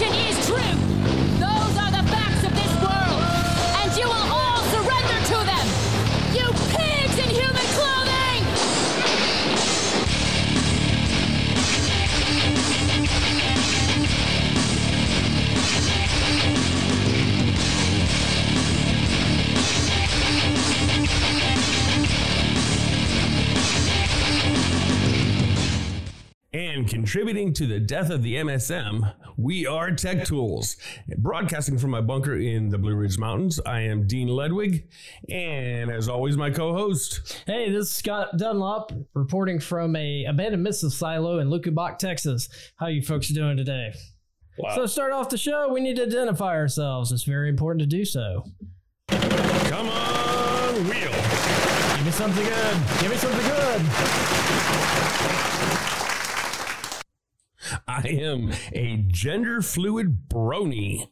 Constitution is contributing to the death of the MSM, we are Tech Tools. Broadcasting from my bunker in the Blue Ridge Mountains, I am Dean Ledwig, and as always, my co-host. Hey, this is Scott Dunlop reporting from a abandoned missile silo in Luckenbach, Texas. How you folks doing today? Wow. So to start off the show, we need to identify ourselves. It's very important to do so. Come on, wheel. Give me something good. Give me something good. I am a gender fluid brony.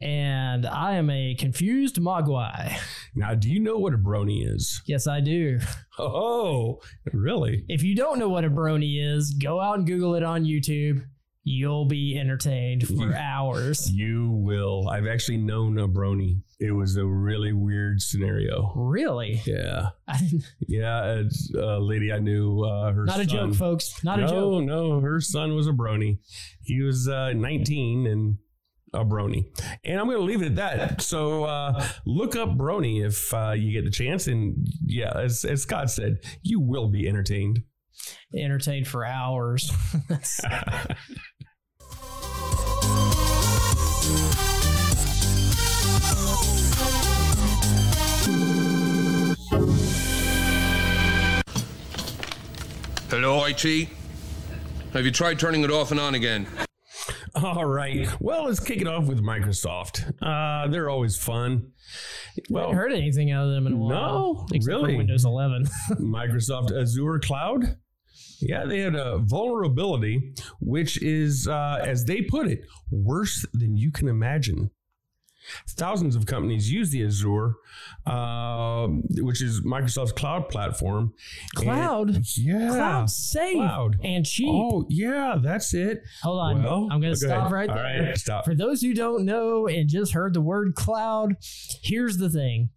And I am a confused Mogwai. Now, do you know what a brony is? Yes, I do. Oh, really? If you don't know what a brony is, go out and Google it on YouTube. You'll be entertained for hours. You will. I've actually known a brony. It was a really weird scenario. Really? Yeah. I didn't, Yeah, it's a lady I knew. Uh, her not a joke, folks. Not no, a joke. No, no, her son was a brony. He was uh, 19 and a brony. And I'm going to leave it at that. So uh, look up brony if uh, you get the chance. And yeah, as, as Scott said, you will be entertained. Entertained for hours. Hello, IT? Have you tried turning it off and on again? All right. Well, let's kick it off with Microsoft. Uh, they're always fun. I Well, haven't heard anything out of them in a No, while. except for really? Windows 11. Microsoft Azure Cloud. Yeah, they had a vulnerability, which is, uh, as they put it, worse than you can imagine. Thousands of companies use the Azure, um, which is Microsoft's cloud platform. Cloud? And- yeah. Cloud safe Cloud. and cheap. Oh, yeah, that's it. Hold on. Well, I'm going to go stop ahead. right All there. right, stop. For those who don't know and just heard the word cloud, here's the thing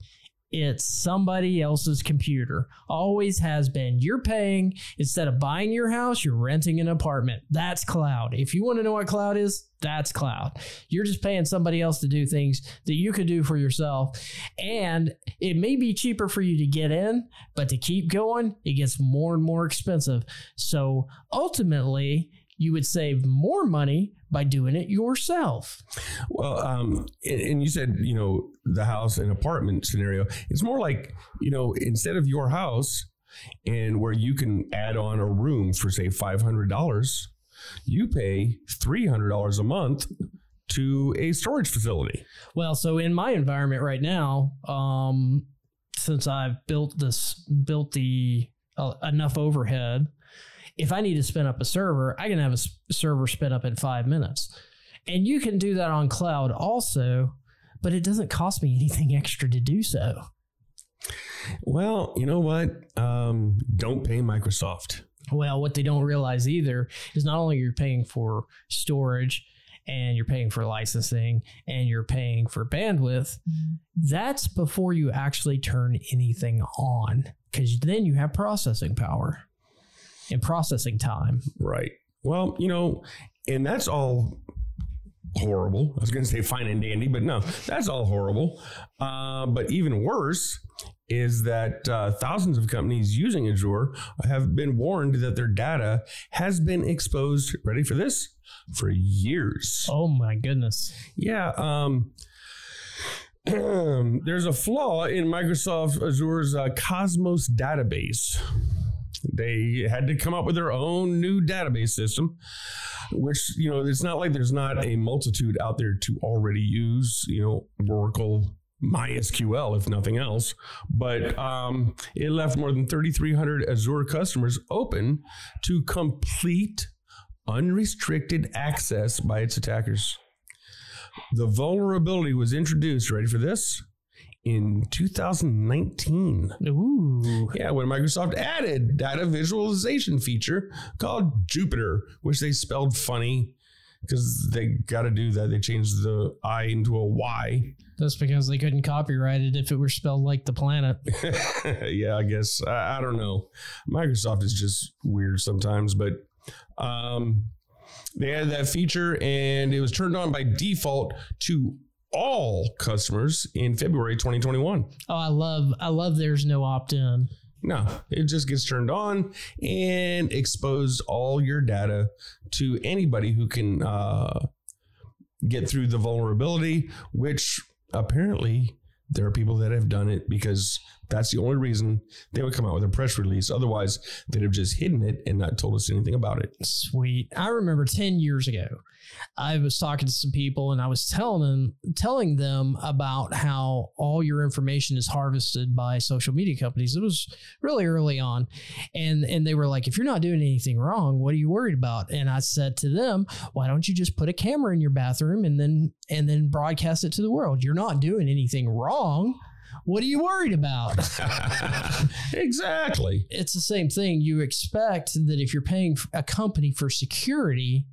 it's somebody else's computer. Always has been. You're paying, instead of buying your house, you're renting an apartment. That's cloud. If you want to know what cloud is, that's cloud. You're just paying somebody else to do things that you could do for yourself. And it may be cheaper for you to get in, but to keep going, it gets more and more expensive. So ultimately, you would save more money by doing it yourself. Well, um, and, and you said, you know, the house and apartment scenario. It's more like, you know, instead of your house and where you can add on a room for say five hundred dollars, you pay three hundred dollars a month to a storage facility. Well, so in my environment right now, um, since I've built this, built the uh, enough overhead, if I need to spin up a server, I can have a server spin up in five minutes, and you can do that on cloud also, but it doesn't cost me anything extra to do so. Well, you know what? Um, don't pay Microsoft. Well, what they don't realize either is not only you're paying for storage and you're paying for licensing and you're paying for bandwidth, that's before you actually turn anything on because then you have processing power and processing time. Right. Well, you know, and that's all horrible. I was going to say fine and dandy, but no, that's all horrible. Uh, but even worse is that uh, thousands of companies using Azure have been warned that their data has been exposed. Ready for this? For years. Oh my goodness. Yeah. Um, there's a flaw in Microsoft Azure's uh, Cosmos database. They had to come up with their own new database system, which, you know, it's not like there's not a multitude out there to already use, you know, Oracle, MySQL, if nothing else. But um, it left more than 3,300 Azure customers open to complete unrestricted access by its attackers. The vulnerability was introduced, ready for this? In 2019. Ooh. Yeah, when Microsoft added data visualization feature called Jupyter, which they spelled funny because they got to do that. They changed the I into a Y. That's because they couldn't copyright it if it were spelled like the planet. yeah, I guess I, I don't know. Microsoft is just weird sometimes, but um, they had that feature and it was turned on by default to all customers in February 2021. Oh, I love I love there's no opt-in. No, it just gets turned on and exposed all your data to anybody who can uh, get through the vulnerability, which apparently there are people that have done it because that's the only reason they would come out with a press release. Otherwise, they'd have just hidden it and not told us anything about it. Sweet. I remember 10 years ago, I was talking to some people and I was telling them telling them about how all your information is harvested by social media companies. It was really early on. And and they were like, if you're not doing anything wrong, what are you worried about? And I said to them, why don't you just put a camera in your bathroom and then and then broadcast it to the world? You're not doing anything wrong. What are you worried about? exactly. it's the same thing. You expect that if you're paying a company for security,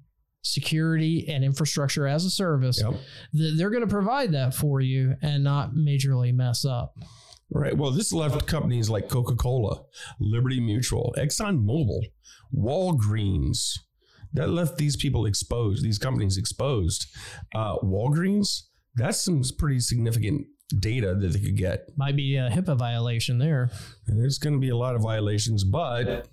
security and infrastructure as a service, Yep. that they're going to provide that for you and not majorly mess up. Right. Well, this left companies like Coca Cola, Liberty Mutual, Exxon Mobil, Walgreens. That left these people exposed, these companies exposed. Uh, Walgreens, that's some pretty significant data that they could get. Might be a HIPAA violation there. There's going to be a lot of violations, but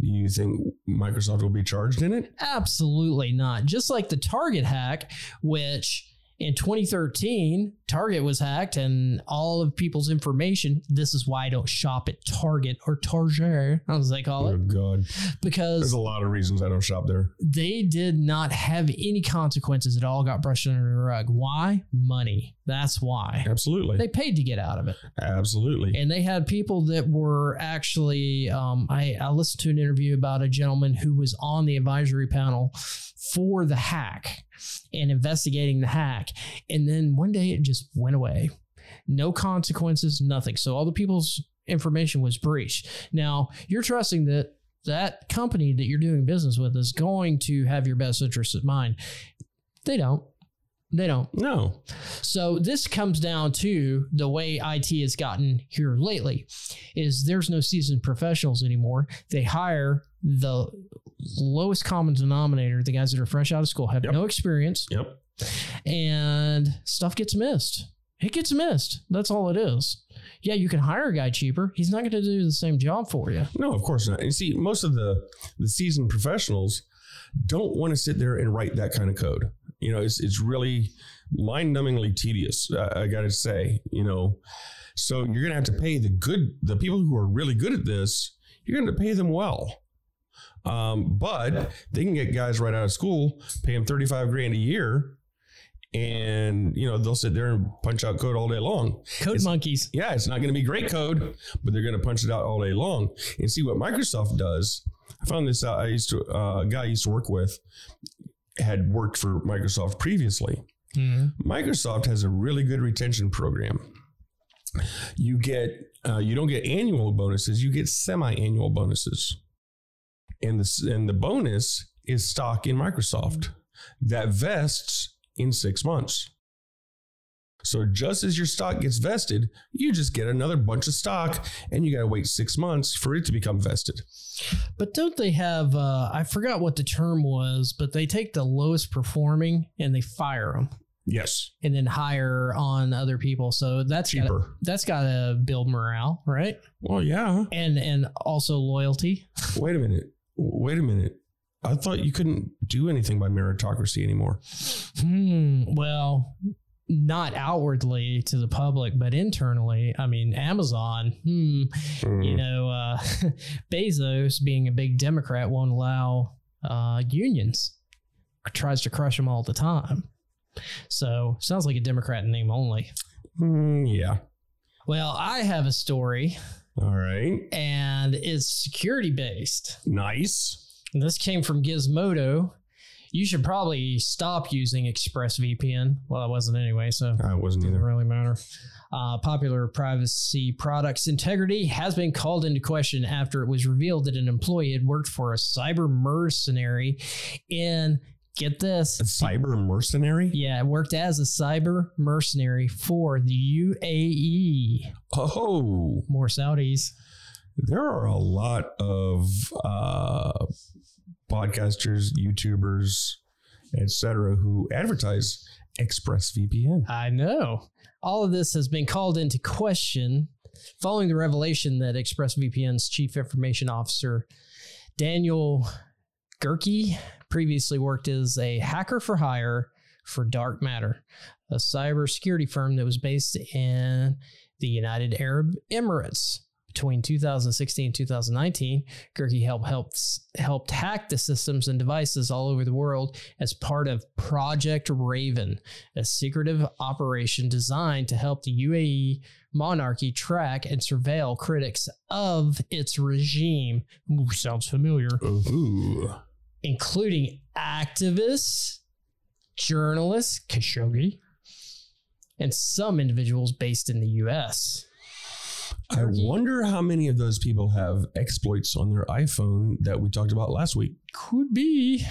do you think Microsoft will be charged in it? Absolutely not. Just like the Target hack, which in 2013, Target was hacked and all of people's information. This is why I don't shop at Target or Target, as they call Oh, it, God. because There's a lot of reasons I don't shop there. they did not have any consequences. It all got brushed under the rug. Why? Money. That's why. Absolutely. They paid to get out of it. Absolutely. And they had people that were actually, um, I, I listened to an interview about a gentleman who was on the advisory panel for the hack and investigating the hack. And then one day it just went away. No consequences, nothing. So all the people's information was breached. Now you're trusting that that company that you're doing business with is going to have your best interests at mind. They don't. They don't. No. So this comes down to the way IT has gotten here lately is there's no seasoned professionals anymore. They hire the lowest common denominator, the guys that are fresh out of school, have Yep. no experience, Yep. and stuff gets missed. It gets missed. That's all it is. Yeah, you can hire a guy cheaper. He's not going to do the same job for you. No, of course not. And see, most of the the seasoned professionals don't want to sit there and write that kind of code. You know, it's it's really mind numbingly tedious. I, I got to say, you know, so you're gonna have to pay the good the people who are really good at this. You're gonna pay them well. Um, but they can get guys right out of school, pay them 35 grand a year, and you know they'll sit there and punch out code all day long. Code It's- monkeys. Yeah, it's not going to be great code, but they're going to punch it out all day long. And see what Microsoft does. I found this out. I used to uh, a guy I used to work with had worked for Microsoft previously. Microsoft has a really good retention program. You get uh, you don't get annual bonuses, you get semi-annual bonuses. And the and the bonus is stock in Microsoft that vests in 6 months. So just as your stock gets vested, you just get another bunch of stock and you got to wait 6 months for it to become vested. But don't they have? Uh, I forgot what the term was, but they take the lowest performing and they fire them. Yes. and then hire on other people. So that's gotta, Cheaper. that's got to build morale, right? Well, yeah. And and also loyalty. Wait a minute. Wait a minute. I thought you couldn't do anything by meritocracy anymore. Hmm. Well, not outwardly to the public, but internally. I mean, Amazon. Hmm. Mm. You know, uh, Bezos, being a big Democrat, won't allow uh, unions. Tries to crush them all the time. So sounds like a Democrat in name only. Mm, yeah. Well, I have a story, All right. and it's security based. Nice. And this came from Gizmodo. You should probably stop using ExpressVPN. Well, I wasn't anyway, so I wasn't doesn't either. really matter. Uh, popular privacy products integrity has been called into question after it was revealed that an employee had worked for a cyber mercenary in get this. A cyber mercenary? Yeah, worked as a cyber mercenary for the UAE. Oh, More Saudis. there are a lot of uh, podcasters, YouTubers, etc., who advertise ExpressVPN. I know. All of this has been called into question following the revelation that ExpressVPN's chief information officer, Daniel Gerke, previously worked as a hacker for hire for Dark Matter, a cybersecurity firm that was based in the United Arab Emirates. Between 2016 and 2019, Gerke helped helped helped hack the systems and devices all over the world as part of Project Raven, a secretive operation designed to help the UAE monarchy track and surveil critics of its regime. Ooh, sounds familiar, Ooh. including activists, journalists, Khashoggi, and some individuals based in the US. I wonder how many of those people have exploits on their iPhone that we talked about last week. Could be.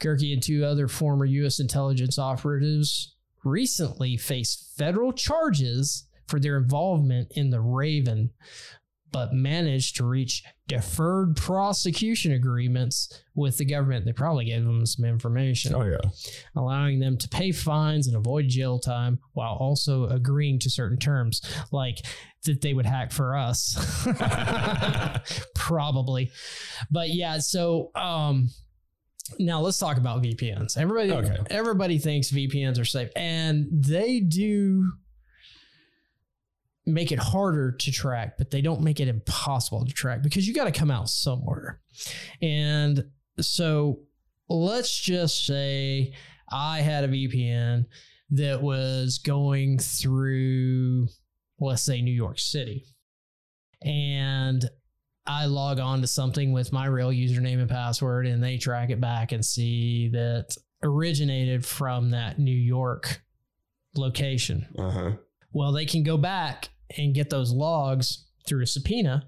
Gerke and two other former U.S. intelligence operatives recently faced federal charges for their involvement in the Raven, but managed to reach deferred prosecution agreements with the government. They probably gave them some information, Oh, yeah. allowing them to pay fines and avoid jail time while also agreeing to certain terms, like that they would hack for us. probably. But yeah, so um now let's talk about VPNs. Everybody Okay. everybody thinks VPNs are safe and they do make it harder to track, but they don't make it impossible to track because you got to come out somewhere. And so let's just say I had a VPN that was going through let's say New York City. And I log on to something with my real username and password, and they track it back and see that originated from that New York location. Uh huh. Well, they can go back and get those logs through a subpoena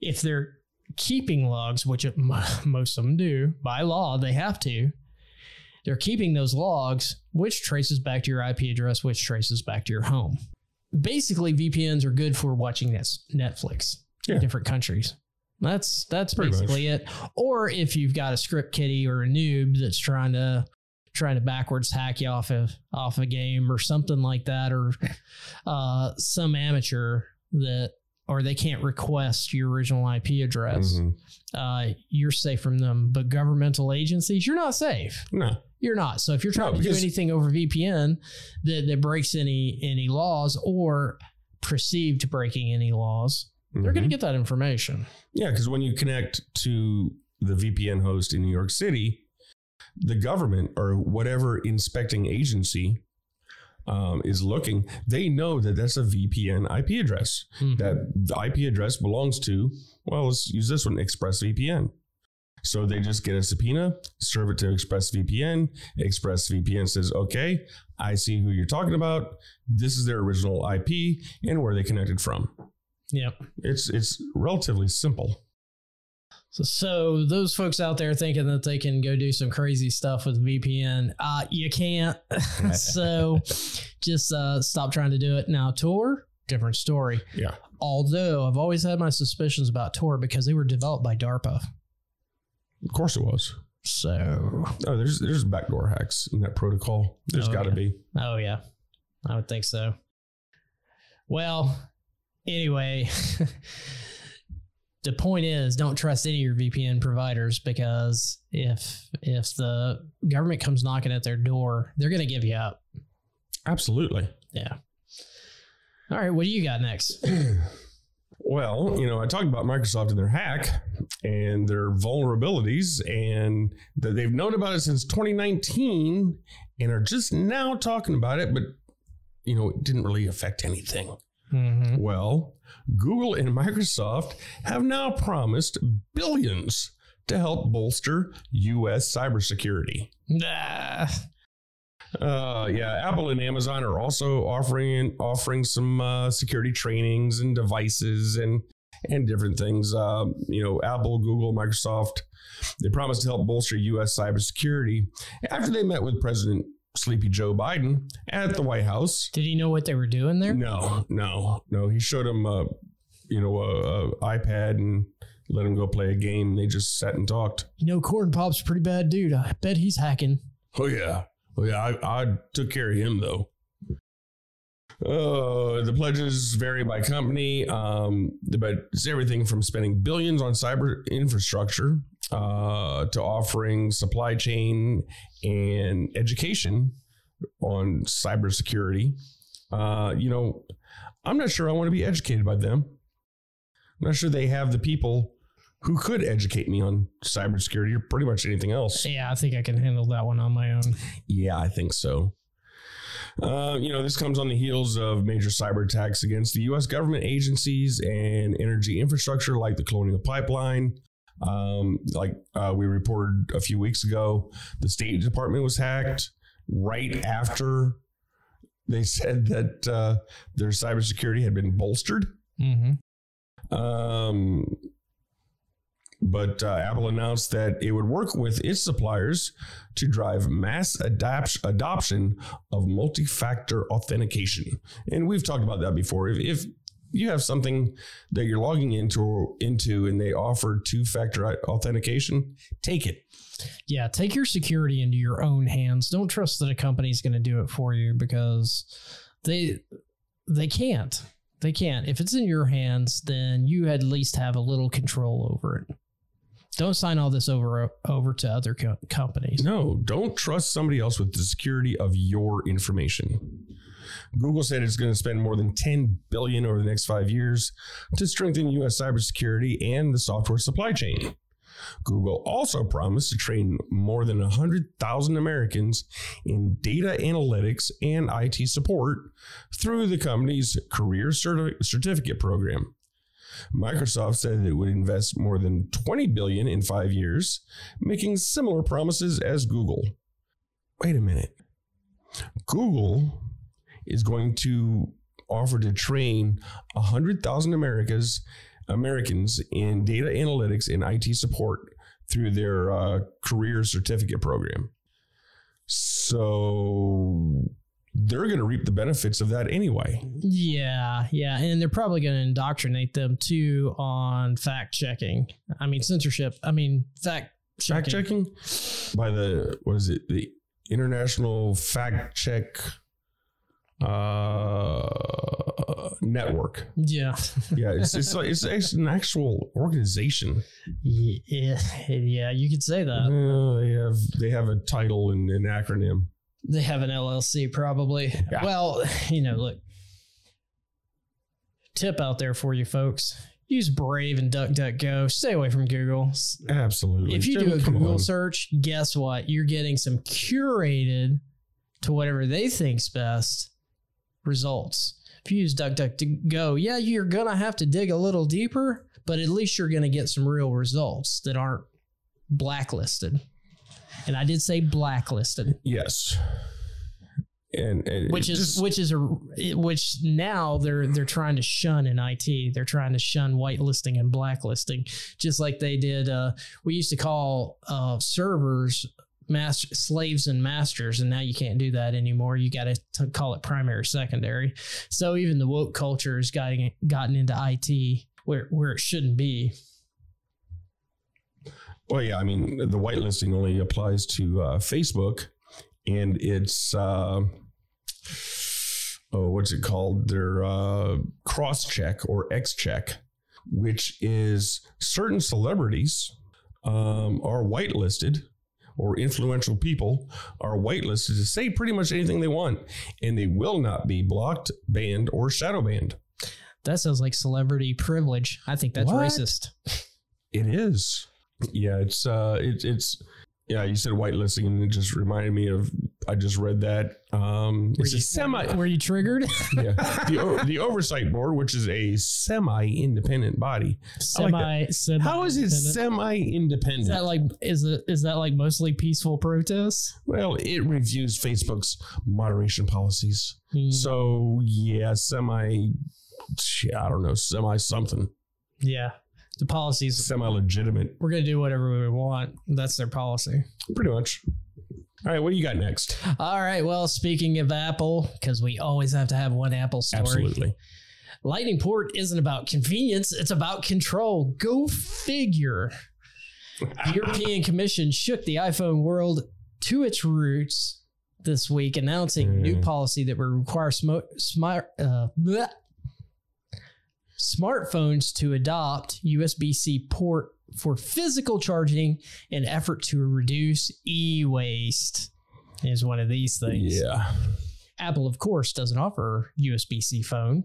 if they're keeping logs, which it, most of them do by law, they have to. They're keeping those logs, which traces back to your IP address, which traces back to your home. Basically, VPNs are good for watching this Netflix Yeah. in different countries. That's that's Pretty basically it. Or if you've got a script kiddie or a noob that's trying to trying to backwards hack you off of off a game or something like that, or uh, some amateur that or they can't request your original IP address, Mhm. uh, you're safe from them. But governmental agencies, you're not safe. No. You're not. So if you're trying No, to do anything over VPN that, that breaks any any laws or perceived breaking any laws, they're going to get that information. Yeah, because when you connect to the VPN host in New York City, the government or whatever inspecting agency um, is looking, they know that that's a VPN IP address. Mhm. That the IP address belongs to, well, let's use this one, ExpressVPN. So they just get a subpoena, serve it to ExpressVPN. ExpressVPN says, okay, I see who you're talking about. This is their original IP and where they connected from. Yep. It's it's relatively simple. So, so those folks out there thinking that they can go do some crazy stuff with VPN, uh, you can't. so just uh, stop trying to do it. Now, Tor, different story. Yeah. Although I've always had my suspicions about Tor because they were developed by DARPA. Of course it was. So, Oh, there's there's backdoor hacks in that protocol. There's Oh, got to yeah. be. oh yeah, I would think so. Well, anyway, the point is, don't trust any of your VPN providers because if if the government comes knocking at their door, they're going to give you up. Absolutely. Yeah. All right, what do you got next? Well, you know, I talked about Microsoft and their hack and their vulnerabilities, and that they've known about it since 2019 and are just now talking about it, but you know, it didn't really affect anything. Mm-hmm. Well, Google and Microsoft have now promised billions to help bolster U.S. cybersecurity. Nah. Uh, yeah, Apple and Amazon are also offering offering some uh, security trainings and devices, and and different things. Um, you know, Apple, Google, Microsoft, they promised to help bolster U.S. cybersecurity after they met with President Sleepy Joe Biden at the White House. Did he know what they were doing there? No, no, no. He showed him, a, you know, a, a iPad and let him go play a game. They just sat and talked. You know, Corn Pop's a pretty bad dude. I bet he's hacking. Oh yeah, oh yeah. I, I took care of him though. Uh, the pledges vary by company, um, but it's everything from spending billions on cyber infrastructure uh, to offering supply chain and education on cybersecurity. Uh, you know, I'm not sure I want to be educated by them. I'm not sure they have the people who could educate me on cybersecurity or pretty much anything else. Yeah, I think I can handle that one on my own. Yeah, I think so. Uh, you know, this comes on the heels of major cyber attacks against the U.S. government agencies and energy infrastructure, like the Colonial Pipeline. Um, like uh, we reported a few weeks ago, the State Department was hacked right after they said that uh, their cybersecurity had been bolstered. Mm-hmm. Um, but uh, Apple announced that it would work with its suppliers to drive mass adapt- adoption of multi factor authentication. And we've talked about that before. If, if you have something that you're logging into into and they offer two factor authentication, take it. Yeah, take your security into your own hands. Don't trust that a company's going to do it for you because they they can't. They can't. If it's in your hands, then you at least have a little control over it. Don't sign all this over over to other co- companies. No, don't trust somebody else with the security of your information. Google said it's going to spend more than 10 billion over the next 5 years to strengthen US cybersecurity and the software supply chain. Google also promised to train more than 100,000 Americans in data analytics and IT support through the company's career certi- certificate program. Microsoft said it would invest more than 20 billion in 5 years, making similar promises as Google. Wait a minute. Google is going to offer to train 100,000 Americas Americans in data analytics and IT support through their uh, career certificate program. So they're going to reap the benefits of that anyway. Yeah, yeah, and they're probably going to indoctrinate them too on fact checking. I mean censorship. I mean fact Fact checking by the what is it? The International Fact Check uh, Network. Yeah, Yeah, it's it's, like, it's it's an actual organization. yeah, yeah. You could say that. Uh, they have they have a title and an acronym. They have an LLC probably. Yeah. Well, you know, look. Tip out there for you folks. Use Brave and DuckDuckGo. Stay away from Google. Absolutely. If you do a come Google on. search, guess what? You're getting some curated to whatever they think's best results. If you use DuckDuckGo, yeah, you're gonna have to dig a little deeper, but at least you're gonna get some real results that aren't blacklisted. And I did say blacklisted. yes, and, and which is just- which is a which now they're they're trying to shun in IT. They're trying to shun whitelisting and blacklisting, just like they did. Uh, we used to call uh, servers master slaves and masters, and now you can't do that anymore. You got to call it primary, secondary. So even the woke culture has gotten gotten into IT where where it shouldn't be. Well, yeah, I mean, the whitelisting only applies to uh, Facebook, and it's uh, oh, what's it called? Their uh, cross check or X check, which is certain celebrities um, are whitelisted or influential people are whitelisted to say pretty much anything they want, and they will not be blocked, banned, or shadow banned. That sounds like celebrity privilege. I think that's What? racist. It is. Yeah, it's uh it, it's yeah, you said whitelisting and it just reminded me of I just read that. Um it's Were a you- semi Were you triggered? yeah. the, the oversight board, which is a semi-independent body. I like semi, semi. How is it semi-independent? Is that like is it is that like mostly peaceful protests? well, it reviews Facebook's moderation policies. Hmm. So yeah, semi I don't know, semi something. Yeah. The policies Semi legitimate, we're gonna do whatever we want. That's their policy. pretty much. All right, what do you got next? All right. Well, speaking of Apple, because we always have to have one Apple story. Absolutely. Lightning port isn't about convenience, it's about control. Go figure. The European Commission shook the iPhone world to its roots this week, announcing new Mm. policy that would require smo- smart uh. Smartphones to adopt USB-C port for physical charging in effort to reduce e-waste. Is one of these things. Yeah. Apple, of course, doesn't offer USB C phone.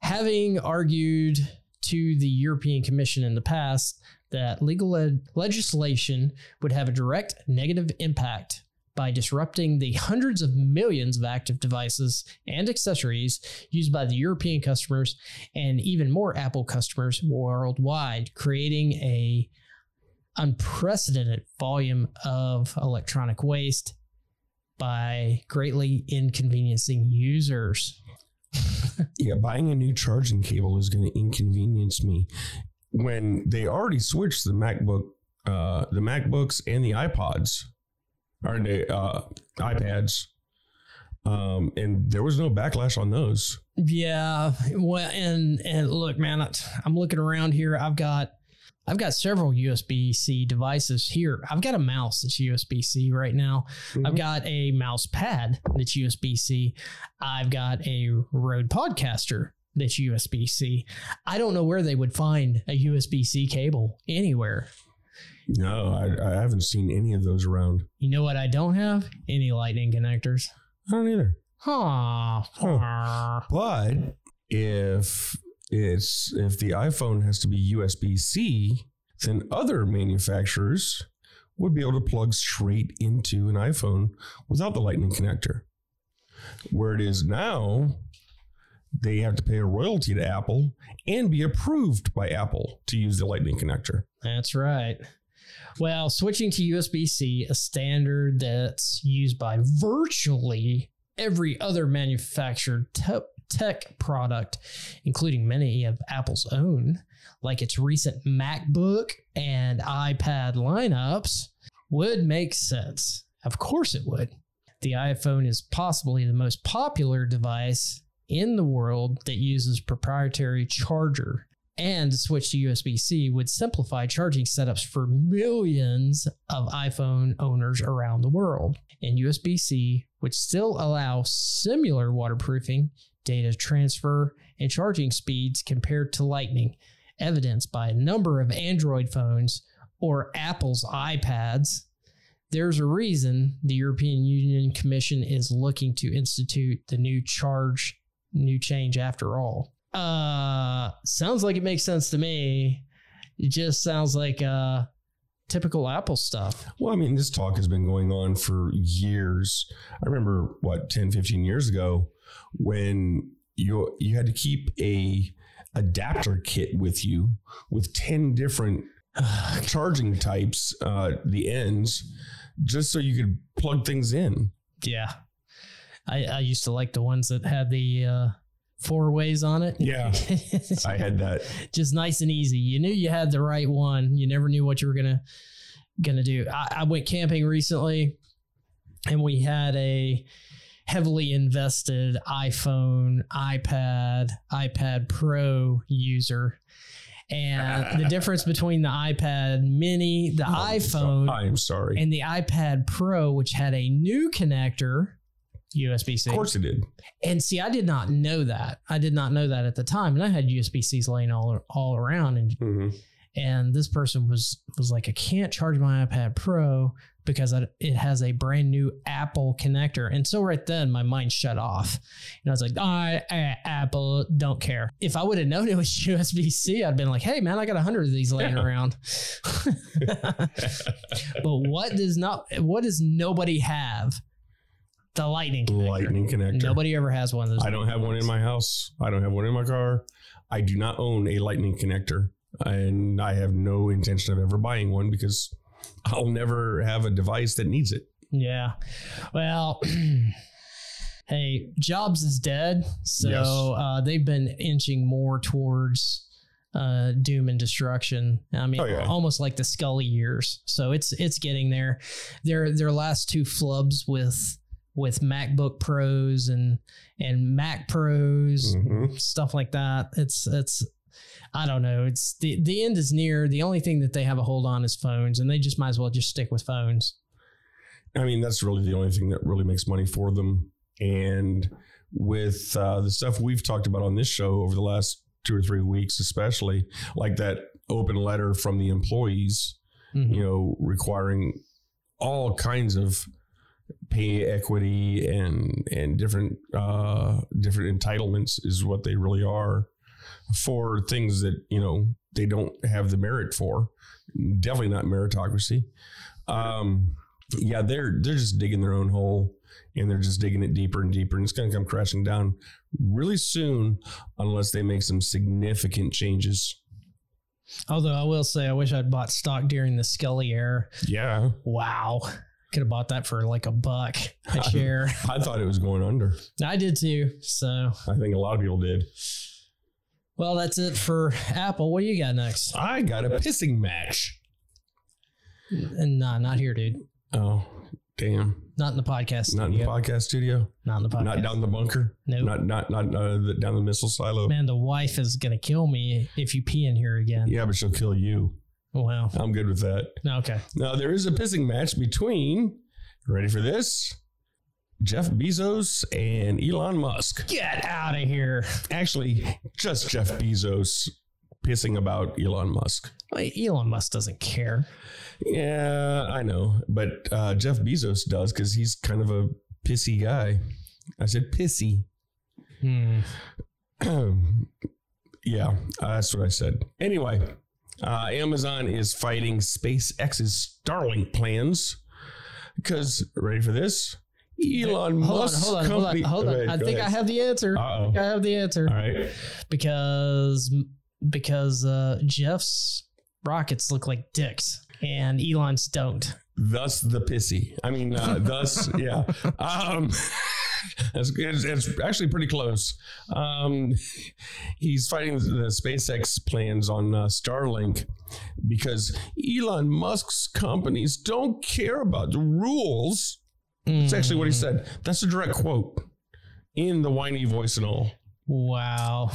Having argued to the European Commission in the past that legal ed- legislation would have a direct negative impact by disrupting the hundreds of millions of active devices and accessories used by the European customers and even more Apple customers worldwide, creating a unprecedented volume of electronic waste by greatly inconveniencing users. Yeah, buying a new charging cable is going to inconvenience me when they already switched the MacBook, uh, the MacBooks and the iPods, or the uh, iPads, um, and there was no backlash on those. Yeah, well, and and look, man, I'm looking around here. I've got I've got several USB C devices here. I've got a mouse that's USB C right now. I've got a mouse pad that's USB C. I've got a Rode Podcaster that's USB C. I don't know where they would find a USB C cable anywhere. No, I, I haven't seen any of those around. You know what I don't have? Any lightning connectors. I don't either. Huh. Huh. But if it's if the iPhone has to be USB C, then other manufacturers would be able to plug straight into an iPhone without the Lightning connector. Where it is now, they have to pay a royalty to Apple and be approved by Apple to use the Lightning connector. That's right. Well, switching to USB C, a standard that's used by virtually every other manufactured te- tech product, including many of Apple's own, like its recent MacBook and iPad lineups, would make sense. Of course, it would. The iPhone is possibly the most popular device in the world that uses proprietary charger and switch to USB C would simplify charging setups for millions of iPhone owners around the world. And USB C would still allow similar waterproofing, data transfer, and charging speeds compared to Lightning, evidenced by a number of Android phones or Apple's iPads. There's a reason the European Union Commission is looking to institute the new charge, new change after all. Uh, sounds like it makes sense to me. It just sounds like uh, typical Apple stuff. Well, I mean, this talk has been going on for years. I remember what 10, 15 years ago when you you had to keep a adapter kit with you with 10 different charging types, uh, the ends, just so you could plug things in. Yeah, I, I used to like the ones that had the uh, four ways on it. Yeah. I had that. just nice and easy. You knew you had the right one. You never knew what you were gonna gonna do. I, I went camping recently, and we had a heavily invested iPhone, iPad, iPad Pro user. And the difference between the iPad Mini, the oh, iPhone, I am sorry. and the iPad Pro, which had a new connector, USB C. Of course it did. And see, I did not know that. I did not know that at the time, and I had USB Cs laying all all around. And hmm and this person was was like, I can't charge my iPad Pro because it it has a brand new Apple connector. And so right then, my mind shut off, and I was like, I, I Apple don't care. If I would have known it was USB C, I'd been like, Hey man, I got a hundred of these laying around. but what does not? What does nobody have? The Lightning. connector. Lightning connector. Nobody ever has one of those. I don't have one in my house. I don't have one in my car. I do not own a lightning connector. And I have no intention of ever buying one because I'll never have a device that needs it. Yeah. Well, hey, Jobs is dead. So Yes. uh, they've been inching more towards uh, doom and destruction. I mean, Oh, yeah. almost like the Sculley years. So it's it's getting there. Their their last two flubs with with MacBook Pros and and Mac Pros, Mhm. stuff like that. It's it's I don't know. It's the the end is near. The only thing that they have a hold on is phones, and they just might as well just stick with phones. I mean, that's really the only thing that really makes money for them. And with uh, the stuff we've talked about on this show over the last two or three weeks, especially like that open letter from the employees, Mhm. you know, requiring all kinds of pay equity and and different uh, different entitlements is what they really are for things that you know they don't have the merit for. Definitely not meritocracy. Um, yeah, they're they're just digging their own hole and they're just digging it deeper and deeper, and it's going to come crashing down really soon unless they make some significant changes. Although I will say, I wish I'd bought stock during the Sculley era. Yeah, Wow, could have bought that for like a buck a share. I thought it was going under. I did too. So, I think a lot of people did. well, that's it for Apple. What do you got next? I got a pissing match. And nah, not here, dude. Oh, damn! Not in the podcast. Not in the studio. podcast studio. Not in the podcast. Not down the bunker. Nope. Not not not uh, the, down the missile silo. Man, the wife is gonna kill me if you pee in here again. Yeah, but she'll kill you. Well, I'm good with that. okay. Now there is a pissing match between. Ready for this? Jeff Bezos and Elon Musk. Get out of here. Actually, just Jeff Bezos pissing about Elon Musk. Elon Musk doesn't care. Yeah, I know, but uh, Jeff Bezos does because he's kind of a pissy guy. I said pissy. Hmm. yeah, that's what I said. Anyway, uh, Amazon is fighting SpaceX's Starlink plans because, ready for this? Elon Hold on, hold on, hold on, company. hold on. Go ahead, I think I have the answer. I Uh-oh. think I have the answer All right. because because uh, Jeff's rockets look like dicks and Elon's don't. Thus the pissy. I mean, uh, thus, yeah. Um, it's, it's, it's actually pretty close. Um, he's fighting the SpaceX plans on uh, Starlink because Elon Musk's companies don't care about the rules. That's actually what he said. That's a direct quote in the whiny voice and all. Wow.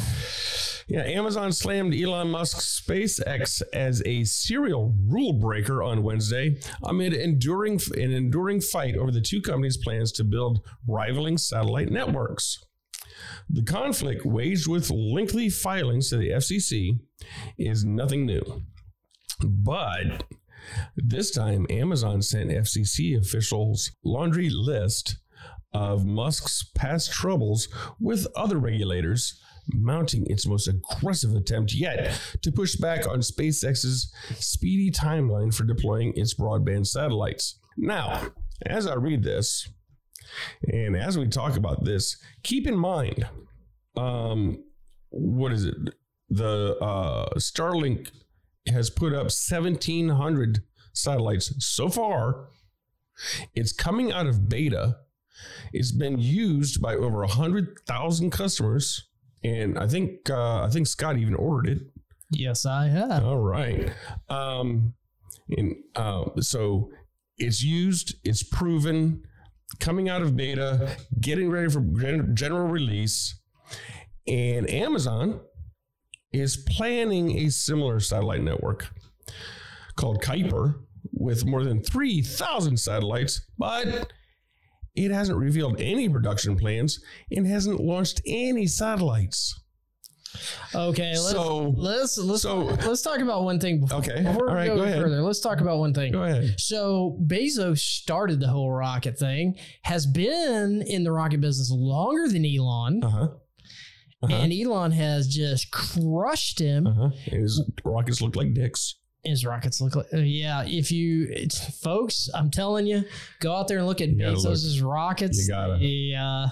Yeah, Amazon slammed Elon Musk's SpaceX as a serial rule breaker on Wednesday amid enduring an enduring fight over the two companies' plans to build rivaling satellite networks. The conflict, waged with lengthy filings to the FCC, is nothing new. But this time, Amazon sent FCC officials laundry list of Musk's past troubles with other regulators, mounting its most aggressive attempt yet to push back on SpaceX's speedy timeline for deploying its broadband satellites. Now, as I read this, and as we talk about this, keep in mind, um, what is it? The uh, Starlink has put up 1,700 satellites so far. It's coming out of beta. It's been used by over 100,000 customers. And I think uh, I think Scott even ordered it. Yes, I have. All right. Um, and uh, so it's used, it's proven, coming out of beta, getting ready for gen- general release. And Amazon is planning a similar satellite network called Kuiper with more than 3,000 satellites, but it hasn't revealed any production plans and hasn't launched any satellites. Okay, let's So- let's let's so- let's talk about one thing before, Okay, before all we go, ahead. further. Let's talk about one thing. Go ahead. So Bezos started the whole rocket thing, has been in the rocket business longer than Elon, Uh huh. Uh-huh. and Elon has just crushed him. Uh-huh. His rockets look like dicks. His rockets look like, uh, yeah. If you, it's, folks, I'm telling you, go out there and look at Bezos's rockets. You gotta. Yeah,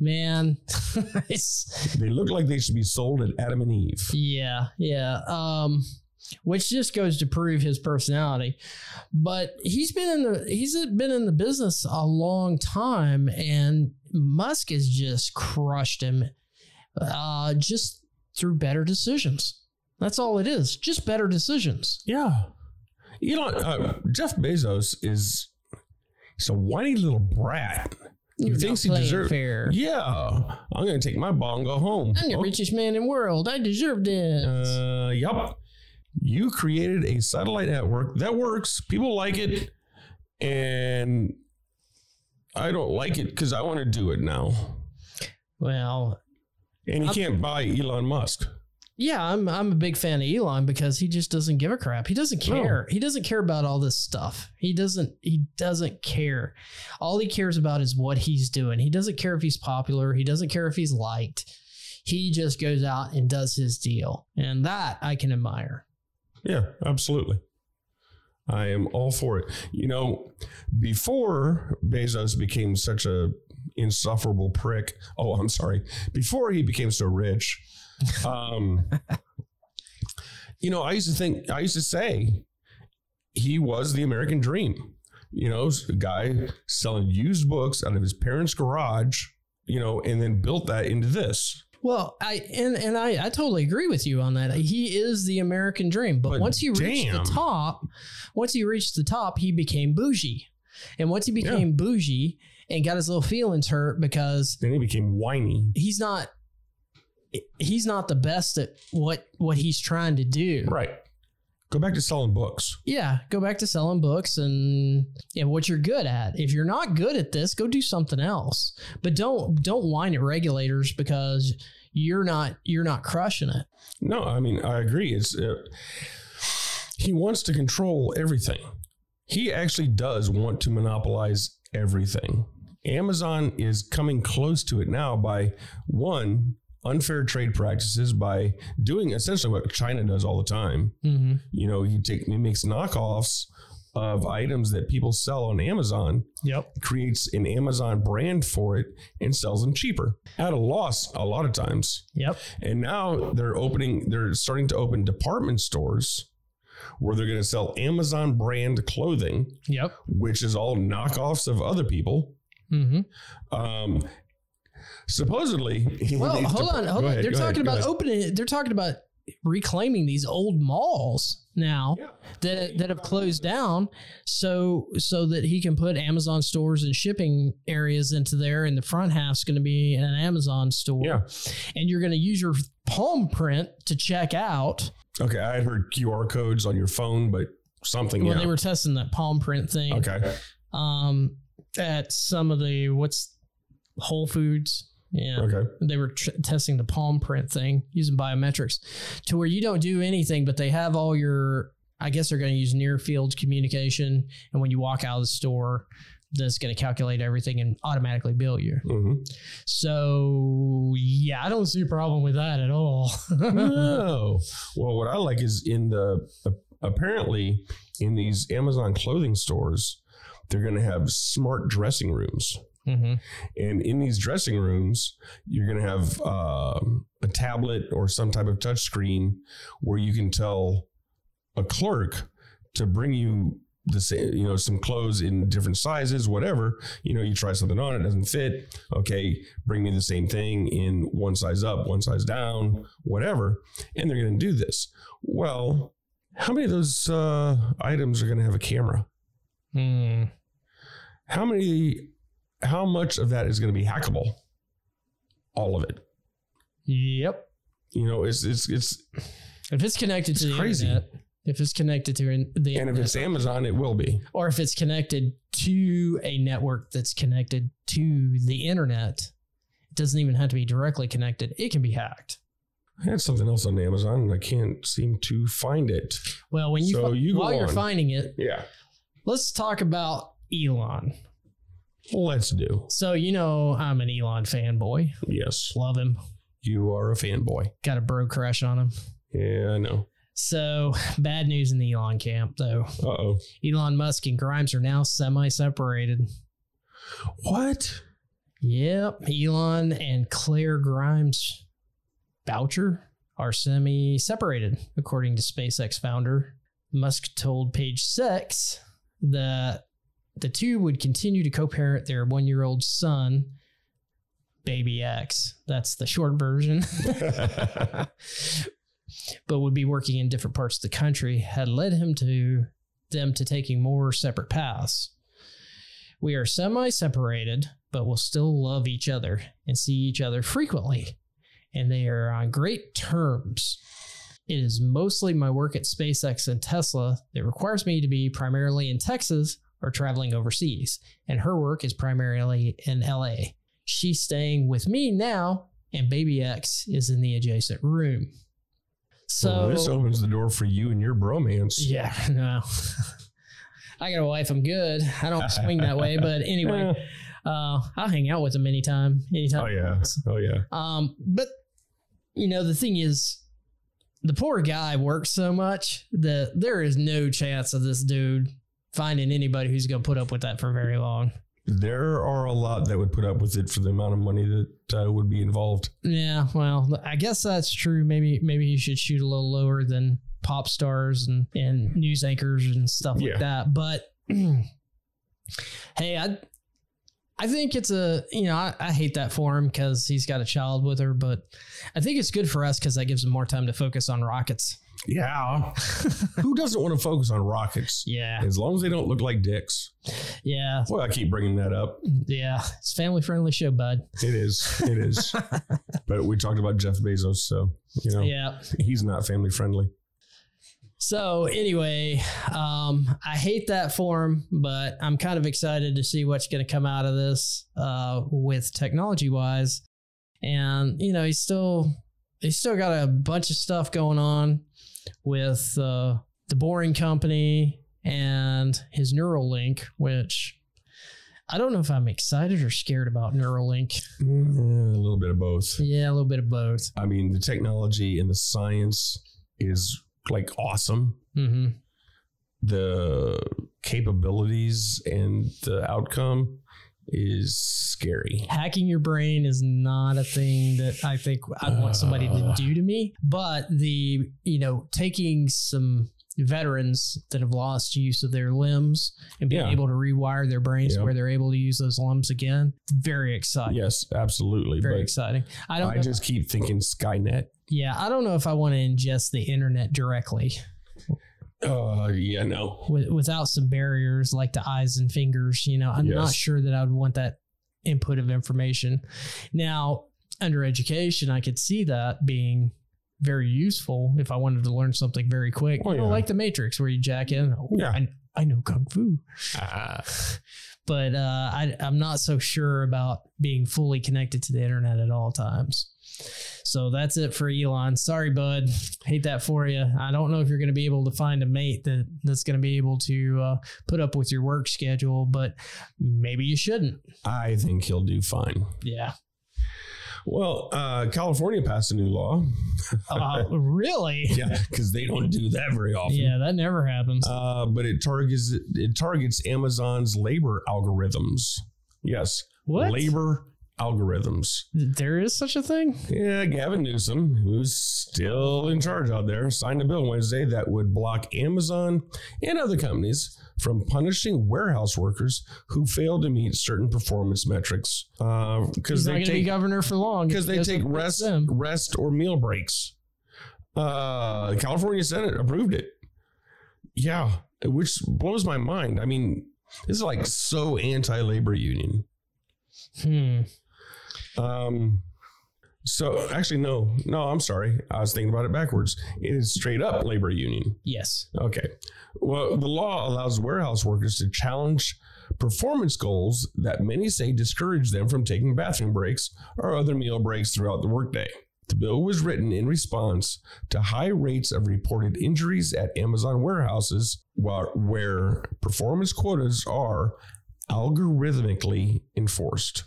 man. it's, They look like they should be sold at Adam and Eve. Yeah, yeah. Um, which just goes to prove his personality. But he's been in the he's been in the business a long time, and Musk has just crushed him, uh, just through better decisions. That's all it is. Just better decisions. Yeah. Elon, uh, Jeff Bezos is he's a whiny little brat. He You're thinks he deserves. fair. Yeah, I'm gonna take my ball and go home. I'm the Oh, richest man in the world. I deserve this. Uh, yup. You created a satellite network that works. People like it, and I don't like it because I want to do it now. well, And you can't buy Elon Musk. Yeah, I'm I'm a big fan of Elon because he just doesn't give a crap. He doesn't No. care. He doesn't care about all this stuff. He doesn't he doesn't care. All he cares about is what he's doing. He doesn't care if he's popular. He doesn't care if he's liked. He just goes out and does his deal. And that I can admire. Yeah, absolutely. I am all for it. You know, before Bezos became such a insufferable prick. Oh, I'm sorry. Before he became so rich, um, you know, I used to think, I used to say, he was the American dream. You know, a guy selling used books out of his parents' garage. You know, and then built that into this. Well, I and and I, I totally agree with you on that. He is the American dream, but, But once he reached the top, once he reached the top, he became bougie. And once he became bougie and got his little feelings hurt because Then he became whiny. he's not he's not the best at what what he's trying to do. Right. Go back to selling books. Yeah, go back to selling books and and what you're good at. If you're not good at this, go do something else. But don't don't whine at regulators because you're not you're not crushing it. No, I mean I agree. It's uh, he wants to control everything. He actually does want to monopolize everything. Amazon is coming close to it now by one unfair trade practices by doing essentially what China does all the time. Mm-hmm. You know, he take he makes knockoffs of items that people sell on Amazon, Yep. creates an Amazon brand for it, and sells them cheaper at a loss a lot of times. Yep. And now they're opening, they're starting to open department stores where they're going to sell Amazon brand clothing, Yep. which is all knockoffs of other people. Mm-hmm. Um, supposedly, Well, hold dep- on, hold on. ahead, they're go ahead, talking about opening. They're talking about reclaiming these old malls now Yeah. that that have closed down, so so that he can put Amazon stores and shipping areas into there, and the front half's going to be an Amazon store. Yeah. and you're going to use your palm print to check out. Okay, I had heard QR codes on your phone, but something. When yeah. they were testing that palm print thing, okay. um, at some of the what's Whole Foods. Yeah. Okay. they were tr- testing the palm print thing using biometrics to where you don't do anything, but they have all your, I guess they're going to use near field communication. And when you walk out of the store, that's going to calculate everything and automatically bill you. hmm So, yeah, I don't see a problem with that at all. no. Well, what I like is in the apparently in these Amazon clothing stores, they're going to have smart dressing rooms. Mhm. And in these dressing rooms, you're going to have um, a tablet or some type of touch screen where you can tell a clerk to bring you the same, you know, some clothes in different sizes, whatever. You know, you try something on, it doesn't fit. Okay, bring me the same thing in one size up, one size down, whatever. And they're going to do this. Well, how many of those uh, items are going to have a camera? Hmm. how many how much of that is going to be hackable all of it Yep. you know it's it's it's If it's connected to the crazy. internet, if it's connected to in- the and if it's amazon it will be or if it's connected to a network that's connected to the internet, it doesn't even have to be directly connected. It can be hacked. i had something else on amazon and i can't seem to find it Well, when you, So fi- you while you're finding it, yeah let's talk about Elon. Let's do So you know I'm an Elon fanboy. yes Love him. you are a fanboy Got a bro crush on him. yeah i know So bad news in the Elon camp, though. uh-oh Elon Musk and Grimes are now semi-separated. what Yep, Elon and Claire Grimes Boucher are semi separated, according to SpaceX founder. Musk told Page Six that the two would continue to co parent their one year old son, Baby X. That's the short version. but would be working in different parts of the country, had led him to them to taking more separate paths. We are semi separated, but will still love each other and see each other frequently, and they are on great terms. It is mostly my work at SpaceX and Tesla that requires me to be primarily in Texas or traveling overseas, and her work is primarily in LA. She's staying with me now, and Baby X is in the adjacent room. So Well, this opens the door for you and your bromance. yeah, no. I got a wife. I'm good. I don't swing that way, but anyway, uh, I'll hang out with him anytime, anytime. Oh yeah. Oh yeah. Um, but you know, the thing is, the poor guy works so much that there is no chance of this dude finding anybody who's going to put up with that for very long. There are a lot that would put up with it for the amount of money that uh, would be involved. Yeah, well, I guess that's true. Maybe maybe you should shoot a little lower than pop stars and, and news anchors and stuff Yeah. like that. But hey, I I think it's a you know I, I hate that for him because he's got a child with her, but I think it's good for us because that gives him more time to focus on rockets. Yeah. Who doesn't want to focus on rockets? Yeah, As long as they don't look like dicks. yeah, Well, I keep bringing that up. yeah. It's a family friendly show, bud. It is. It is. but we talked about Jeff Bezos, so you know Yeah. he's not family friendly. So anyway, um, I hate that form, but I'm kind of excited to see what's going to come out of this uh, with technology wise. And you know, he's still he's still got a bunch of stuff going on with uh, the Boring Company and his Neuralink, which I don't know if I'm excited or scared about Neuralink. Mm, a little bit of both. Yeah, a little bit of both. I mean, the technology and the science is like awesome. hmm The capabilities and the outcome is scary. hacking your brain is not a thing that I think I want somebody to do to me. But the, you know, taking some veterans that have lost use of their limbs and being Yeah. able to rewire their brains Yep. where they're able to use those limbs again, very exciting. Yes, absolutely. Very but exciting. I don't I just keep thinking Skynet. yeah, I don't know if I want to ingest the internet directly Uh, yeah, no. with, without some barriers like the eyes and fingers. You know, I'm not sure that I would want that input of information. Now, under education, I could see that being very useful if I wanted to learn something very quick. Oh, You know, like the Matrix, where you jack in. Oh, Yeah. I, I know kung fu, Ah, but uh, I, I'm not so sure about being fully connected to the internet at all times. So that's it for Elon. Sorry, bud. Hate that for you. I don't know if you're going to be able to find a mate that that's going to be able to uh, put up with your work schedule, but maybe you shouldn't. I think he'll do fine. Yeah. Well, uh, California passed a new law. Uh, really? yeah, because they don't do that very often. Yeah, that never happens. Uh, but it targets it targets Amazon's labor algorithms. Yes, What? labor algorithms? There is such a thing? Yeah, Gavin Newsom, who's still in charge out there, signed a bill Wednesday that would block Amazon and other companies from punishing warehouse workers who fail to meet certain performance metrics. Because not they going to be take governor for long. because they take rest, them. rest or meal breaks. Uh, the California Senate approved it. Yeah, which blows my mind. I mean, this is like so anti-labor union. Hmm. Um, so actually, no, no, I'm sorry. I was thinking about it backwards. It is straight up labor union. Yes. Okay. Well, the law allows warehouse workers to challenge performance goals that many say discourage them from taking bathroom breaks or other meal breaks throughout the workday. The bill was written in response to high rates of reported injuries at Amazon warehouses where performance quotas are algorithmically enforced.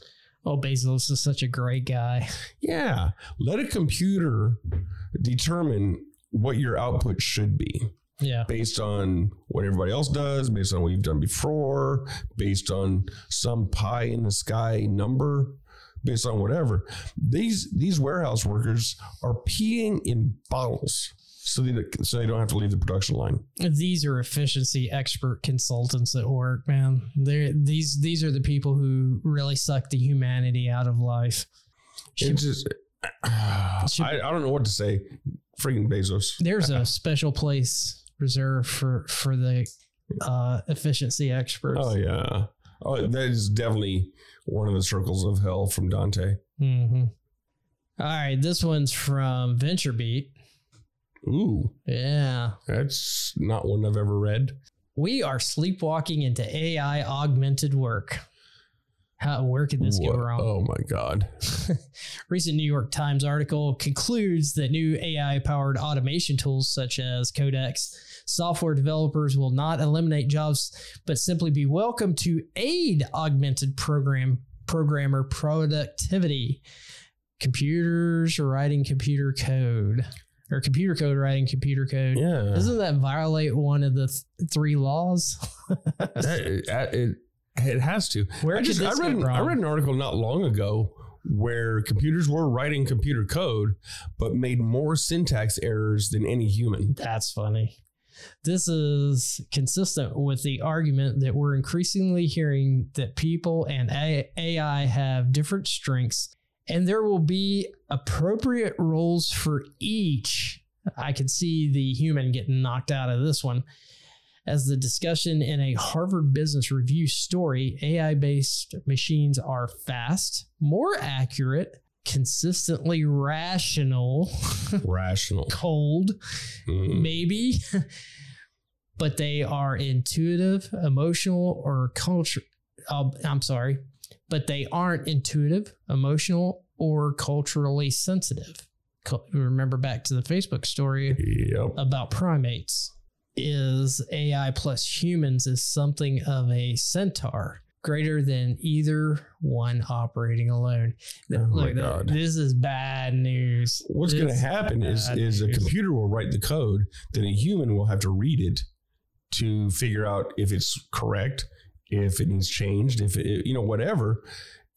Oh, Bezos is such a great guy. Yeah, let a computer determine what your output should be Yeah. based on what everybody else does, based on what you've done before, based on some pie in the sky number, based on whatever. These these warehouse workers are peeing in bottles so they so they don't have to leave the production line. These are efficiency expert consultants at work, man. They're these these are the people who really suck the humanity out of life. It's just Should- I, I don't know what to say. Freaking Bezos. There's a special place reserved for for the uh, efficiency experts. Oh yeah. Oh, that is definitely one of the circles of hell from Dante. hmm All right, this one's from VentureBeat. Ooh, Yeah. that's not one I've ever read. We are sleepwalking into AI augmented work. How where could this go wrong? Oh my god. Recent New York Times article concludes that new AI powered automation tools such as Codex software developers will not eliminate jobs, but simply be welcome to aid augmented program programmer productivity. Computers writing computer code or computer code writing computer code. Yeah. Doesn't that violate one of the th- three laws? That- it, it, it has to. Where I just I read an, I read an article not long ago where computers were writing computer code but made more syntax errors than any human. That's funny. This is consistent with the argument that we're increasingly hearing that people and AI have different strengths and there will be appropriate roles for each. I can see the human getting knocked out of this one. As the discussion in a Harvard Business Review story, AI based machines are fast, more accurate, consistently rational, Rational. cold, Mm. maybe, but they are intuitive, emotional, or culture. Uh, I'm sorry, but they aren't intuitive, emotional, or culturally sensitive. Remember back to the Facebook story Yep. about primates. Is AI plus humans is something of a centaur, greater than either one operating alone. Oh my God. this is bad news. What's going to happen is is a computer will write the code, then a human will have to read it to figure out if it's correct, if it needs changed, if it you know whatever.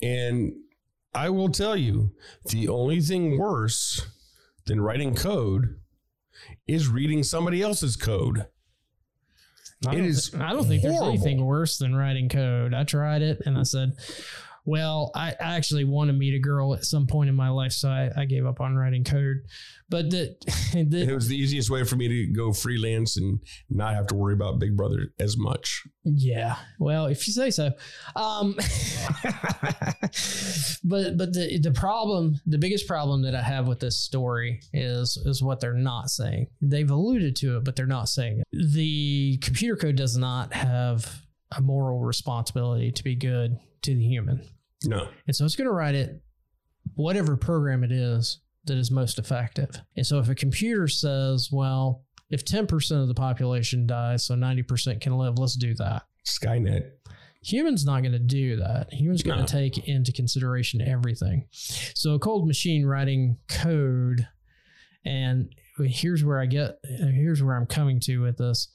And I will tell you, the only thing worse than writing code is reading somebody else's code. I It don't I don't think there's anything worse than writing code. I tried it and I said, well, I I actually want to meet a girl at some point in my life, so I, I gave up on writing code. But the, It was the easiest way for me to go freelance and not have to worry about Big Brother as much. yeah, well, if you say so. Um, but but the the problem, the biggest problem that I have with this story is is what they're not saying. They've alluded to it, but they're not saying it. The computer code does not have a moral responsibility to be good to the human. No. And so it's going to write it, whatever program it is that is most effective. And so if a computer says, well, if 10% of the population dies, so 90% can live, let's do that. Skynet. Humans not going to do that. Humans going to take into consideration everything. So a cold machine writing code, and here's where I get, here's where I'm coming to with this.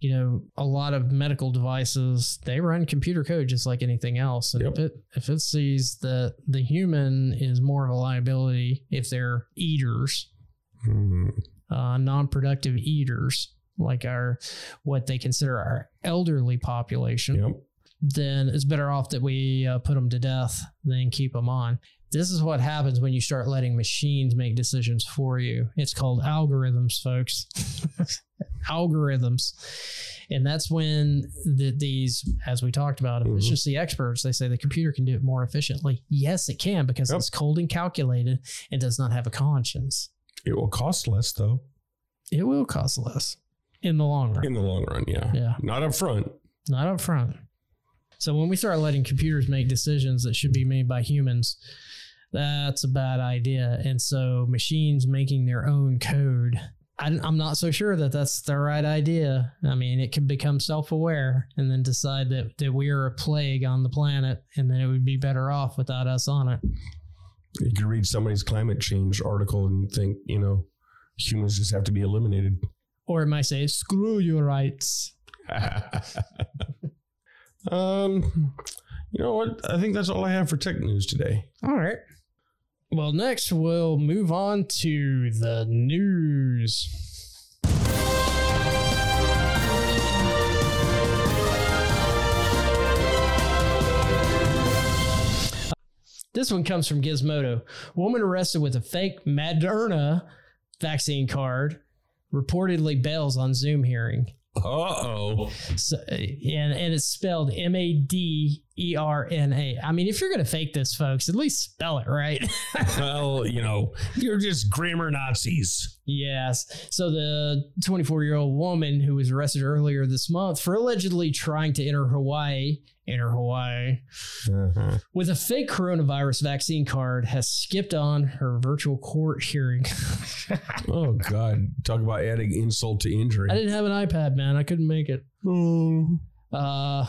You know, a lot of medical devices they run computer code just like anything else, and Yep. if it if it sees that the human is more of a liability if they're eaters, Hmm. uh, non-productive eaters, like our what they consider our elderly population Yep. then it's better off that we uh, put them to death than keep them on. This is what happens when you start letting machines make decisions for you. It's called algorithms, folks. algorithms. And that's when the, these, as we talked about, Mhm. efficiency experts, they say the computer can do it more efficiently. Yes, it can because Yep. it's cold and calculated and does not have a conscience. It will cost less though It will cost less in the long run. in the long run. Yeah. Yeah. Not up front. not up front. So when we start letting computers make decisions that should be made by humans, that's a bad idea. And so machines making their own code, I, am not so sure that that's the right idea. I mean, it could become self-aware and then decide that that we are a plague on the planet, and then it would be better off without us on it. You could read somebody's climate change article and think, you know, humans just have to be eliminated. Or it might say, "Screw your rights." um, you know what? I think that's all I have for tech news today. All right. Well, next we'll move on to the news. This one comes from Gizmodo. Woman arrested with a fake Moderna vaccine card reportedly bails on Zoom hearing. Uh oh. So, and and it's spelled M A D E R N A. I mean, if you're gonna fake this, folks, at least spell it right. Well, you know, you're just grammar Nazis. yes. So the 24 year old woman who was arrested earlier this month for allegedly trying to enter Hawaii, enter Hawaii Uh-huh. with a fake coronavirus vaccine card has skipped on her virtual court hearing. Oh God! Talk about adding insult to injury. I didn't have an iPad, man. I couldn't make it. Oh. Uh,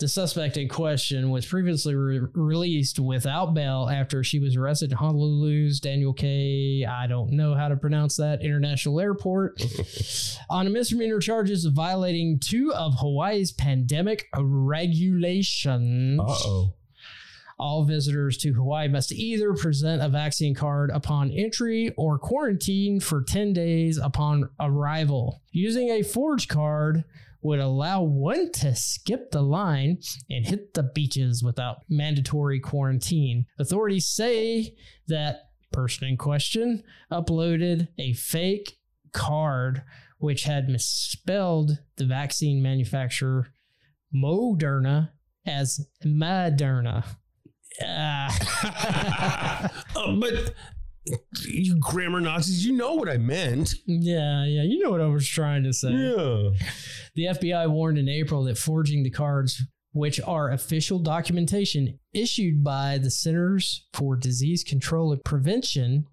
the suspect in question was previously re- released without bail after she was arrested in Honolulu's Daniel K. I don't know how to pronounce that international airport on a misdemeanor charges of violating two of Hawaii's pandemic regulations. Oh. All visitors to Hawaii must either present a vaccine card upon entry or quarantine for 10 days upon arrival. Using a forged card would allow one to skip the line and hit the beaches without mandatory quarantine. Authorities say that person in question uploaded a fake card which had misspelled the vaccine manufacturer Moderna as Maderna. Uh, but you grammar Nazis, you know what I meant. yeah, yeah, you know what I was trying to say. Yeah. The FBI warned in April that forging the cards, which are official documentation issued by the Centers for Disease Control and Prevention,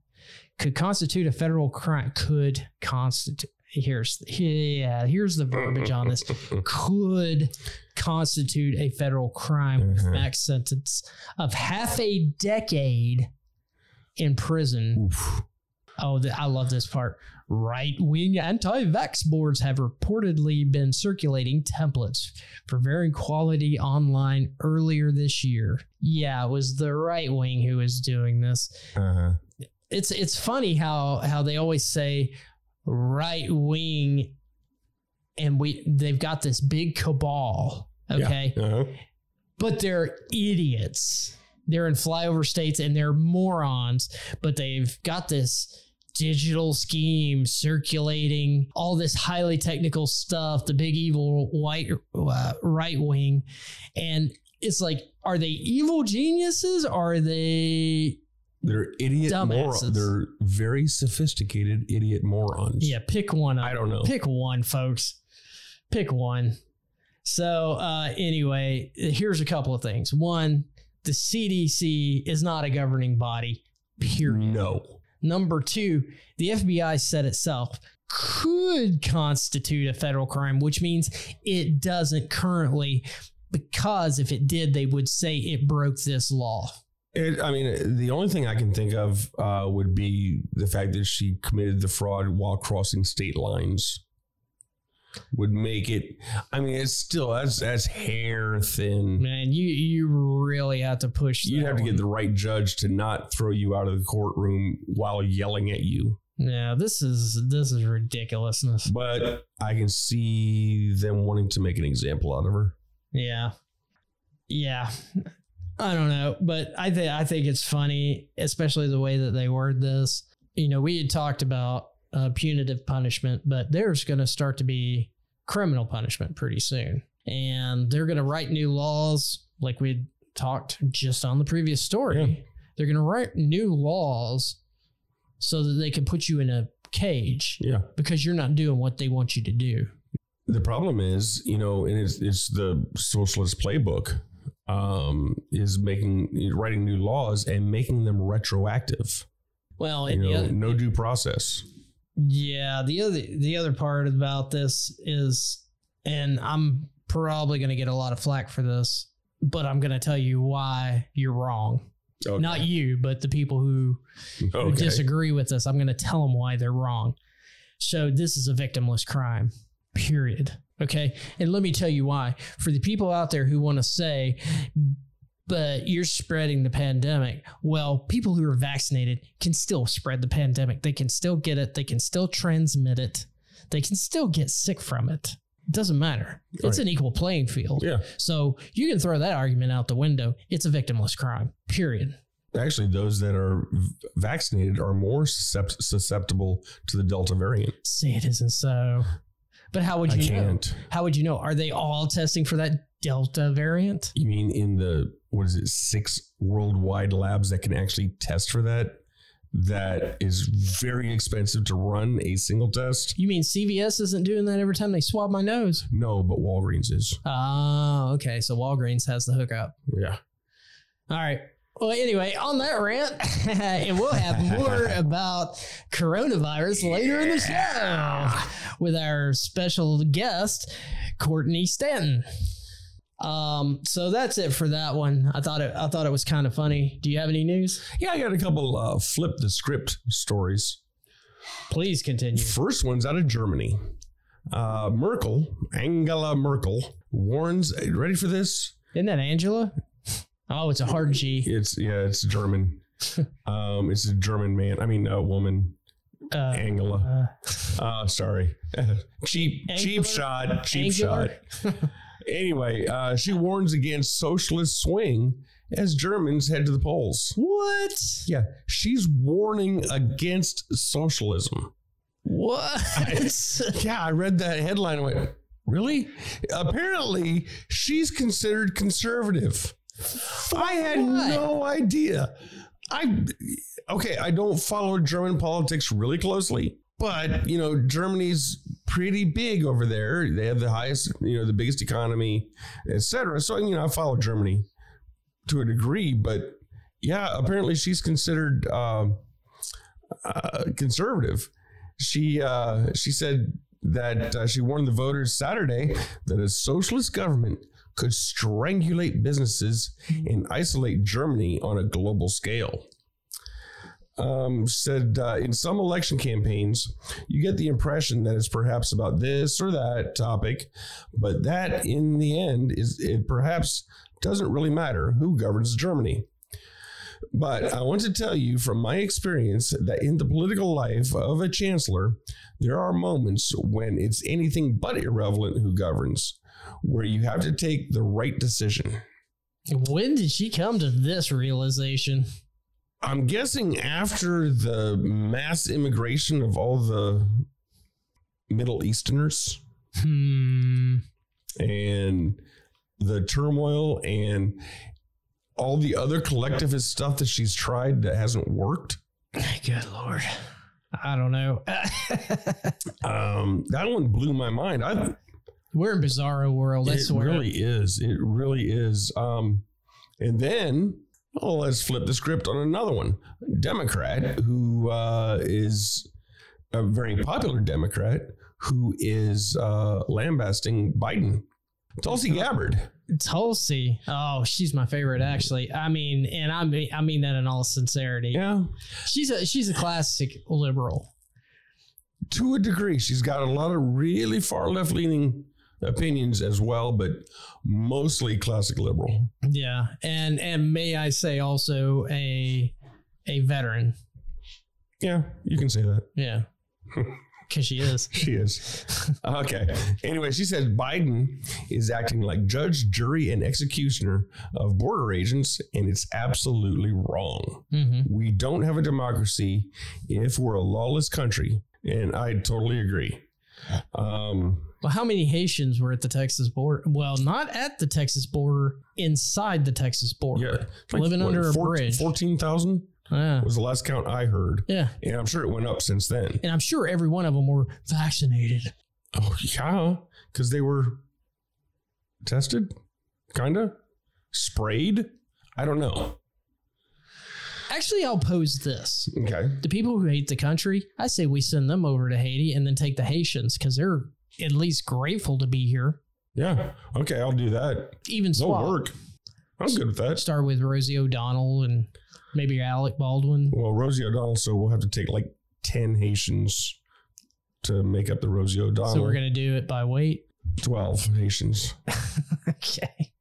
could constitute a federal crime. Could constitute. Here's yeah. Here's the verbiage on this. Could constitute a federal crime with Mhm. max sentence of half a decade in prison. Oof. Oh, th- I love this part. Right wing anti vax boards have reportedly been circulating templates for varying quality online earlier this year. Yeah, it was the right wing who was doing this. Uh-huh. It's it's funny how how they always say right wing and we they've got this big cabal, okay? Uh-huh. but they're idiots. They're in flyover states and they're morons, but they've got this digital scheme circulating all this highly technical stuff, the big evil white uh, right wing. And it's like, are they evil geniuses? Or are they, They're idiot morons. They're very sophisticated idiot morons. yeah, pick one. I don't know. Pick one, folks. Pick one. So, uh, anyway, here's a couple of things. One, the CDC is not a governing body, period. No. Number two, the FBI said itself could constitute a federal crime, which means it doesn't currently, because if it did, they would say it broke this law. It, I mean, the only thing I can think of uh, would be the fact that she committed the fraud while crossing state lines. Would make it. I mean, it's still that's that's hair thin. Man, you you really have to push. You'd have to one. get the right judge to not throw you out of the courtroom while yelling at you. Yeah, this is this is ridiculousness. But I can see them wanting to make an example out of her. Yeah. Yeah. I don't know, but I think I think it's funny, especially the way that they word this. You know, we had talked about uh, punitive punishment, but there's going to start to be criminal punishment pretty soon, and they're going to write new laws, like we talked just on the previous story. Yeah. They're going to write new laws so that they can put you in a cage Yeah. because you're not doing what they want you to do. The problem is, you know, and it's it's the socialist playbook um, is making writing new laws and making them retroactive. Well, You know, other- no due process. Yeah, the other the other part about this is, and I'm probably going to get a lot of flack for this, but I'm going to tell you why you're wrong. Okay. Not you, but the people who, who Okay. disagree with this. I'm going to tell them why they're wrong. So this is a victimless crime. Period. Okay, and let me tell you why. For the people out there who want to say, but you're spreading the pandemic. Well, people who are vaccinated can still spread the pandemic. They can still get it. They can still transmit it. They can still get sick from it. It doesn't matter. It's an equal playing field. Yeah. So you can throw that argument out the window. It's a victimless crime. Period. Actually, those that are vaccinated are more susceptible to the Delta variant. Say it isn't so. But how would I you know? can't. How would you know? Are they all testing for that Delta variant? You mean in the what is it? Six worldwide labs that can actually test for that. That is very expensive to run a single test. You mean CVS isn't doing that every time they swab my nose? No, but Walgreens is. Oh, okay. So Walgreens has the hookup. Yeah. All right. Well, anyway, on that rant, and we'll have more about coronavirus later in the show with our special guest, Courtney Stanton. Um, so that's it for that one. I thought it. I thought it was kind of funny. Do you have any news? Yeah, I got a couple uh, flip the script stories. Please continue. First one's out of Germany. Uh, Merkel, Angela Merkel, warns. Ready for this? Isn't that Angela? Oh, it's a hard G. It's yeah, it's German. um, it's a German man. I mean, a woman. Uh, Angela. Uh, sorry, cheap, cheap shot, cheap Angular? shot. anyway, uh, she warns against socialist swing as Germans head to the polls. what? Yeah, she's warning against socialism. What? Yeah, I read that headline and went, really? Apparently, she's considered conservative. I had What? no idea. I okay, I don't follow German politics really closely, but you know, Germany's pretty big over there. They have the highest, you know, the biggest economy, etc. So you know, I follow Germany to a degree, but yeah, apparently she's considered um uh, conservative. She uh, she said that uh, she warned the voters Saturday that a socialist government could strangulate businesses and isolate Germany on a global scale. Um, said uh, in some election campaigns, you get the impression that it's perhaps about this or that topic, but that in the end is it perhaps doesn't really matter who governs Germany. But I want to tell you from my experience that in the political life of a chancellor, there are moments when it's anything but irrelevant who governs, where you have to take the right decision. When did she come to this realization? I'm guessing after the mass immigration of all the Middle Easterners Hmm. and the turmoil and all the other collectivist stuff that she's tried that hasn't worked. Good lord. I don't know. Um, that one blew my mind. I We're in bizarro world. That's it really is. It really is. Um, and then, oh, let's flip the script on another one. Democrat who uh, is a very popular Democrat who is uh, lambasting Biden. Tulsi Gabbard. Tulsi. Oh, she's my favorite actually. I mean, and I mean I mean that in all sincerity. Yeah, She's a she's a classic liberal. to a degree, she's got a lot of really far left leaning opinions as well, but mostly classic liberal. Yeah. And and may I say also a a veteran. Yeah, you can say that. Yeah. Cause she is. She is. Okay. Anyway, she says Biden is acting like judge, jury, and executioner of border agents, and it's absolutely wrong. hmm We don't have a democracy if we're a lawless country, and I totally agree. Um, Well, how many Haitians were at the Texas border? Well, not at the Texas border, inside the Texas border. yeah, Living under a bridge. Fourteen thousand Yeah. was the last count I heard, Yeah. and I'm sure it went up since then. And I'm sure every one of them were vaccinated. Oh yeah, because they were tested, kinda sprayed. I don't know. Actually, I'll pose this. Okay. The people who hate the country, I say we send them over to Haiti and then take the Haitians because they're at least grateful to be here. Yeah. Okay, I'll do that. Even swap. work. I'm good with that. Start with Rosie O'Donnell and maybe Alec Baldwin. Well, Rosie O'Donnell, so we'll have to take like 10 Haitians to make up the Rosie O'Donnell. So we're going to do it by weight. 12 Haitians. okay.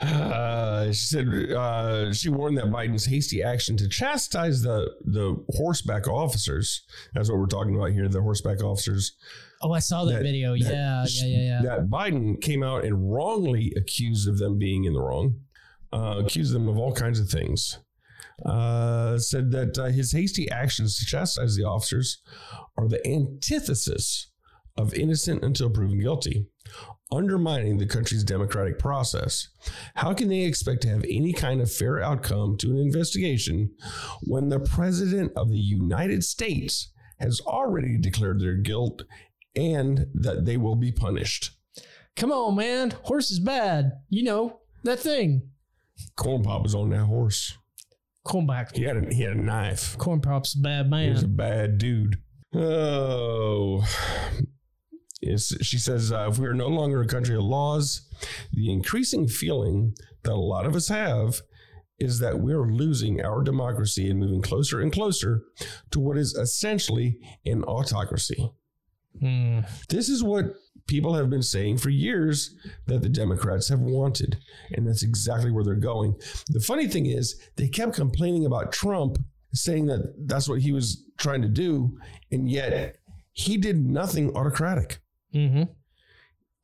Uh, she said uh, she warned that Biden's hasty action to chastise the the horseback officers. That's what we're talking about here. The horseback officers Oh, I saw that, That- video. that- yeah, yeah, yeah, yeah. that Biden came out and wrongly accused of them being in the wrong, uh, accused them of all kinds of things. Uh, said that uh, his hasty actions to chastise the officers are the antithesis of innocent until proven guilty, undermining the country's democratic process. How can they expect to have any kind of fair outcome to an investigation when the president of the United States has already declared their guilt and that they will be punished? Come on, man. Horse is bad. You know that thing. Corn Pop was on that horse. Cornback. He had a, he had a knife. Corn Pop's a bad man. He's a bad dude. Oh. It's, she says, uh, if we are no longer a country of laws, the increasing feeling that a lot of us have is that we're losing our democracy and moving closer and closer to what is essentially an autocracy. Hmm. This is what people have been saying for years that the Democrats have wanted. And that's exactly where they're going. The funny thing is, they kept complaining about Trump, saying that that's what he was trying to do. And yet he did nothing autocratic. Mm-hmm.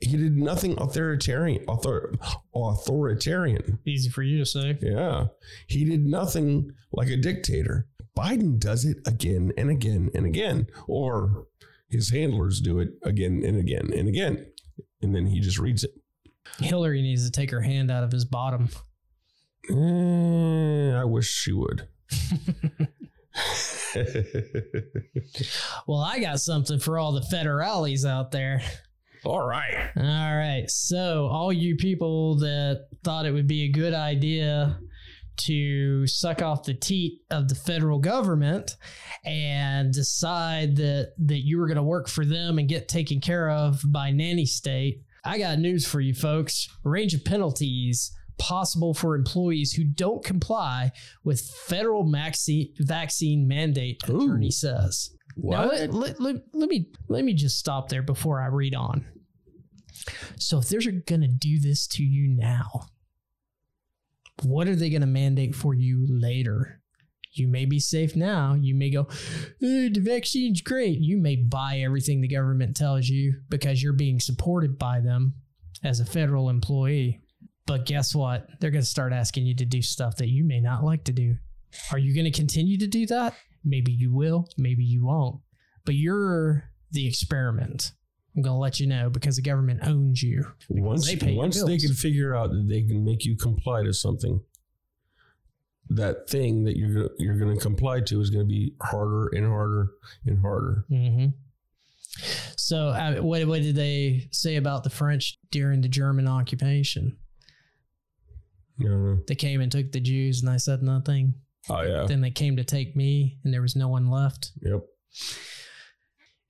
He did nothing authoritarian. Author, authoritarian. Easy for you to say. Yeah. He did nothing like a dictator. Biden does it again and again and again. Or his handlers do it again and again and again. And then he just reads it. Hillary needs to take her hand out of his bottom. Eh, I wish she would. Well, I got something for all the federales out there. All right. All right. So, all you people that thought it would be a good idea to suck off the teat of the federal government and decide that that you were going to work for them and get taken care of by nanny state, I got news for you folks. Range of penalties possible for employees who don't comply with federal maxi- vaccine mandate, attorney Ooh. says. Now, What? let, let, let, let me let me just stop there before I read on. So if they're going to do this to you now, what are they going to mandate for you later? You may be safe now. You may go, "Eh, the vaccine's great. You may buy everything the government tells you because you're being supported by them as a federal employee. But guess what? They're going to start asking you to do stuff that you may not like to do. Are you going to continue to do that? Maybe you will, maybe you won't. But you're the experiment. I'm going to let you know because the government owns you. Once, they once they can figure out that they can make you comply to something, that thing that you're you're going to comply to is going to be harder and harder and harder. hmm So, uh, what, what did they say about the French during the German occupation? They came and took the Jews and I said nothing. Oh yeah. Then they came to take me and there was no one left. Yep.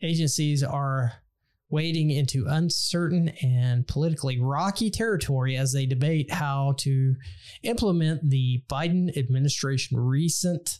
Agencies are wading into uncertain and politically rocky territory as they debate how to implement the Biden administration recent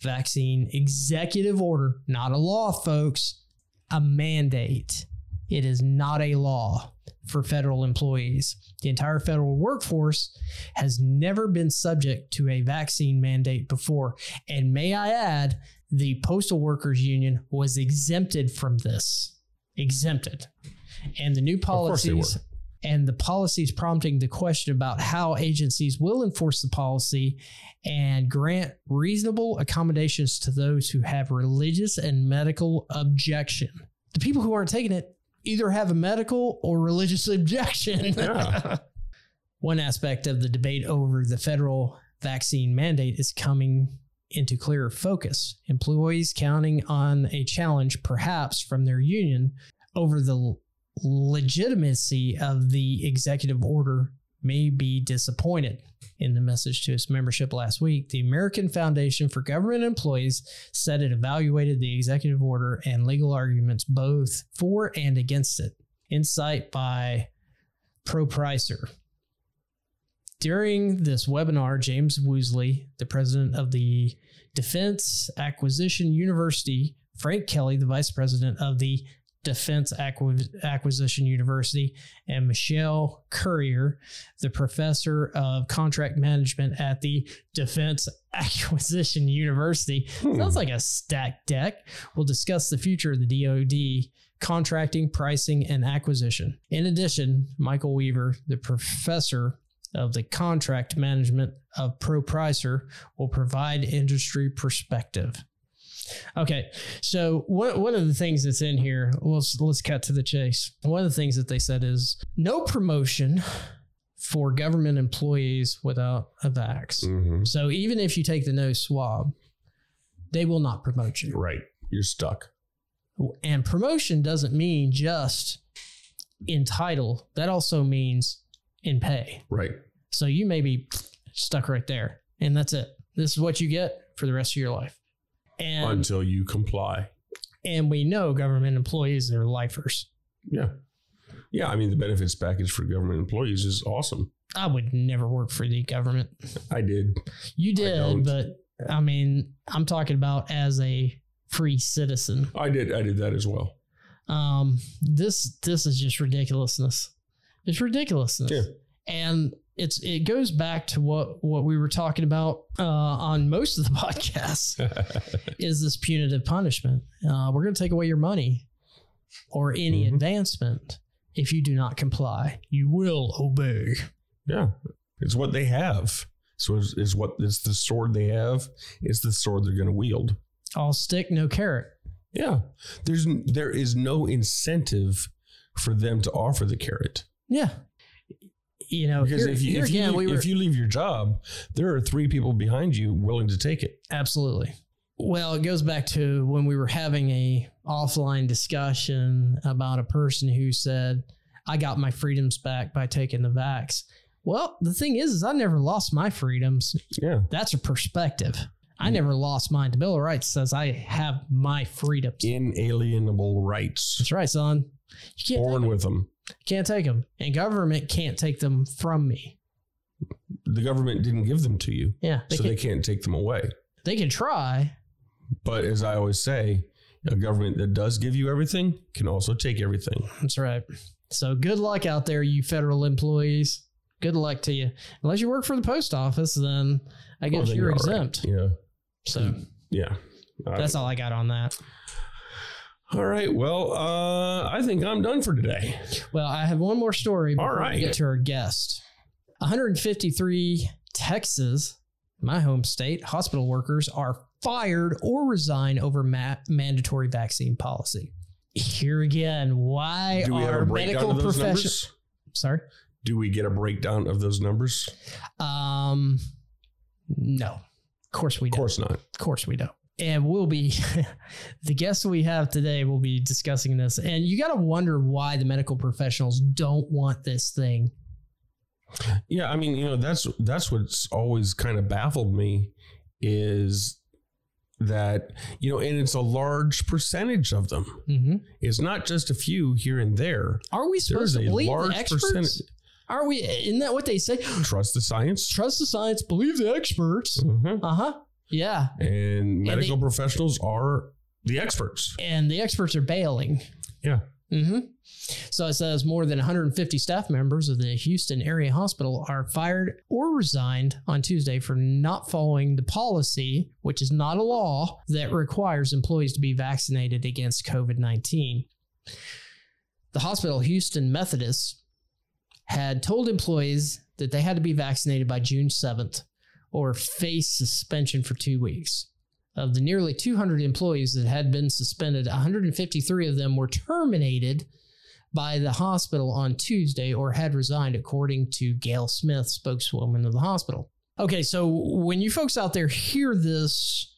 vaccine executive order, not a law, folks, a mandate. It is not a law for federal employees. The entire federal workforce has never been subject to a vaccine mandate before. And may I add, the Postal Workers Union was exempted from this. Exempted. And the new policies and the policies prompting the question about how agencies will enforce the policy and grant reasonable accommodations to those who have religious and medical objection. The people who aren't taking it either have a medical or religious objection. Yeah. One aspect of the debate over the federal vaccine mandate is coming into clearer focus. Employees counting on a challenge, perhaps from their union, over the legitimacy of the executive order may be disappointed. In the message to its membership last week, the American Foundation for Government Employees said it evaluated the executive order and legal arguments both for and against it. Insight by ProPricer. During this webinar, James Woolsey, the president of the Defense Acquisition University, Frank Kelly, the vice president of the Defense Acqui- Acquisition University, and Michelle Courier, the professor of contract management at the Defense Acquisition University. Hmm. Sounds like a stacked deck. We'll discuss the future of the DoD contracting, pricing, and acquisition. In addition, Michael Weaver, the professor of the contract management of ProPricer, will provide industry perspective. Okay, so one, one of the things that's in here, let's let's cut to the chase. One of the things that they said is no promotion for government employees without a vax. Mhm. So even if you take the nose swab, they will not promote you. Right. You're stuck. And promotion doesn't mean just in title, that also means in pay. Right. So you may be stuck right there, and that's it. This is what you get for the rest of your life. And Until you comply. and we know government employees are lifers. Yeah. Yeah. I mean, the benefits package for government employees is awesome. I would never work for the government. I did. You did, but I mean, I'm talking about as a free citizen. I did. I did that as well. Um, this this is just ridiculousness. It's ridiculousness. Yeah. And it's it goes back to what what we were talking about uh, on most of the podcasts is this punitive punishment. Uh, we're going to take away your money or any Mhm. advancement if you do not comply. You will obey. yeah. It's what they have. So it's, it's what it's the sword they have. It's the sword they're going to wield. All stick, no carrot. Yeah. There's there is no incentive for them to offer the carrot. Yeah. You know, Because here, if you if you, again, leave, we were if you leave your job, there are three people behind you willing to take it. Absolutely. Well, it goes back to when we were having a offline discussion about a person who said, "I got my freedoms back by taking the vax." Well, the thing is, is I never lost my freedoms. Yeah. That's a perspective. I never lost mine. The Bill of Rights says I have my freedoms. Inalienable rights. That's right, son. You can't Born with them. Can't take them, and government can't take them from me. The government didn't give them to you, Yeah, they so can, they can't take them away. they can try. But as I always say, a government that does give you everything can also take everything. That's right. So good luck out there, you federal employees. Good luck to you. Unless you work for the post office, then I Well, guess then you're, right. exempt. Yeah. So Yeah. That's all I got on that. All right. Well, uh, I think I'm done for today. Well, I have one more story before All we get to our guest. 153 Texas, my home state, hospital workers are fired or resign over ma- mandatory vaccine policy. Here again, why Do we have are a breakdown medical of those professionals? numbers? Sorry. Do we get a breakdown of those numbers? Um, no, of course we Of don't. course not. Of course we don't. And we'll be the guest we have today will be discussing this. And you got to wonder why the medical professionals don't want this thing. Yeah, I mean, you know, that's that's what's always kind of baffled me is that you know, and it's a large percentage of them. Mm-hmm. It's not just a few here and there. Are we supposed There's to believe large the experts? percentage. Are we? Isn't that what they say? Trust the science. Trust the science, believe the experts. Mhm. Uh huh. Yeah. And medical they- professionals are the experts. And the experts are bailing. Yeah. hmm So it says more than 150 staff members of the Houston area hospital are fired or resigned on Tuesday for not following the policy, which is not a law, that requires employees to be vaccinated against COVID 19. The hospital, Houston Methodist, had told employees that they had to be vaccinated by June 7th or face suspension for two weeks. Of the nearly 200 employees that had been suspended, 153 of them were terminated by the hospital on Tuesday or had resigned, according to Gail Smith, spokeswoman of the hospital. Okay, so when you folks out there hear this,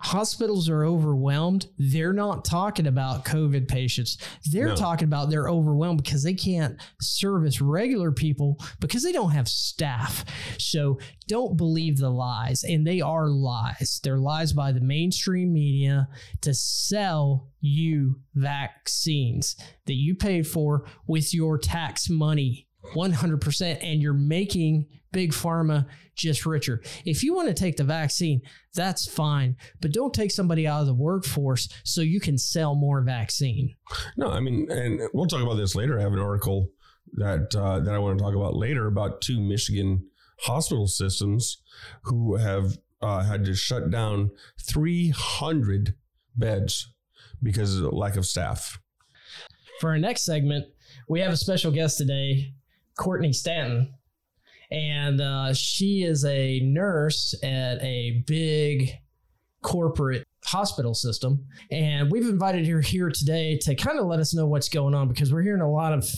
hospitals are overwhelmed. They're not talking about COVID patients. They're No. talking about they're overwhelmed because they can't service regular people because they don't have staff. So don't believe the lies. And they are lies. They're lies by the mainstream media to sell you vaccines that you paid for with your tax money. 100% and you're making big pharma just richer. If you want to take the vaccine, that's fine, but don't take somebody out of the workforce so you can sell more vaccine. No, I mean, and we'll talk about this later. I have an article that uh, that I want to talk about later about two Michigan hospital systems who have uh, had to shut down 300 beds because of lack of staff. For our next segment, we have a special guest today, Courtney Stanton. And uh, she is a nurse at a big corporate hospital system. And we've invited her here today to kind of let us know what's going on because we're hearing a lot of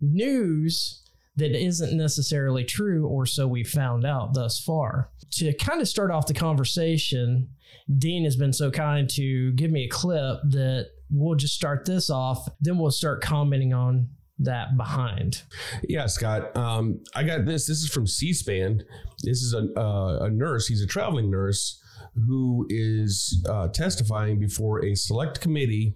news that isn't necessarily true, or so we've found out thus far. To kind of start off the conversation, Dean has been so kind to give me a clip that we'll just start this off, then we'll start commenting on that behind. Yeah, Scott. Um, I got this. This is from C-SPAN. This is a, uh, a nurse. He's a traveling nurse who is uh, testifying before a select committee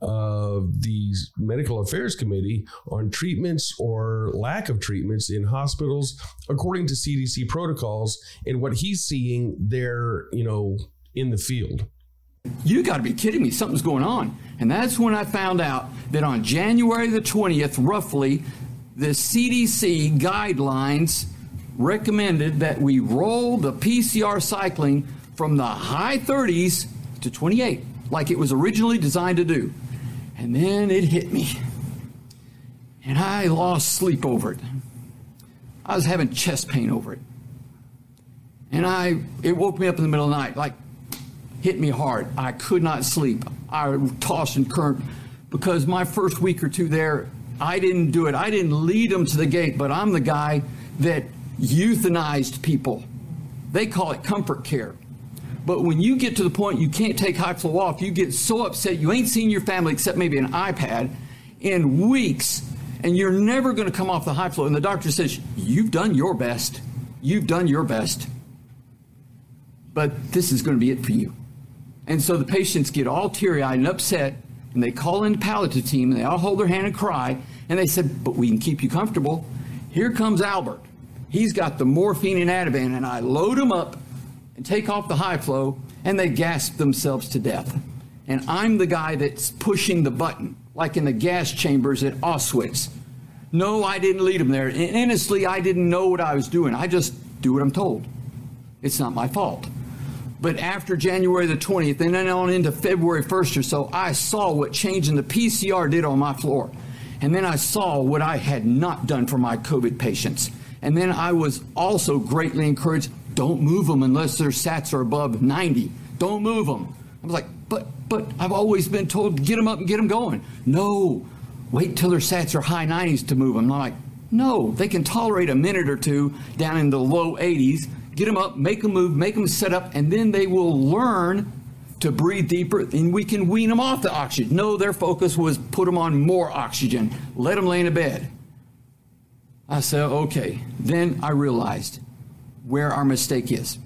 of the medical affairs committee on treatments or lack of treatments in hospitals according to CDC protocols and what he's seeing there, you know, in the field. You got to be kidding me. Something's going on. And that's when I found out that on January the 20th, roughly, the CDC guidelines recommended that we roll the PCR cycling from the high 30s to 28, like it was originally designed to do. And then it hit me. And I lost sleep over it. I was having chest pain over it. And I it woke me up in the middle of the night, like hit me hard. I could not sleep. I tossed and turned because my first week or two there, I didn't do it. I didn't lead them to the gate, but I'm the guy that euthanized people. They call it comfort care. But when you get to the point you can't take high flow off, you get so upset you ain't seen your family except maybe an iPad in weeks, and you're never going to come off the high flow. And the doctor says, You've done your best. You've done your best. But this is going to be it for you. And so the patients get all teary eyed and upset, and they call in the palliative team, and they all hold their hand and cry. And they said, But we can keep you comfortable. Here comes Albert. He's got the morphine and Ativan, and I load him up and take off the high flow, and they gasp themselves to death. And I'm the guy that's pushing the button, like in the gas chambers at Auschwitz. No, I didn't lead them there. And honestly, I didn't know what I was doing. I just do what I'm told. It's not my fault. But after January the 20th, and then on into February 1st or so, I saw what changing the PCR did on my floor. And then I saw what I had not done for my COVID patients. And then I was also greatly encouraged don't move them unless their SATs are above 90. Don't move them. I was like, but, but I've always been told get them up and get them going. No, wait till their SATs are high 90s to move them. I'm like, no, they can tolerate a minute or two down in the low 80s. Get them up, make them move, make them set up, and then they will learn to breathe deeper, and we can wean them off the oxygen. No, their focus was put them on more oxygen, let them lay in a bed. I said, okay. Then I realized where our mistake is.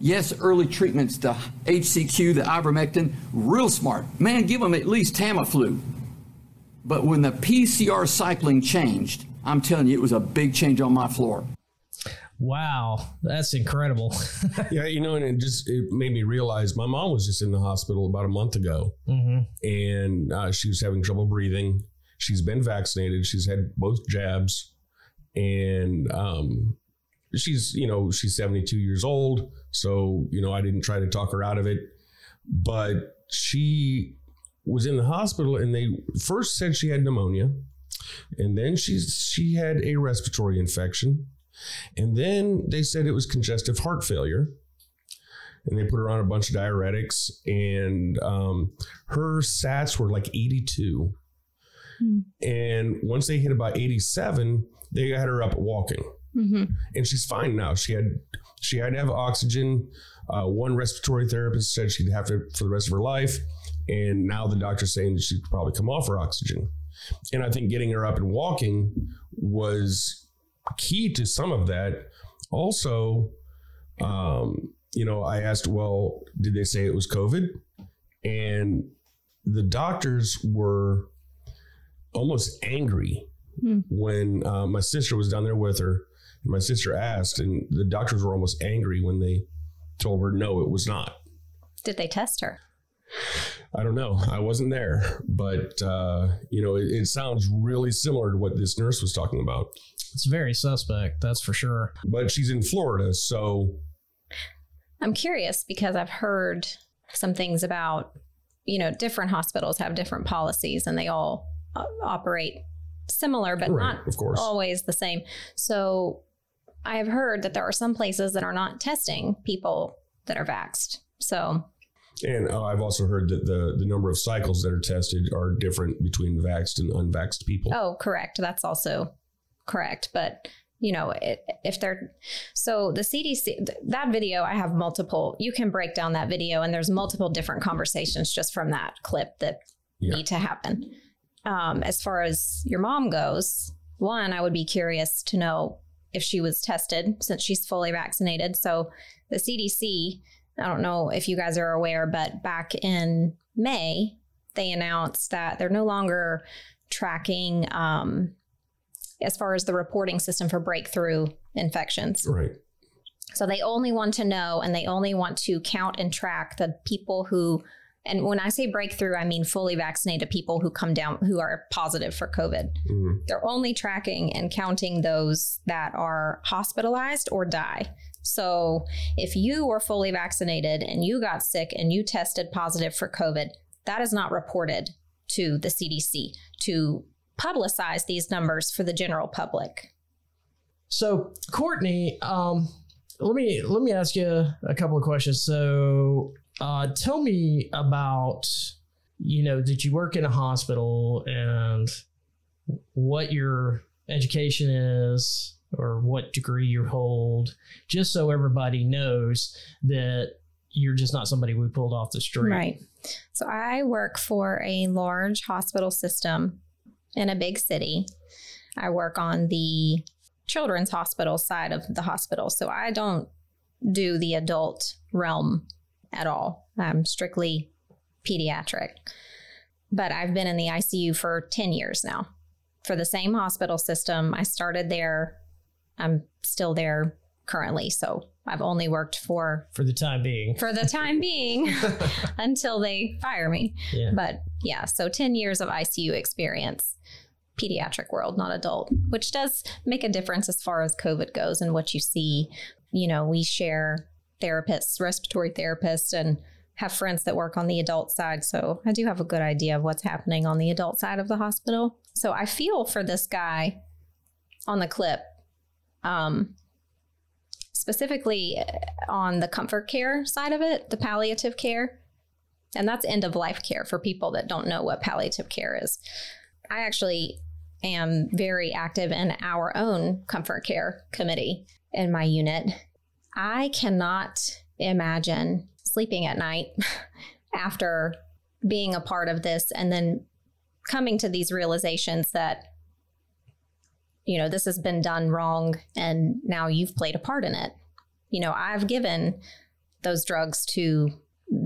Yes, early treatments, the HCQ, the ivermectin, real smart. Man, give them at least Tamiflu. But when the PCR cycling changed, I'm telling you, it was a big change on my floor. Wow, that's incredible. yeah, you know, and it just it made me realize my mom was just in the hospital about a month ago, mm-hmm. and uh, she was having trouble breathing. She's been vaccinated. She's had both jabs, and um, she's you know she's 72 years old so you know i didn't try to talk her out of it but she was in the hospital and they first said she had pneumonia and then she she had a respiratory infection and then they said it was congestive heart failure and they put her on a bunch of diuretics and um, her sats were like 82 hmm. and once they hit about 87 they had her up walking Mm-hmm. And she's fine now. She had she had to have oxygen. Uh, one respiratory therapist said she'd have to for the rest of her life, and now the doctor's saying that she could probably come off her oxygen. And I think getting her up and walking was key to some of that. Also, um, you know, I asked, well, did they say it was COVID? And the doctors were almost angry mm. when uh, my sister was down there with her my sister asked, and the doctors were almost angry when they told her no, it was not. Did they test her? I don't know. I wasn't there, but uh, you know, it, it, sounds really similar to what this nurse was talking about. It's very suspect, that's for sure. But she's in Florida, so I'm curious because I've heard some things about you know, different hospitals have different policies and they all uh, operate similar, but Right, not of course. always the same. So I have heard that there are some places that are not testing people that are vaxxed. So And uh, I've also heard that the, the number of cycles that are tested are different between vaxxed and unvaxxed people. Oh, correct. That's also correct. But you know, it, if they're so the CDC th- that video, I have multiple. You can break down that video, and there's multiple different conversations just from that clip that Yeah. need to happen. Um, as far as your mom goes, one, I would be curious to know if she was tested since she's fully vaccinated. So the CDC, I don't know if you guys are aware, but back in May, they announced that they're no longer tracking um, as far as the reporting system for breakthrough infections. Right. So they only want to know and they only want to count and track the people who, and when I say breakthrough, I mean fully vaccinated people who come down, who are positive for COVID. Mhm. They're only tracking and counting those that are hospitalized or die. So if you were fully vaccinated and you got sick and you tested positive for COVID, that is not reported to the CDC to publicize these numbers for the general public. So, Courtney, um, let me let me ask you a couple of questions. So, uh, tell me about you know did you work in a hospital and what your education is or what degree you hold, just so everybody knows that you're just not somebody we pulled off the street. Right. So I work for a large hospital system in a big city. I work on the children's hospital side of the hospital. So I don't do the adult realm at all. I'm strictly pediatric. But I've been in the ICU for 10 years now for the same hospital system. I started there. I'm still there currently. So I've only worked for For the time being. for the time being until they fire me. Yeah. But yeah, so 10 years of ICU experience, pediatric world, not adult, which does make a difference as far as COVID goes and what you see. You know, we share therapists, respiratory therapists, and have friends that work on the adult side. So I do have a good idea of what's happening on the adult side of the hospital. So I feel for this guy on the clip. Um, specifically on the comfort care side of it, the palliative care. And that's end of life care for people that don't know what palliative care is. I actually am very active in our own comfort care committee in my unit. I cannot imagine sleeping at night after being a part of this and then coming to these realizations that you know, this has been done wrong and now you've played a part in it. You know, I've given those drugs to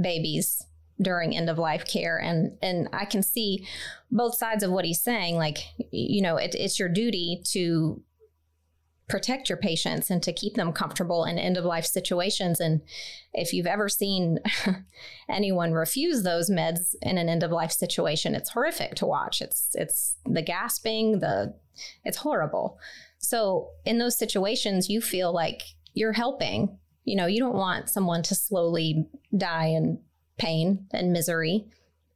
babies during end of life care and and I can see both sides of what he's saying like you know it, it's your duty to protect your patients and to keep them comfortable in end of life situations and if you've ever seen anyone refuse those meds in an end of life situation it's horrific to watch it's it's the gasping the it's horrible. So in those situations, you feel like you're helping. You know, you don't want someone to slowly die in pain and misery,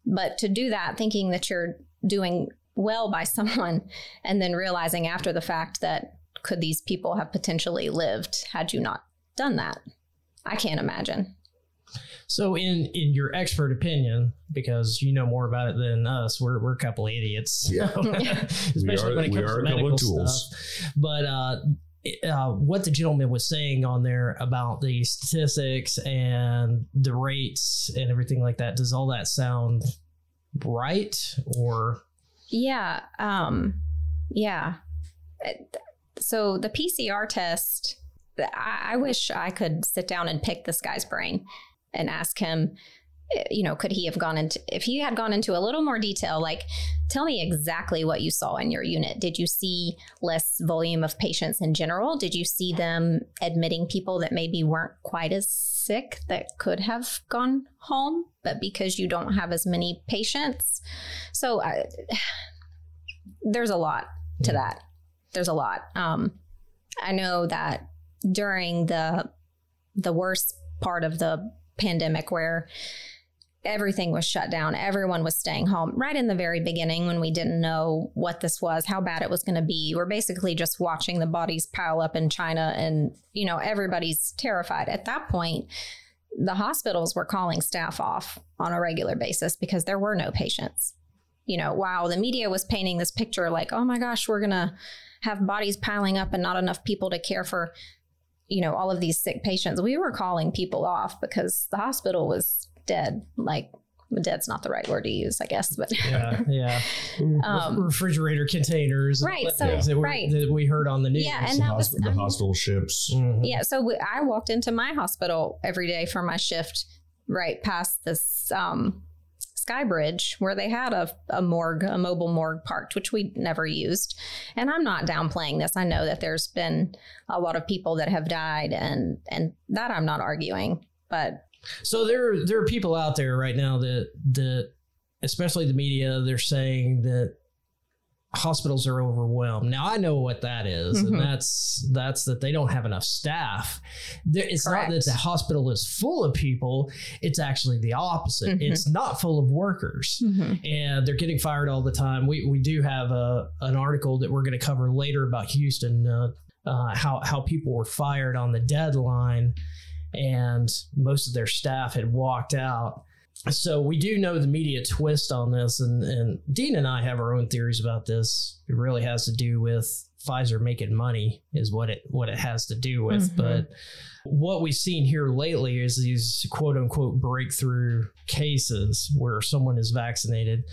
but to do that thinking that you're doing well by someone and then realizing after the fact that could these people have potentially lived had you not done that? I can't imagine. So, in in your expert opinion, because you know more about it than us, we're we're a couple of idiots. Yeah. especially are- when it we comes are to a couple of medical tools. stuff. But uh, uh, what the gentleman was saying on there about the statistics and the rates and everything like that, does all that sound right? Or Yeah. Um, yeah. So the PCR test, I, I wish I could sit down and pick this guy's brain and ask him, uh, you know, could he have gone into, if he had gone into a little more detail, like tell me exactly what you saw in your unit. Did you see less volume of patients in general? Did you see them admitting people that maybe weren't quite as sick that could have gone home, but because you don't have as many patients? So I, there's a lot to that. There's a lot. Um, I know that during the the worst part of the pandemic, where everything was shut down. Everyone was staying home right in the very beginning when we didn't know what this was, how bad it was going to be. We're basically just watching the bodies pile up in China and, you know, everybody's terrified. At that point, the hospitals were calling staff off on a regular basis because there were no patients. You know, while the media was painting this picture like, oh my gosh, we're going to have bodies piling up and not enough people to care for, you know, all of these sick patients, we were calling people off because the hospital was dead. Like, dead's not the right word to use, I guess, but Yeah, yeah. um, Refrigerator containers, Right, things so- that, were- right. that we heard on the news. Yeah, and that was- the um, hospital ships. Mhm. yeah. So we, I walked into my hospital every day for my shift, right past this um, Sky Bridge where they had a, a morgue, a mobile morgue parked, which we never used. And I'm not downplaying this. I know that there's been a lot of people that have died, and and that I'm not arguing, but So there there are people out there right now that that especially the media they're saying that hospitals are overwhelmed. Now I know what that is, Mhm. and that's that's that they don't have enough staff. There, it's not that the hospital is full of people, it's actually the opposite. Mhm. It's not full of workers. And they're getting fired all the time. We we do have a an article that we're going to cover later about Houston uh, uh, how how people were fired on the deadline and most of their staff had walked out. So we do know the media twist on this, and, and Dean and I have our own theories about this. It really has to do with Pfizer making money, is what it what it has to do with. Mhm. But what we've seen here lately is these quote unquote breakthrough cases where someone is vaccinated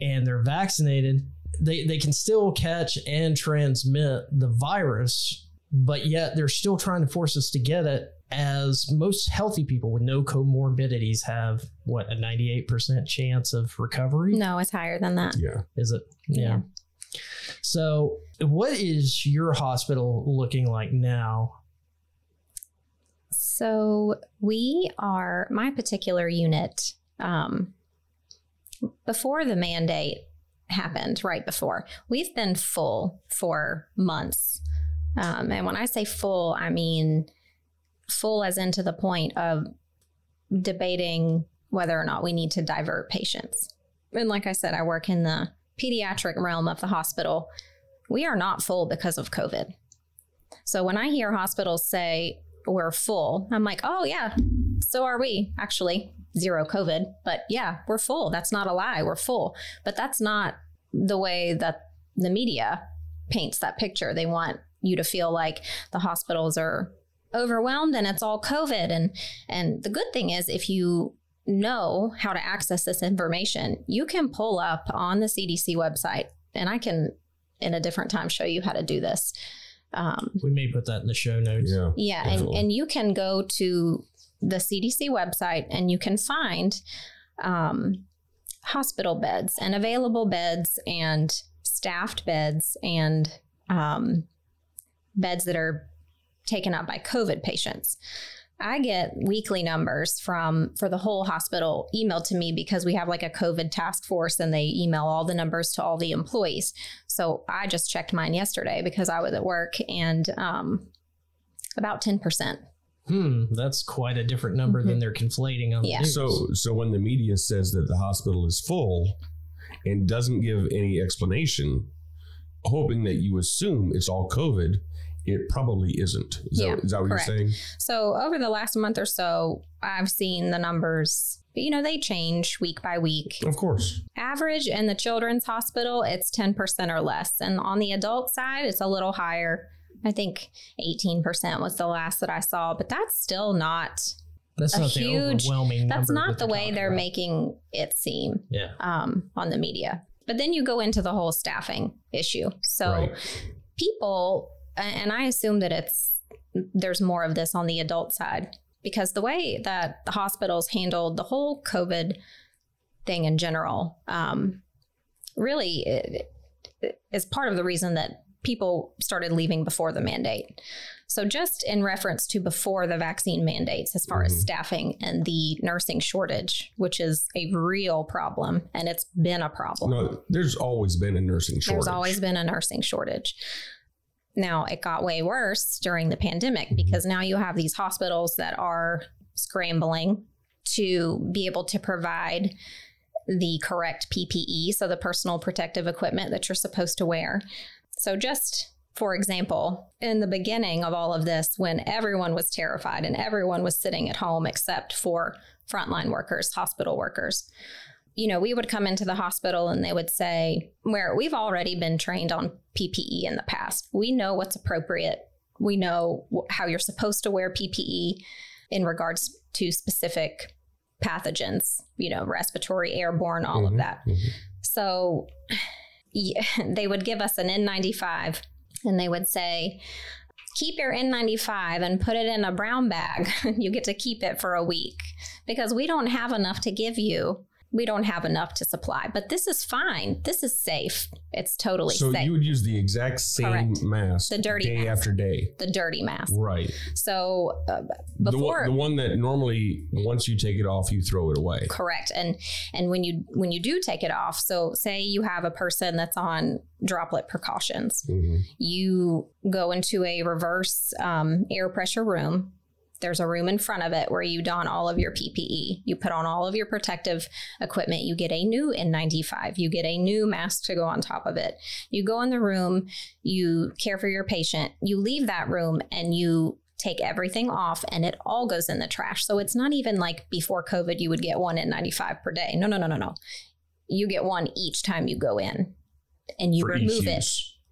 and they're vaccinated. They, they can still catch and transmit the virus, but yet they're still trying to force us to get it as most healthy people with no comorbidities have what a 98% chance of recovery no, it's higher than that. Yeah. is it yeah. so what is your hospital looking like now So we are my particular unit. Um, before the mandate happened, right before we've been full for months, um, and when I say full, I mean full as into the point of debating whether or not we need to divert patients. And like I said, I work in the pediatric realm of the hospital. We are not full because of COVID. So when I hear hospitals say we're full, I'm like, oh, yeah, so are we. Actually, zero COVID, but yeah, we're full. That's not a lie. We're full. But that's not the way that the media paints that picture. They want you to feel like the hospitals are overwhelmed and it's all COVID. And and the good thing is if you know how to access this information, you can pull up on the CDC website, and I can in a different time show you how to do this. Um, we may put that in the show notes Yeah. yeah, and, and you can go to the CDC website and you can find um, hospital beds and available beds and staffed beds and um, beds that are taken up by COVID patients. I get weekly numbers from for the whole hospital emailed to me because we have like a COVID task force and they email all the numbers to all the employees. So I just checked mine yesterday because I was at work and um, about 10%. hmm that's quite a different number than they're conflating on the Yeah. news. So, so when the media says that the hospital is full and doesn't give any explanation, hoping that you assume it's all COVID, it probably isn't. Is, Yeah, that, is that what correct. you're saying? So over the last month or so, I've seen the numbers, you know, they change week by week. Of course. Average in the children's hospital, it's 10% or less. And on the adult side, it's a little higher. I think 18% was the last that I saw, but that's still not that's a not huge- the overwhelming that's number not that the way they're about. making it seem yeah um, on the media. But then you go into the whole staffing issue. So Right. people, and I assume that it's there's more of this on the adult side because the way that the hospitals handled the whole COVID thing in general, um, really it, it is part of the reason that people started leaving before the mandate. So, just in reference to before the vaccine mandates, as far as Mhm. staffing and the nursing shortage, which is a real problem, and it's been a problem. No, there's always been a nursing shortage. There's always been a nursing shortage. Now, it got way worse during the pandemic Mhm. because now you have these hospitals that are scrambling to be able to provide the correct PPE, so the personal protective equipment that you're supposed to wear. So, just for example, in the beginning of all of this, when everyone was terrified and everyone was sitting at home except for frontline workers, hospital workers, you know, we would come into the hospital and they would say, where we've already been trained on PPE in the past. We know what's appropriate. We know how you're supposed to wear PPE in regards to specific pathogens, you know, respiratory, airborne, all Mhm, of that. mhm. So yeah, they would give us an N95 and they would say, keep your N95 and put it in a brown bag. you get to keep it for a week because we don't have enough to give you. We don't have enough to supply, but this is fine. This is safe. It's totally So safe. you would use the exact same Correct. mask The dirty day mask. after day. the dirty mask. Right. So uh, The before one, the one that normally once you take it off, you throw it away. correct and and when you when you do take it off so say you have a person that's on droplet precautions Mhm. you go into a reverse um, air pressure room there's a room in front of it where you don all of your ppe you put on all of your protective equipment. You get a new n95 you get a new mask to go on top of it. You go in the room you care for your patient you leave that room and you take everything off and it all goes in the trash. So it's not even like before covid you would get one n95 per day. No no no no no. You get one each time you go in and you For remove it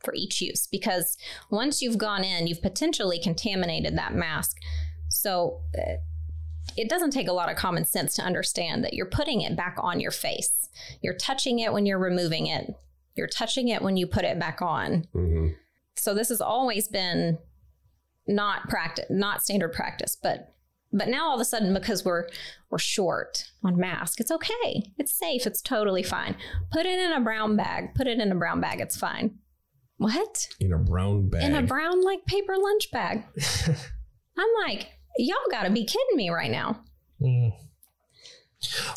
for each use. Because once you've gone in, you've potentially contaminated that mask. So uh, it doesn't take a lot of common sense to understand that you're putting it back on your face. You're touching it when you're removing it. You're touching it when you put it back on. Mhm. So this has always been not practice, not standard practice, but but now all of a sudden because we're we're short on mask, it's okay. It's safe. It's totally fine. Put it in a brown bag. Put it in a brown bag. It's fine. What? In a brown bag. In a brown like paper lunch bag. I'm like, y'all got to be kidding me right now. Mm.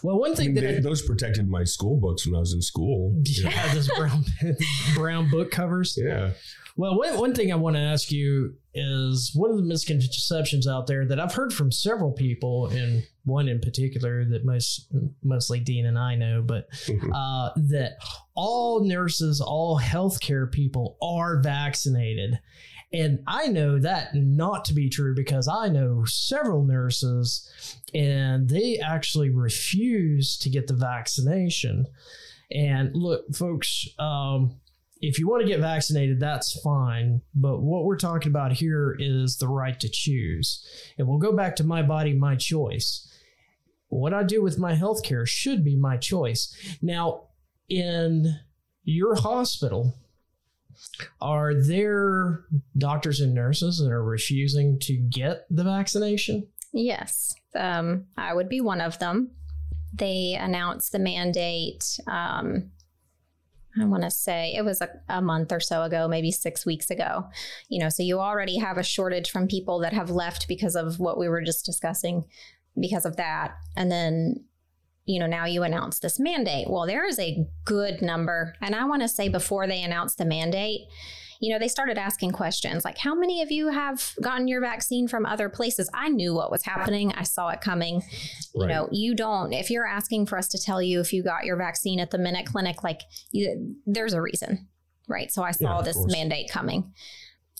Well, one I thing mean, that they- I, those protected my school books when I was in school. yeah, those brown brown book covers. Yeah. Well, one, one thing I want to ask you is one of the misconceptions out there that I've heard from several people, and one in particular that most mostly Dean and I know, but Mhm. uh, that all nurses, all healthcare people are vaccinated. And I know that not to be true because I know several nurses and they actually refuse to get the vaccination. And look, folks, um, if you want to get vaccinated, that's fine. But what we're talking about here is the right to choose. And we'll go back to my body, my choice. What I do with my healthcare should be my choice. Now, in your hospital, are there doctors and nurses that are refusing to get the vaccination? Yes, um, I would be one of them. They announced the mandate. Um, I want to say it was a, a month or so ago, maybe six weeks ago. You know, so you already have a shortage from people that have left because of what we were just discussing, because of that. And then, you know, now you announce this mandate. Well, there is a good number. And I want to say before they announced the mandate, you know, they started asking questions like, how many of you have gotten your vaccine from other places? I knew what was happening. I saw it coming. You know, you don't, if you're asking for us to tell you if you got your vaccine at the Minute Clinic, like, you, there's a reason, right? So I saw of this course. mandate coming.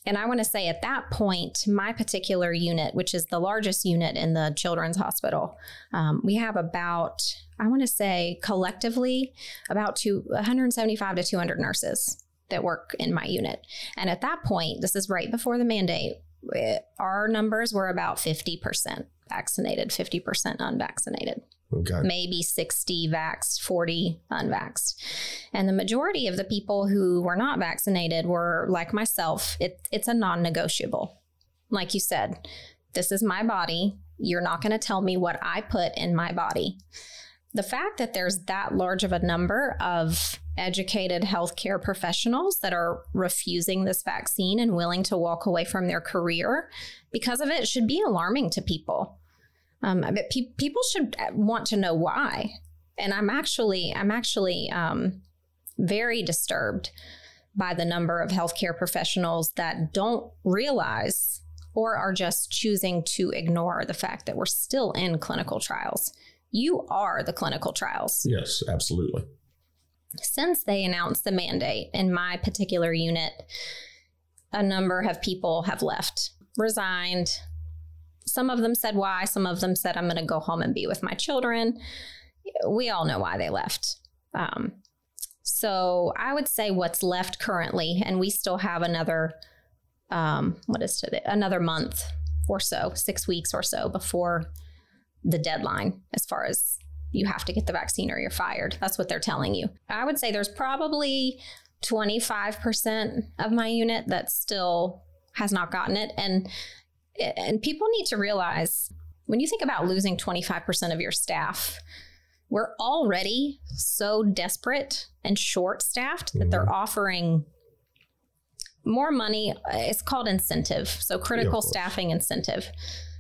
And I want to say at that point, my particular unit, which is the largest unit in the children's hospital, um, we have about, I want to say collectively, about two, 175 to 200 nurses that work in my unit. And at that point, this is right before the mandate, eh, our numbers were about 50% vaccinated, 50% unvaccinated Okay. maybe 60 vaxxed, 40 unvaxxed. And the majority of the people who were not vaccinated were like myself. It, it's a non negotiable. Like you said, this is my body. You're not going to tell me what I put in my body. The fact that there's that large of a number of educated healthcare professionals that are refusing this vaccine and willing to walk away from their career because of it should be alarming to people. Um, but pe- people should want to know why. And I'm actually, I'm actually um, very disturbed by the number of healthcare professionals that don't realize or are just choosing to ignore the fact that we're still in clinical trials. You are the clinical trials. Yes, absolutely. Since they announced the mandate in my particular unit, a number of people have left, resigned. Some of them said why, some of them said, I'm going to go home and be with my children. We all know why they left. Um, so I would say what's left currently, and we still have another, um, what is today? Another month or so, six weeks or so before the deadline as far as you have to get the vaccine or you're fired. That's what they're telling you. I would say there's probably 25% of my unit that still has not gotten it. And and people need to realize when you think about losing 25% of your staff, we're already so desperate and short staffed that they're mm-hmm. offering more money. It's called incentive. So critical course. staffing incentive.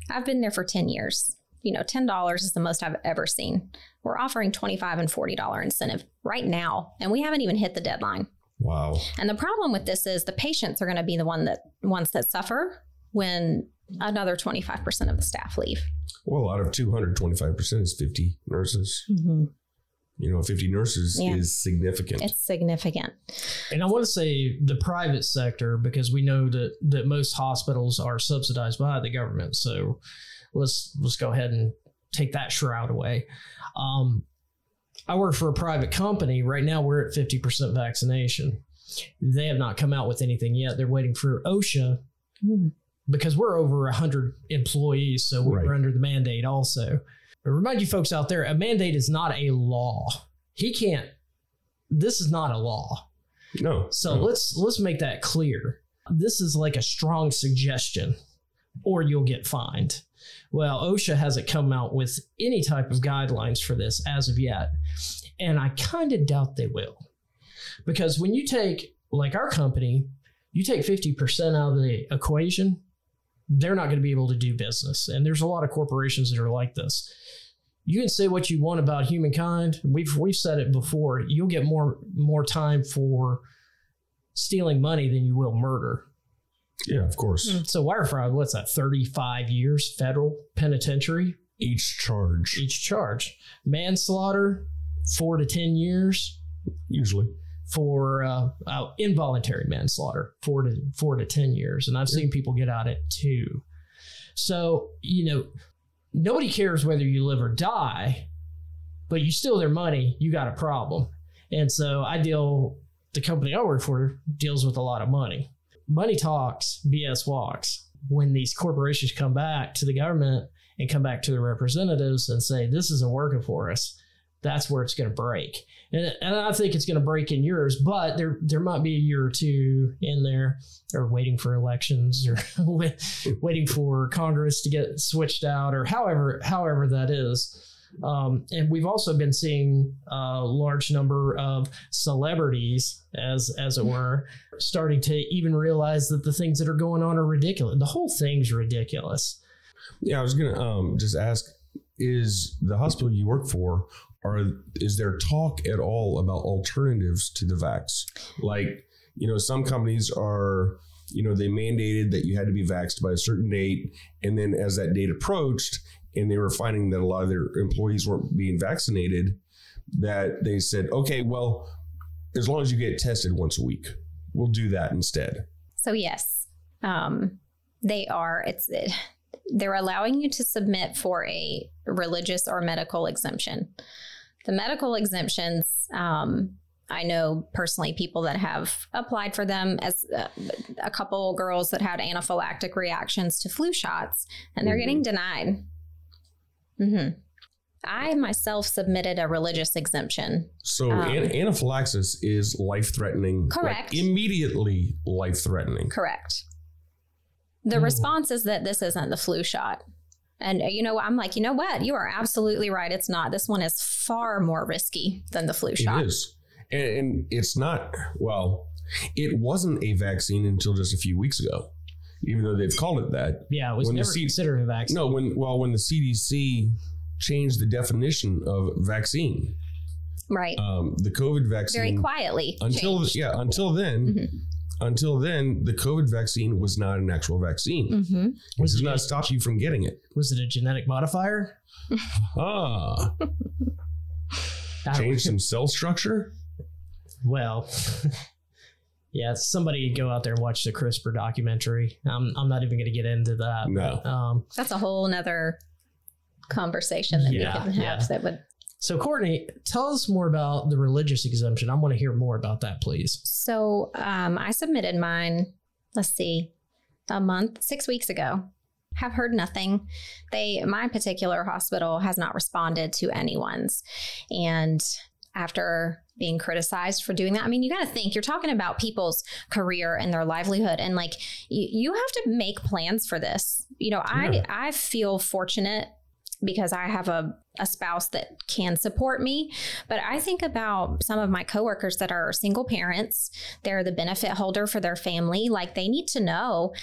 I've been there for 10 years. You know, $10 is the most I've ever seen. We're offering 25 and $40 incentive right now, and we haven't even hit the deadline. Wow. And the problem with this is the patients are going to be the one that ones that suffer when another 25% of the staff leave. Well, out of 225% is 50 nurses. You know, 50 nurses Yeah. is significant. It's significant. And I want to say the private sector because we know that that most hospitals are subsidized by the government. So let's let's go ahead and take that shroud away. Um, I work for a private company. Right now, we're at fifty percent vaccination. They have not come out with anything yet. They're waiting for OSHA because we're over hundred employees, so we're Right. under the mandate also. But remind you folks out there, a mandate is not a law. He can't. This is not a law. no. So no. let's let's make that clear. This is like a strong suggestion, or you'll get fined. Well, OSHA hasn't come out with any type of guidelines for this as of yet, and I kind of doubt they will, because when you take like our company, you take fifty percent out of the equation, they're not going to be able to do business, and there's a lot of corporations that are like this. You can say what you want about humankind. We've we've said it before. You'll get more more time for stealing money than you will murder. Yeah, of course. Hmm. So wire fraud, what's that? Thirty five years federal penitentiary Each charge, each charge. Manslaughter, four to ten years usually. For uh, uh, involuntary manslaughter, four to four to ten years, and I've seen people get out at two. So you know, nobody cares whether you live or die, but you steal their money, you got a problem. And so I deal. The company I work for deals with a lot of money. Money talks, BS walks. When these corporations come back to the government and come back to their representatives and say this isn't working for us, that's where it's going to break. And, and I think it's going to break in yours, but there there might be a year or two in there, or waiting for elections, or waiting for Congress to get switched out, or however however that is. Um, and we've also been seeing a large number of celebrities, as as it were, starting to even realize that the things that are going on are ridiculous. The whole thing's ridiculous. Yeah, I was gonna um just ask: Is the hospital you work for, are is there talk at all about alternatives to the vax? Like, you know, some companies are, you know, they mandated that you had to be vaxxed by a certain date, and then as that date approached, and they were finding that a lot of their employees weren't being vaccinated, that they said, okay, well, as long as you get tested once a week, we'll do that instead. So yes, um, they are. It's it, they're allowing you to submit for a religious or medical exemption. The medical exemptions, um, I know personally people that have applied for them as uh, a couple girls that had anaphylactic reactions to flu shots, and they're Mhm. getting denied. hmm I myself submitted a religious exemption So Um, an- anaphylaxis is life threatening. Correct. immediately life threatening. Correct. The Ooh. response is that this isn't the flu shot. And uh, you know, I'm like, you know what? You are absolutely right. It's not. This one is far more risky than the flu shot. It is. And, and it's not, well, it wasn't a vaccine until just a few weeks ago, even though they've called it that. Yeah, it was When the never seed- considered a vaccine. No, when, well, when the CDC changed the definition of vaccine, Right. um, the COVID vaccine. Very quietly. until changed. yeah until then Mhm. Until then, the COVID vaccine was not an actual vaccine. Mm-hmm. It does not stop you from getting it. Was it a genetic modifier? Ah, change some cell structure. Well, yeah, somebody go out there and watch the CRISPR documentary. I'm, I'm not even going to get into that. No. Um, That's a whole nother conversation that Yeah, we can have yeah. that would so, Courtney, tell us more about the religious exemption. I want to hear more about that, please. So um, I submitted mine, let's see, a month, six weeks ago. Have heard nothing. They, my particular hospital has not responded to anyone's. And after being criticized for doing that, I mean, you got to think you're talking about people's career and their livelihood. And like, you, you have to make plans for this. You know, Yeah. I, I feel fortunate because I have a, a spouse that can support me. But I think about some of my coworkers that are single parents. They're the benefit holder for their family. Like they need to know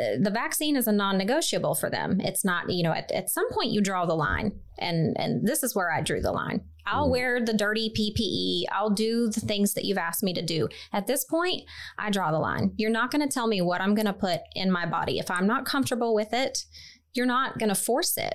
uh, the vaccine is a non-negotiable for them. It's not, you know, at, at some point you draw the line. And and this is where I drew the line. I'll Mhm. wear the dirty PPE. I'll do the things that you've asked me to do. At this point, I draw the line. You're not going to tell me what I'm going to put in my body. If I'm not comfortable with it, you're not going to force it.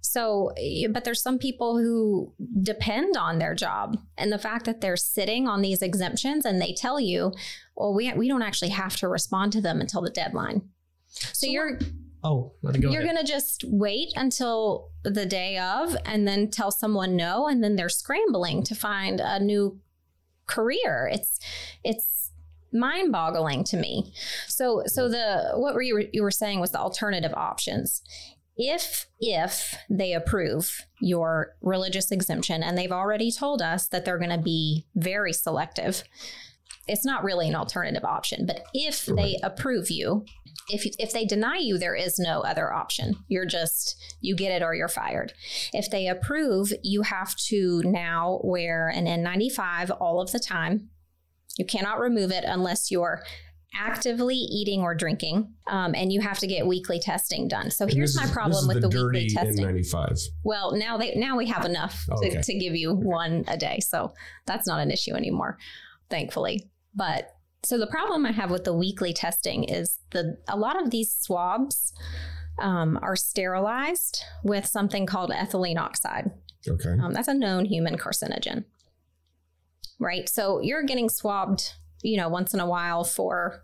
So, eh, but there's some people who depend on their job and the fact that they're sitting on these exemptions and they tell you, well, we, we don't actually have to respond to them until the deadline. So, you're Oh, let it go. you're going to just wait until the day of and then tell someone no and then they're scrambling to find a new career. It's it's mind-boggling to me. So so mm-hmm. the what were you you were saying was the alternative options. If if they approve your religious exemption and they've already told us that they're going to be very selective, it's not really an alternative option. But if they approve you, if if they deny you, there is no other option. You're just you get it or you're fired. If they approve, you have to now wear an N95 all of the time. You cannot remove it unless you're actively eating or drinking, um, and you have to get weekly testing done. So And here's my problem is with the, dirty weekly testing. N95. Well, now they now we have enough to, Okay. to give you one a day, so that's not an issue anymore, thankfully. But so the problem I have with the weekly testing is the a lot of these swabs um, are sterilized with something called ethylene oxide. Okay. Um, that's a known human carcinogen, right? So you're getting swabbed, you know, once in a while for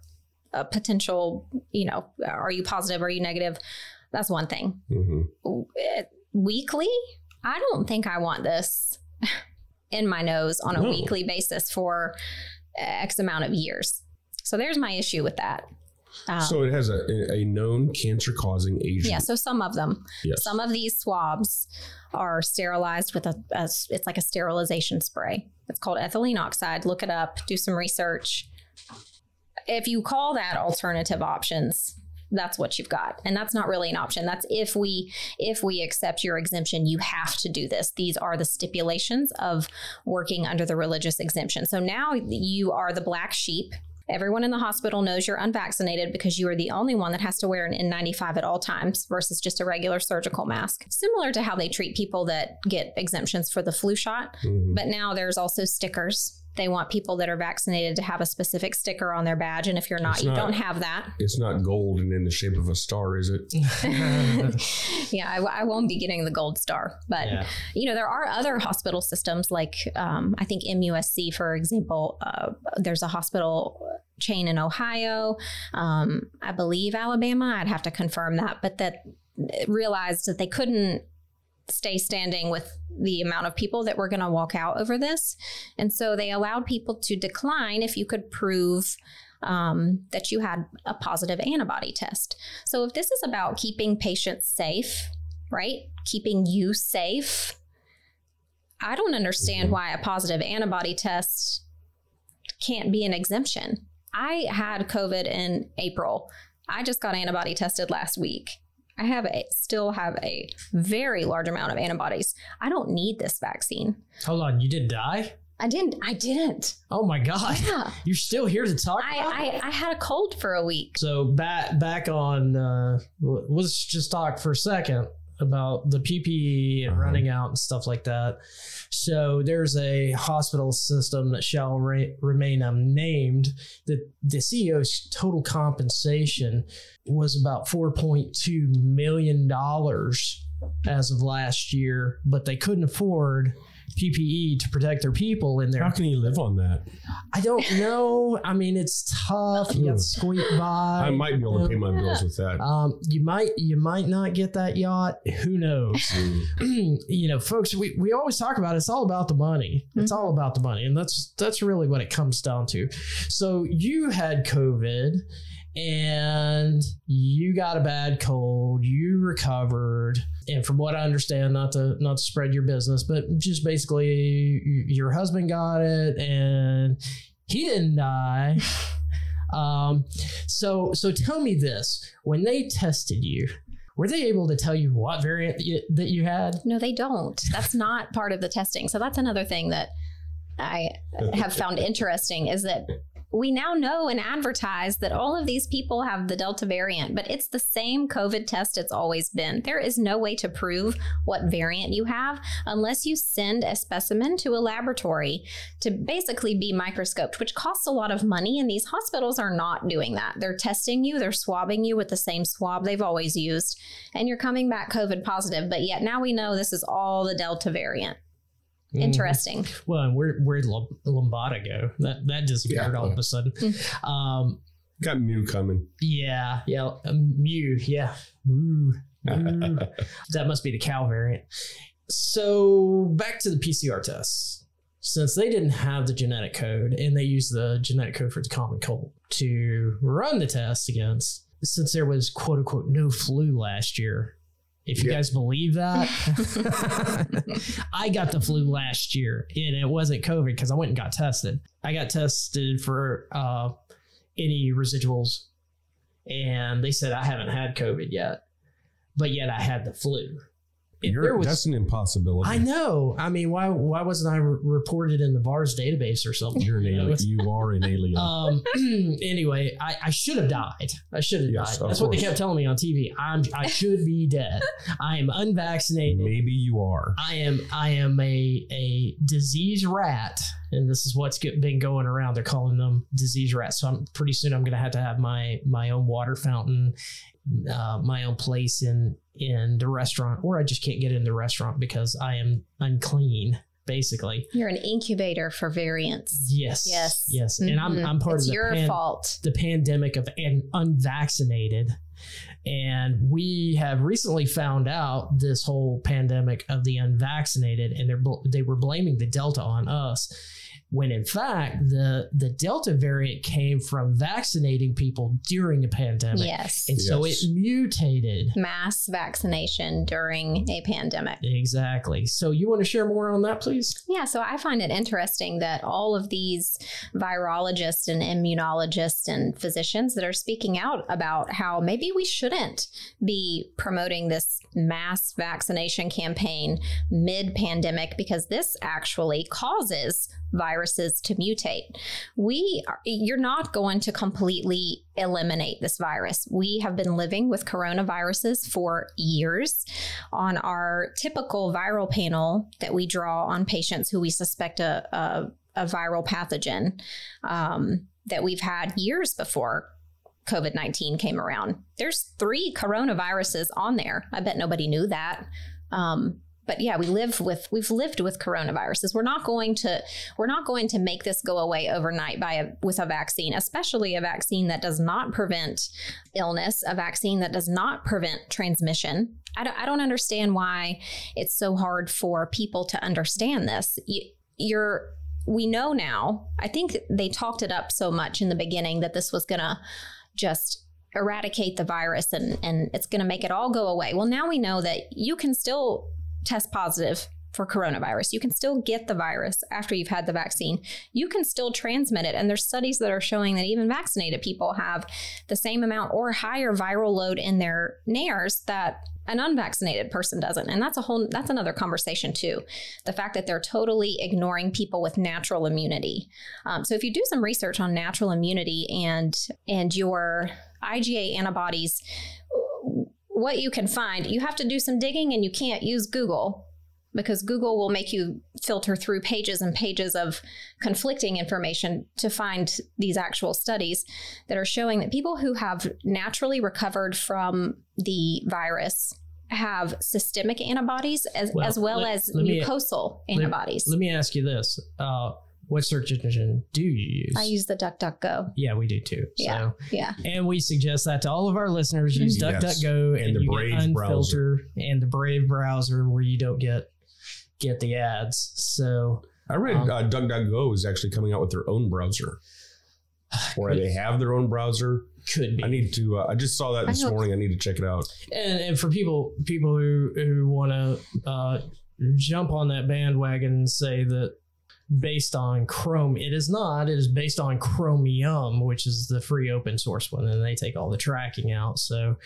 a potential, you know, are you positive? Are you negative? That's one thing hmm uh, weekly, I don't think I want this in my nose on a No. weekly basis for X amount of years. So there's my issue with that. Um, so it has a, a known cancer causing agent. yeah, so some of them, Yes. some of these swabs are sterilized with a, a, it's like a sterilization spray. It's called ethylene oxide. Look it up, do some research. If you call that alternative options, that's what you've got. And that's not really an option. That's if we if we accept your exemption, you have to do this. These are the stipulations of working under the religious exemption. So now you are the black sheep. Everyone in the hospital knows you're unvaccinated because you are the only one that has to wear an N95 at all times versus just a regular surgical mask. Similar to how they treat people that get exemptions for the flu shot. Mhm. But now there's also stickers. They want people that are vaccinated to have a specific sticker on their badge. And if you're not, It's you not- don't have that. It's not gold and in the shape of a star, is it? yeah, I, I won't be getting the gold star. But, Yeah. you know, there are other hospital systems like um, I think MUSC, for example. Uh, there's a hospital chain in Ohio. Um, I believe Alabama. I'd have to confirm that. But that realized that they couldn't stay standing with the amount of people that were going to walk out over this. And so they allowed people to decline if you could prove um, that you had a positive antibody test. So if this is about keeping patients safe, right? Keeping you safe, I don't understand Mhm. why a positive antibody test can't be an exemption. I had COVID in April. I just got antibody tested last week. I have a, still have a very large amount of antibodies. I don't need this vaccine. Hold on, you didn't die? I didn't. I didn't. Oh my god. Yeah. You're still here to talk I, about? I, I had a cold for a week. So back back on uh let's just talk for a second about the PPE and Uh-huh. running out and stuff like that. So there's a hospital system that shall re- remain unnamed. The the CEO's total compensation was about 4.2 million dollars as of last year, but they couldn't afford PPE to protect their people in there. How can you live on that? I don't know. I mean, it's tough. You got to squeak by. I might be able to pay my bills with that. Um, you might you might not get that yacht. Who knows? You know, folks, we, we always talk about it, it's all about the money. It's all about the money, and that's that's really what it comes down to. So you had COVID, and you got a bad cold. You recovered, and from what I understand, not to not to spread your business, but just basically, your husband got it, and he didn't die. Um, so so tell me this: when they tested you, were they able to tell you what variant you, that you had? No, they don't. That's not part of the testing. So that's another thing that I have found interesting is that we now know and advertise that all of these people have the Delta variant, but it's the same COVID test it's always been. There is no way to prove what variant you have unless you send a specimen to a laboratory to basically be microscoped, which costs a lot of money. And these hospitals are not doing that. They're testing you, they're swabbing you with the same swab they've always used, and you're coming back COVID positive. But yet now we know this is all the Delta variant. Interesting. Well, and where where'd Lom- go? That that disappeared Yeah. all of a sudden. Um, Got Mu coming. yeah, yeah, um, Mu, yeah, Mu, Mu. that must be the cow variant. So back to the PCR tests. Since they didn't have the genetic code and they used the genetic code for the common cold to run the test against, since there was quote unquote no flu last year, if you Yeah. guys believe that, I got the flu last year and it wasn't COVID because I went and got tested. I got tested for uh, any residuals and they said I haven't had COVID yet, but yet I had the flu. There was- that's an impossibility. I know. I mean, why why wasn't I re- reported in the VAERS database or something? You're an alien. You are an alien. um. anyway, I, I should have died. I should have Yes, died. That's what they kept telling me on TV. I'm I should be dead. I am unvaccinated. Maybe you are. I am I am a a disease rat, and this is what's get, been going around. They're calling them disease rats. So I'm pretty soon I'm going to have to have my my own water fountain, uh, my own place in in the restaurant, or I just can't get in the restaurant because I am unclean. Basically, You're an incubator for variants. yes, Yes. yes, and I'm Mhm. I'm part it's of the your pan- fault. the pandemic of an unvaccinated. And we have recently found out this whole pandemic of the unvaccinated, and they're they were blaming the Delta on us, when in fact the the Delta variant came from vaccinating people during a pandemic, Yes. and so it mutated. Mass vaccination during a pandemic. Exactly. So you want to share more on that, please? Yeah, so I find it interesting that all of these virologists and immunologists and physicians that are speaking out about how maybe we shouldn't be promoting this mass vaccination campaign mid pandemic because this actually causes viruses to mutate. We are, you're not going to completely eliminate this virus. We have been living with coronaviruses for years. On our typical viral panel that we draw on patients who we suspect a, a, a viral pathogen um, that we've had years before COVID 19 came around. There's three coronaviruses on there. I bet nobody knew that. Um, but yeah, we live with we've lived with coronaviruses. We're not going to we're not going to make this go away overnight by a, with a vaccine, especially a vaccine that does not prevent illness, a vaccine that does not prevent transmission. I don't, I don't understand why it's so hard for people to understand this. You, you're we know now. I think they talked it up so much in the beginning that this was gonna just eradicate the virus and and it's going to make it all go away. Well, now we know that you can still test positive for coronavirus. You can still get the virus after you've had the vaccine. You can still transmit it and there's studies that are showing that even vaccinated people have the same amount or higher viral load in their nares that an unvaccinated person doesn't. And that's a whole that's another conversation too. The fact that they're totally ignoring people with natural immunity. Um, so if you do some research on natural immunity and and your IgA antibodies what you can find, you have to do some digging and you can't use Google because Google will make you filter through pages and pages of conflicting information to find these actual studies that are showing that people who have naturally recovered from the virus have systemic antibodies as Well, as well let- as let me- mucosal antibodies. Let me ask you this: uh, What search engine do you use? I use the DuckDuckGo. yeah, we do too. Yeah. So, Yeah. and we suggest that to all of our listeners: use Yes. DuckDuckGo and, And the you Brave get browser. And the Brave browser, where you don't get get the ads. So I read Um, uh, DuckDuckGo is actually coming out with their own browser, or they have their own browser. could be. I need to. Uh, I just saw that this know- morning. I need to check it out. and, and for people people who who want to uh, jump on that bandwagon and say that based on Chrome, it is not. It is based on Chromium, which is the free open source one, and they take all the tracking out. So,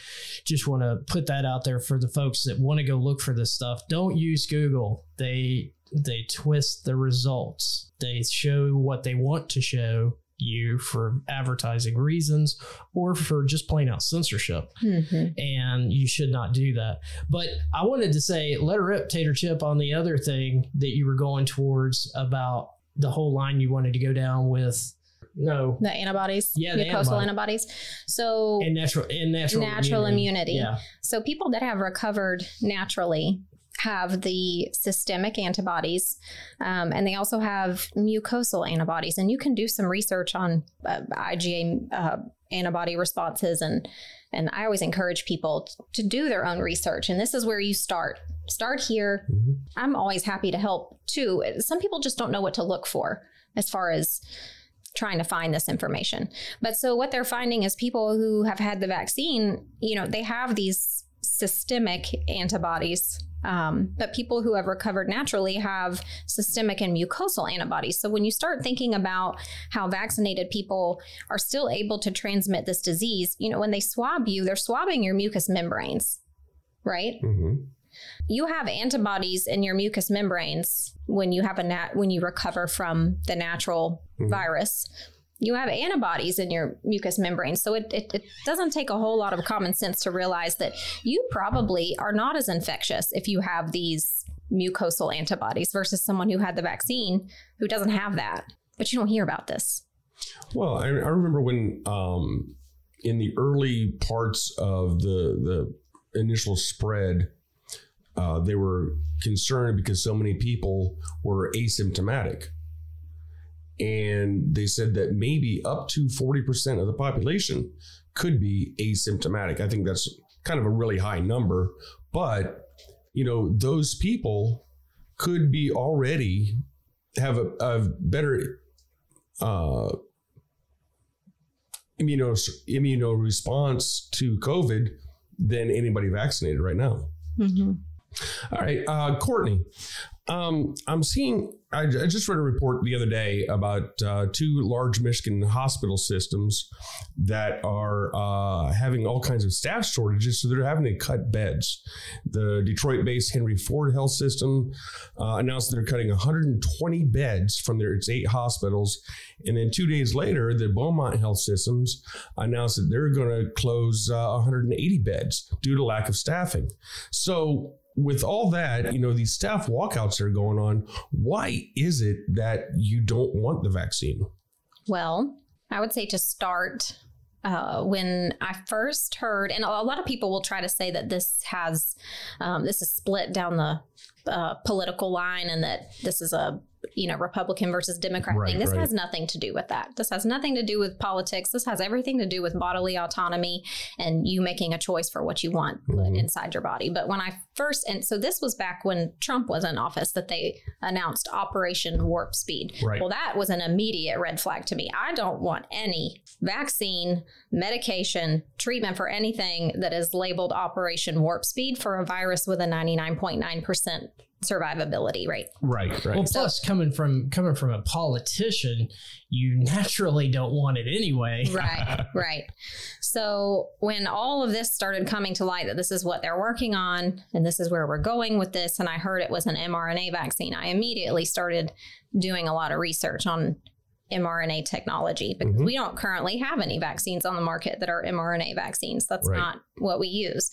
just want to put that out there for the folks that want to go look for this stuff. Don't use Google. They they twist the results. They show what they want to show you for advertising reasons or for just plain out censorship Mhm. and you should not do that. But I wanted to say, let her rip, Tater Chip, on the other thing that you were going towards about the whole line you wanted to go down with. No, The antibodies, Yeah, the mucosal antibody. antibodies. So and natural, and natural, Natural immunity. Yeah, So people that have recovered naturally have the systemic antibodies, um, and they also have mucosal antibodies. And you can do some research on uh, IgA uh, antibody responses, and and I always encourage people to do their own research. And this is where you start. Start here. Mhm. I'm always happy to help too. Some people just don't know what to look for as far as trying to find this information. But so what they're finding is people who have had the vaccine, you know, they have these systemic antibodies. Um, but people who have recovered naturally have systemic and mucosal antibodies. So when you start thinking about how vaccinated people are still able to transmit this disease, you know, when they swab you, they're swabbing your mucous membranes, right? hmm you have antibodies in your mucous membranes when you have a nat when you recover from the natural Mhm. virus you have antibodies in your mucous membranes so it, it, it doesn't take a whole lot of common sense to realize that you probably are not as infectious if you have these mucosal antibodies versus someone who had the vaccine who doesn't have that. But you don't hear about this. Well, I, I remember when um, in the early parts of the the initial spread, uh, they were concerned because so many people were asymptomatic, and they said that maybe up to forty percent of the population could be asymptomatic. I think that's kind of a really high number, but you know those people could be already have a, a better uh, immuno immuno response to COVID than anybody vaccinated right now. All right, uh, Courtney. Um, I'm seeing. I, I just read a report the other day about uh, two large Michigan hospital systems that are uh, having all kinds of staff shortages, so they're having to cut beds. The Detroit-based Henry Ford Health System uh, announced that they're cutting 120 beds from their its eight hospitals, and then two days later, the Beaumont Health Systems announced that they're going to close uh, 180 beds due to lack of staffing. So with all that, you know, these staff walkouts that are going on, why is it that you don't want the vaccine? Well, I would say to start uh, when I first heard, and a lot of people will try to say that this has um, this is split down the uh, political line, and that this is a you know Republican versus Democrat Right, thing. This right. has nothing to do with that. This has nothing to do with politics. This has everything to do with bodily autonomy and you making a choice for what you want put Mhm. inside your body. But when I first, and so this was back when Trump was in office, that they announced Operation Warp Speed. Right. Well, that was an immediate red flag to me. I don't want any vaccine, medication, treatment for anything that is labeled Operation Warp Speed for a virus with a 99.9% survivability rate. Right, right. Well, plus coming from coming from a politician, you naturally don't want it anyway. right right so when all of this started coming to light that this is what they're working on and this is where we're going with this and i heard it was an mrna vaccine i immediately started doing a lot of research on mRNA technology because Mhm. we don't currently have any vaccines on the market that are mRNA vaccines. That's Right. not what we use.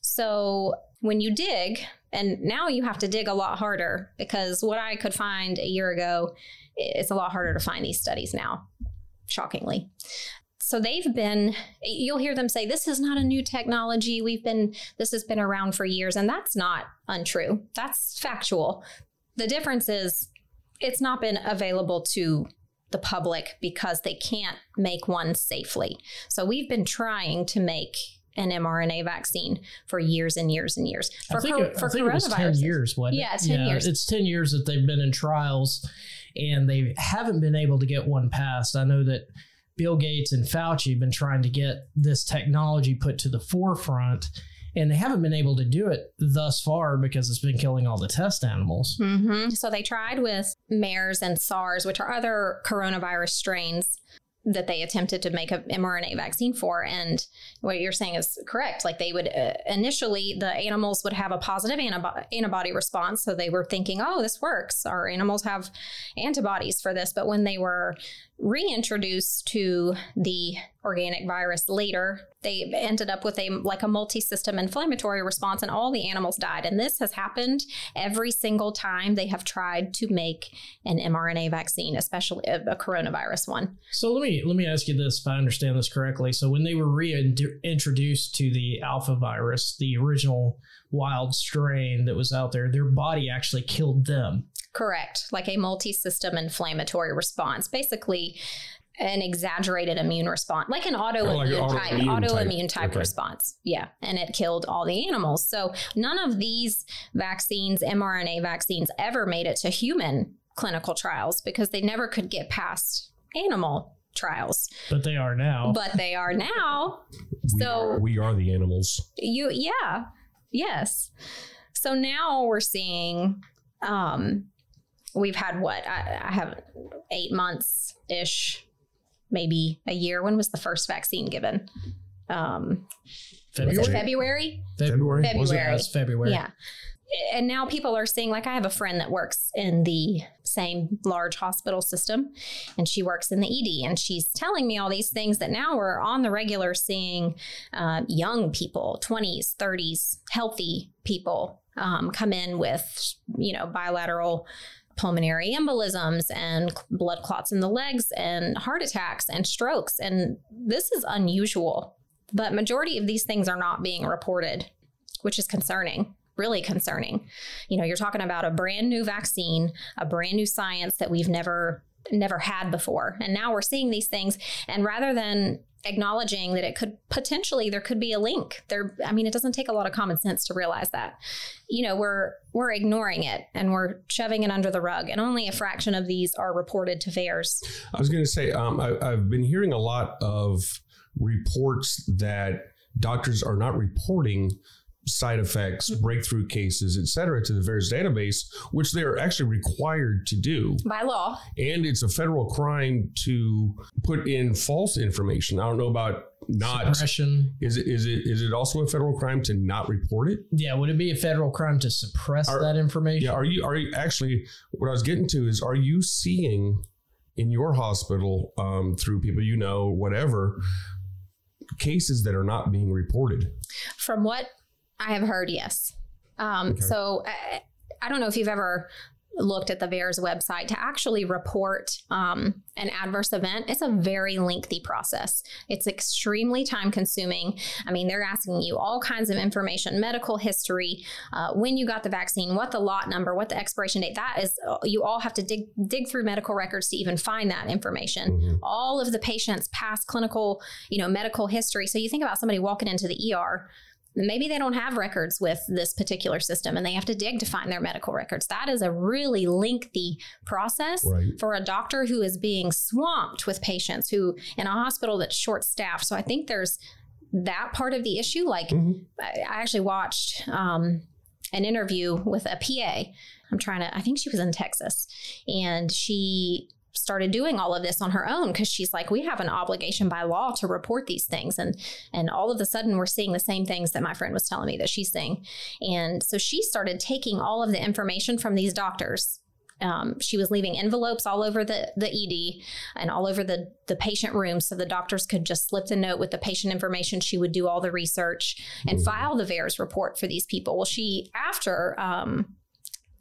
So when you dig, and now you have to dig a lot harder because what I could find a year ago, it's a lot harder to find these studies now, shockingly. So they've been, you'll hear them say, this is not a new technology. We've been, this has been around for years. And that's not untrue. That's factual. The difference is it's not been available to the public because they can't make one safely. So we've been trying to make an mRNA vaccine for years and years and years. For, I think, cor- it, for I think it was 10 years, wasn't it? Yeah, 10 years. It's 10 years that they've been in trials and they haven't been able to get one passed. I know that Bill Gates and Fauci have been trying to get this technology put to the forefront and they haven't been able to do it thus far because it's been killing all the test animals. hmm So they tried with MERS and SARS, which are other coronavirus strains that they attempted to make an mRNA vaccine for. And what you're saying is correct. Like they would uh, initially, the animals would have a positive antibo- antibody response. So they were thinking, oh, this works. Our animals have antibodies for this. But when they were reintroduced to the organic virus later, they ended up with a like a multi-system inflammatory response and all the animals died. And this has happened every single time they have tried to make an mRNA vaccine, especially a, a coronavirus one. So let me let me ask you this if I understand this correctly. So when they were reintroduced to the alpha virus, the original wild strain that was out there, their body actually killed them. Correct. Like a multi system inflammatory response. Basically, an exaggerated immune response, like an autoimmune like an type, autoimmune autoimmune type. type, Okay. response. Yeah. And it killed all the animals. So none of these vaccines, mRNA vaccines, ever made it to human clinical trials because they never could get past animal trials. But they are now. But they are now. We So are, we are the animals. you yeah yes so now we're seeing um we've had what i, I have eight months ish maybe a year when was the first vaccine given um was it February. february February? Was it? February. February. yeah and now people are seeing like i have a friend that works in the same large hospital system and she works in the ed and she's telling me all these things that now we're on the regular seeing uh, young people 20s 30s healthy people um, come in with you know bilateral pulmonary embolisms and blood clots in the legs and heart attacks and strokes and this is unusual. But majority of these things are not being reported which is concerning really concerning. You know you're talking about a brand new vaccine a brand new science that we've never never had before. And now we're seeing these things and rather than acknowledging that it could potentially there could be a link. There i mean it doesn't take a lot of common sense to realize that. You know we're we're ignoring it and we're shoving it under the rug and only a fraction of these are reported to VAERS. I was going to say, um, I, I've been hearing a lot of reports that doctors are not reporting side effects, breakthrough cases, et cetera, to the VAERS database, which they are actually required to do. by law And it's a federal crime to put in false information. I don't know about not. Suppression. Is it is it is it also a federal crime to not report it? Yeah. Would it be a federal crime to suppress Are- that information? Yeah. Are you are you actually what I was getting to is are you seeing in your hospital um, through people you know whatever cases that are not being reported? From what I have heard, yes. Um, Okay. So I, I don't know if you've ever looked at the VAERS website to actually report um, an adverse event. It's a very lengthy process. It's extremely time consuming. I mean, they're asking you all kinds of information, medical history, uh, when you got the vaccine, what the lot number, what the expiration date. That is, you all have to dig dig through medical records to even find that information Mhm. all of the patient's past clinical, you know, medical history. So you think about somebody walking into the ER, maybe they don't have records with this particular system and they have to dig to find their medical records. That is a really lengthy process Right. for a doctor who is being swamped with patients who in a hospital that's short staffed. So I think there's that part of the issue. Like Mhm. I I actually watched um, an interview with a PA. I'm trying to, I think she was in Texas and she started doing all of this on her own because she's like we have an obligation by law to report these things and and all of a sudden we're seeing the same things that my friend was telling me that she's seeing and so she started taking all of the information from these doctors um, she was leaving envelopes all over the, the ED and all over the, the patient room so the doctors could just slip the note with the patient information. She would do all the research and file the VAERS report for these people. Well, she, after um,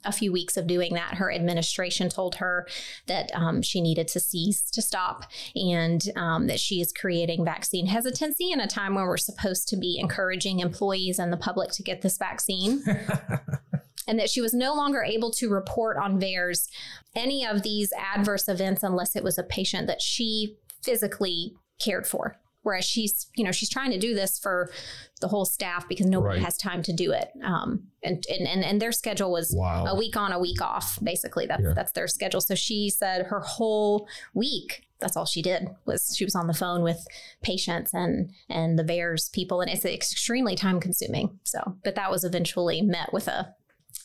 a few weeks of doing that, her administration told her that um, she needed to cease, to stop, and um, that she is creating vaccine hesitancy in a time when we're supposed to be encouraging employees and the public to get this vaccine. and that she was no longer able to report on VAERS any of these adverse events unless it was a patient that she physically cared for. Whereas she's, you know, she's trying to do this for the whole staff because nobody Right. has time to do it. Um, and, and and and their schedule was Wow. a week on, a week off. Basically, that's Yeah. that's their schedule. So she said her whole week. That's all she did was she was on the phone with patients and and the VAERS people, and it's extremely time consuming. So, but that was eventually met with a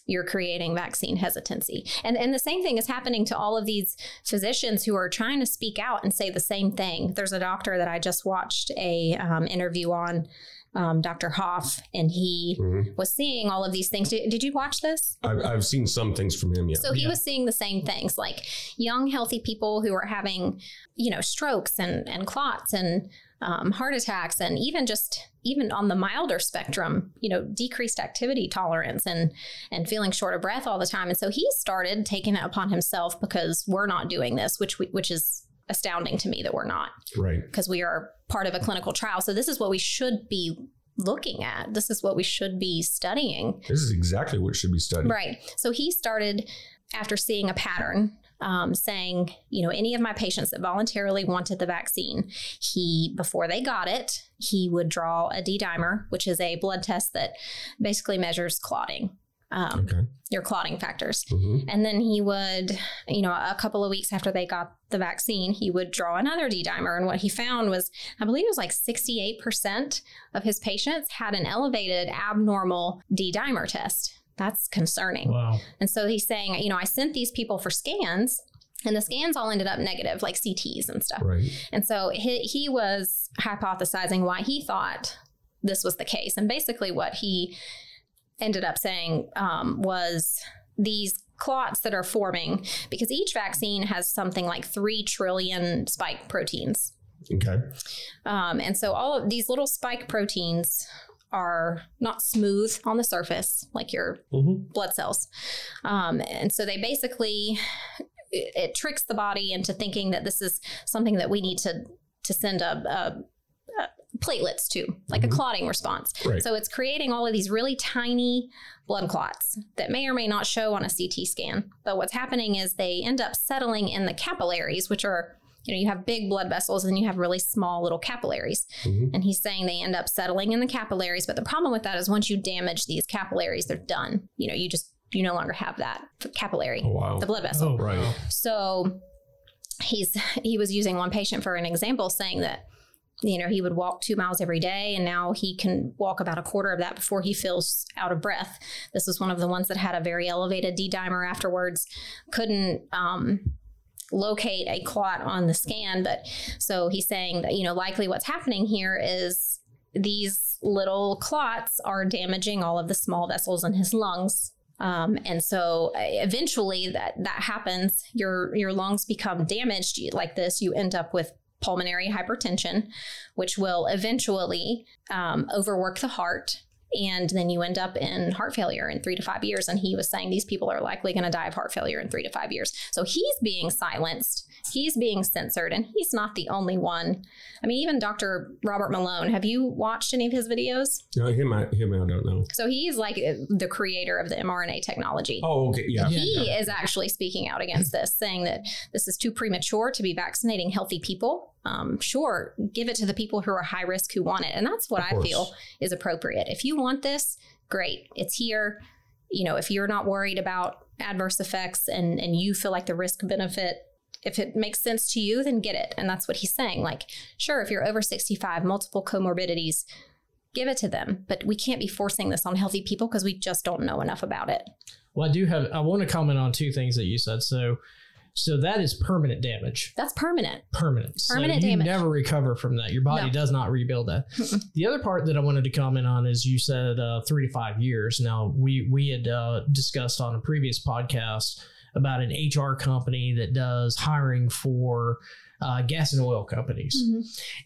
you're creating vaccine hesitancy. And and the same thing is happening to all of these physicians who are trying to speak out and say the same thing. There's a doctor that I just watched a um, interview on. Um, Dr. Hoffe, and he Mhm. was seeing all of these things. Did, did you watch this? I've, I've seen some things from him. Yeah. So he was seeing the same things, like young, healthy people who are having, you know, strokes and and clots and um, heart attacks, and even just even on the milder spectrum, you know, decreased activity tolerance and and feeling short of breath all the time. And so he started taking it upon himself because we're not doing this, which we, which is astounding to me that we're not right. because we are part of a clinical trial. So this is what we should be looking at. This is what we should be studying. This is exactly what should be studied. Right. So he started after seeing a pattern. Um, saying, you know, any of my patients that voluntarily wanted the vaccine, he, before they got it, he would draw a D dimer, which is a blood test that basically measures clotting, um, Okay. your clotting factors. hmm And then he would, you know, a couple of weeks after they got the vaccine, he would draw another D dimer. And what he found was, I believe it was like 68% of his patients had an elevated abnormal D dimer test. That's concerning. Wow. And so he's saying, you know, I sent these people for scans. And the scans all ended up negative, like CTs and stuff. Right. And so he, he was hypothesizing why he thought this was the case. And basically, what he ended up saying um, was these clots that are forming, because each vaccine has something like 3 trillion spike proteins. Okay. Um, and so all of these little spike proteins are not smooth on the surface like your Mhm. blood cells. Um, and so they basically it, it tricks the body into thinking that this is something that we need to to send a, a, platelets to, like a clotting response. Right. So it's creating all of these really tiny blood clots that may or may not show on a CT scan. But what's happening is they end up settling in the capillaries, which are you know, you have big blood vessels and you have really small little capillaries. Mhm. And he's saying they end up settling in the capillaries. But the problem with that is once you damage these capillaries, they're done. You know, you just, you no longer have that capillary, Oh, wow. the blood vessel. Oh, Right. So he's he was using one patient for an example, saying that you know he would walk two miles every day, and now he can walk about a quarter of that before he feels out of breath. This was one of the ones that had a very elevated D dimer afterwards. Couldn't um, locate a clot on the scan, but so he's saying that you know likely what's happening here is these little clots are damaging all of the small vessels in his lungs. Um, and so uh, eventually that that happens. Your your lungs become damaged like this you end up with pulmonary hypertension which will eventually um, overwork the heart and then you end up in heart failure in three to five years. And he was saying these people are likely going to die of heart failure in three to five years. So he's being silenced he's being censored and he's not the only one i mean even dr robert malone have you watched any of his videos No, him, I, him, I don't know. so he's like the creator of the mRNA technology. Oh, okay. Yeah. he is actually speaking out against this, saying that this is too premature to be vaccinating healthy people. Um, sure, give it to the people who are high risk who want it. And that's what Of I course. feel is appropriate. If you want this, great. It's here. You know, if you're not worried about adverse effects and, and you feel like the risk benefit, if it makes sense to you, then get it. And that's what he's saying. Like, sure, if you're over 65, multiple comorbidities, give it to them. But we can't be forcing this on healthy people because we just don't know enough about it. Well, I do have. I want to comment on two things that you said. So, so that is permanent damage. That's permanent. Permanent. Permanent so you damage. never recover from that. Your body No. does not rebuild that. the other part that I wanted to comment on is you said uh, three to five years. Now we we had uh, discussed on a previous podcast about an HR company that does hiring for uh, gas and oil companies,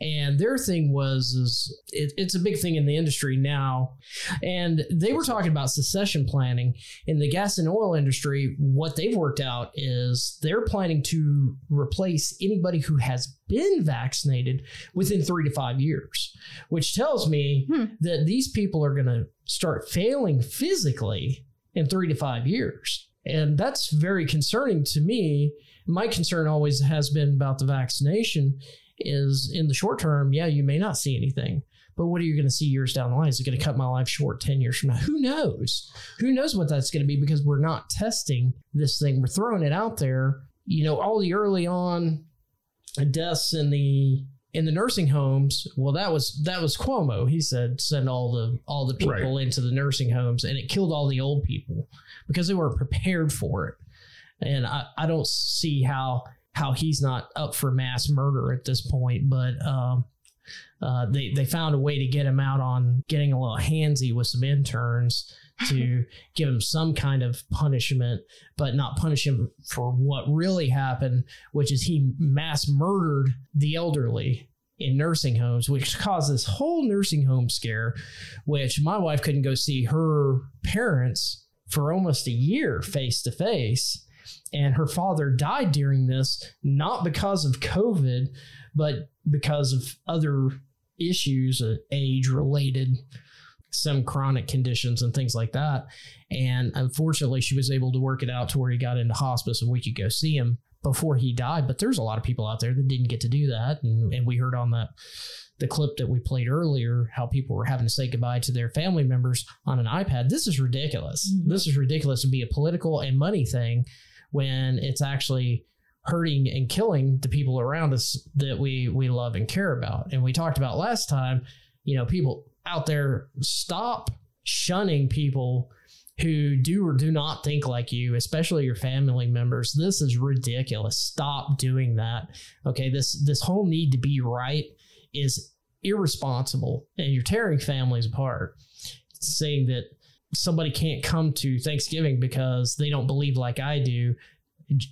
and their thing was is it, it's a big thing in the industry now, and they were talking about succession planning in the gas and oil industry. What they've worked out is they're planning to replace anybody who has been vaccinated within three to five years, which tells me Hmm. that these people are going to start failing physically in three to five years. And that's very concerning to me. My concern always has been about the vaccination is in the short term, yeah, you may not see anything. But what are you going to see years down the line? Is it going to cut my life short 10 years from now? Who knows? Who knows what that's going to be because we're not testing this thing. We're throwing it out there. You know, all the early on deaths in the in the nursing homes well that was that was cuomo. He said send all the all the people into the nursing homes and it killed all the old people because they weren't prepared for it. And i i don't see how how he's not up for mass murder at this point but um uh, they they found a way to get him out on getting a little handsy with some interns to give him some kind of punishment, but not punish him for what really happened, which is he mass murdered the elderly in nursing homes, which caused this whole nursing home scare, which my wife couldn't go see her parents for almost a year face to face. And her father died during this, not because of COVID, but because of other issues, uh, age related, some chronic conditions and things like that. And unfortunately, she was able to work it out to where he got into hospice and we could go see him before he died. But there's a lot of people out there that didn't get to do that. And, and we heard on the, the clip that we played earlier how people were having to say goodbye to their family members on an iPad. This is ridiculous. Mm-hmm. This is ridiculous to be a political and money thing when it's actually hurting and killing the people around us that we we love and care about. And we talked about last time, you know, people out there stop shunning people who do or do not think like you, especially your family members. This is ridiculous. Stop doing that. Okay, this this whole need to be right is irresponsible and you're tearing families apart. Saying that somebody can't come to Thanksgiving because they don't believe like I do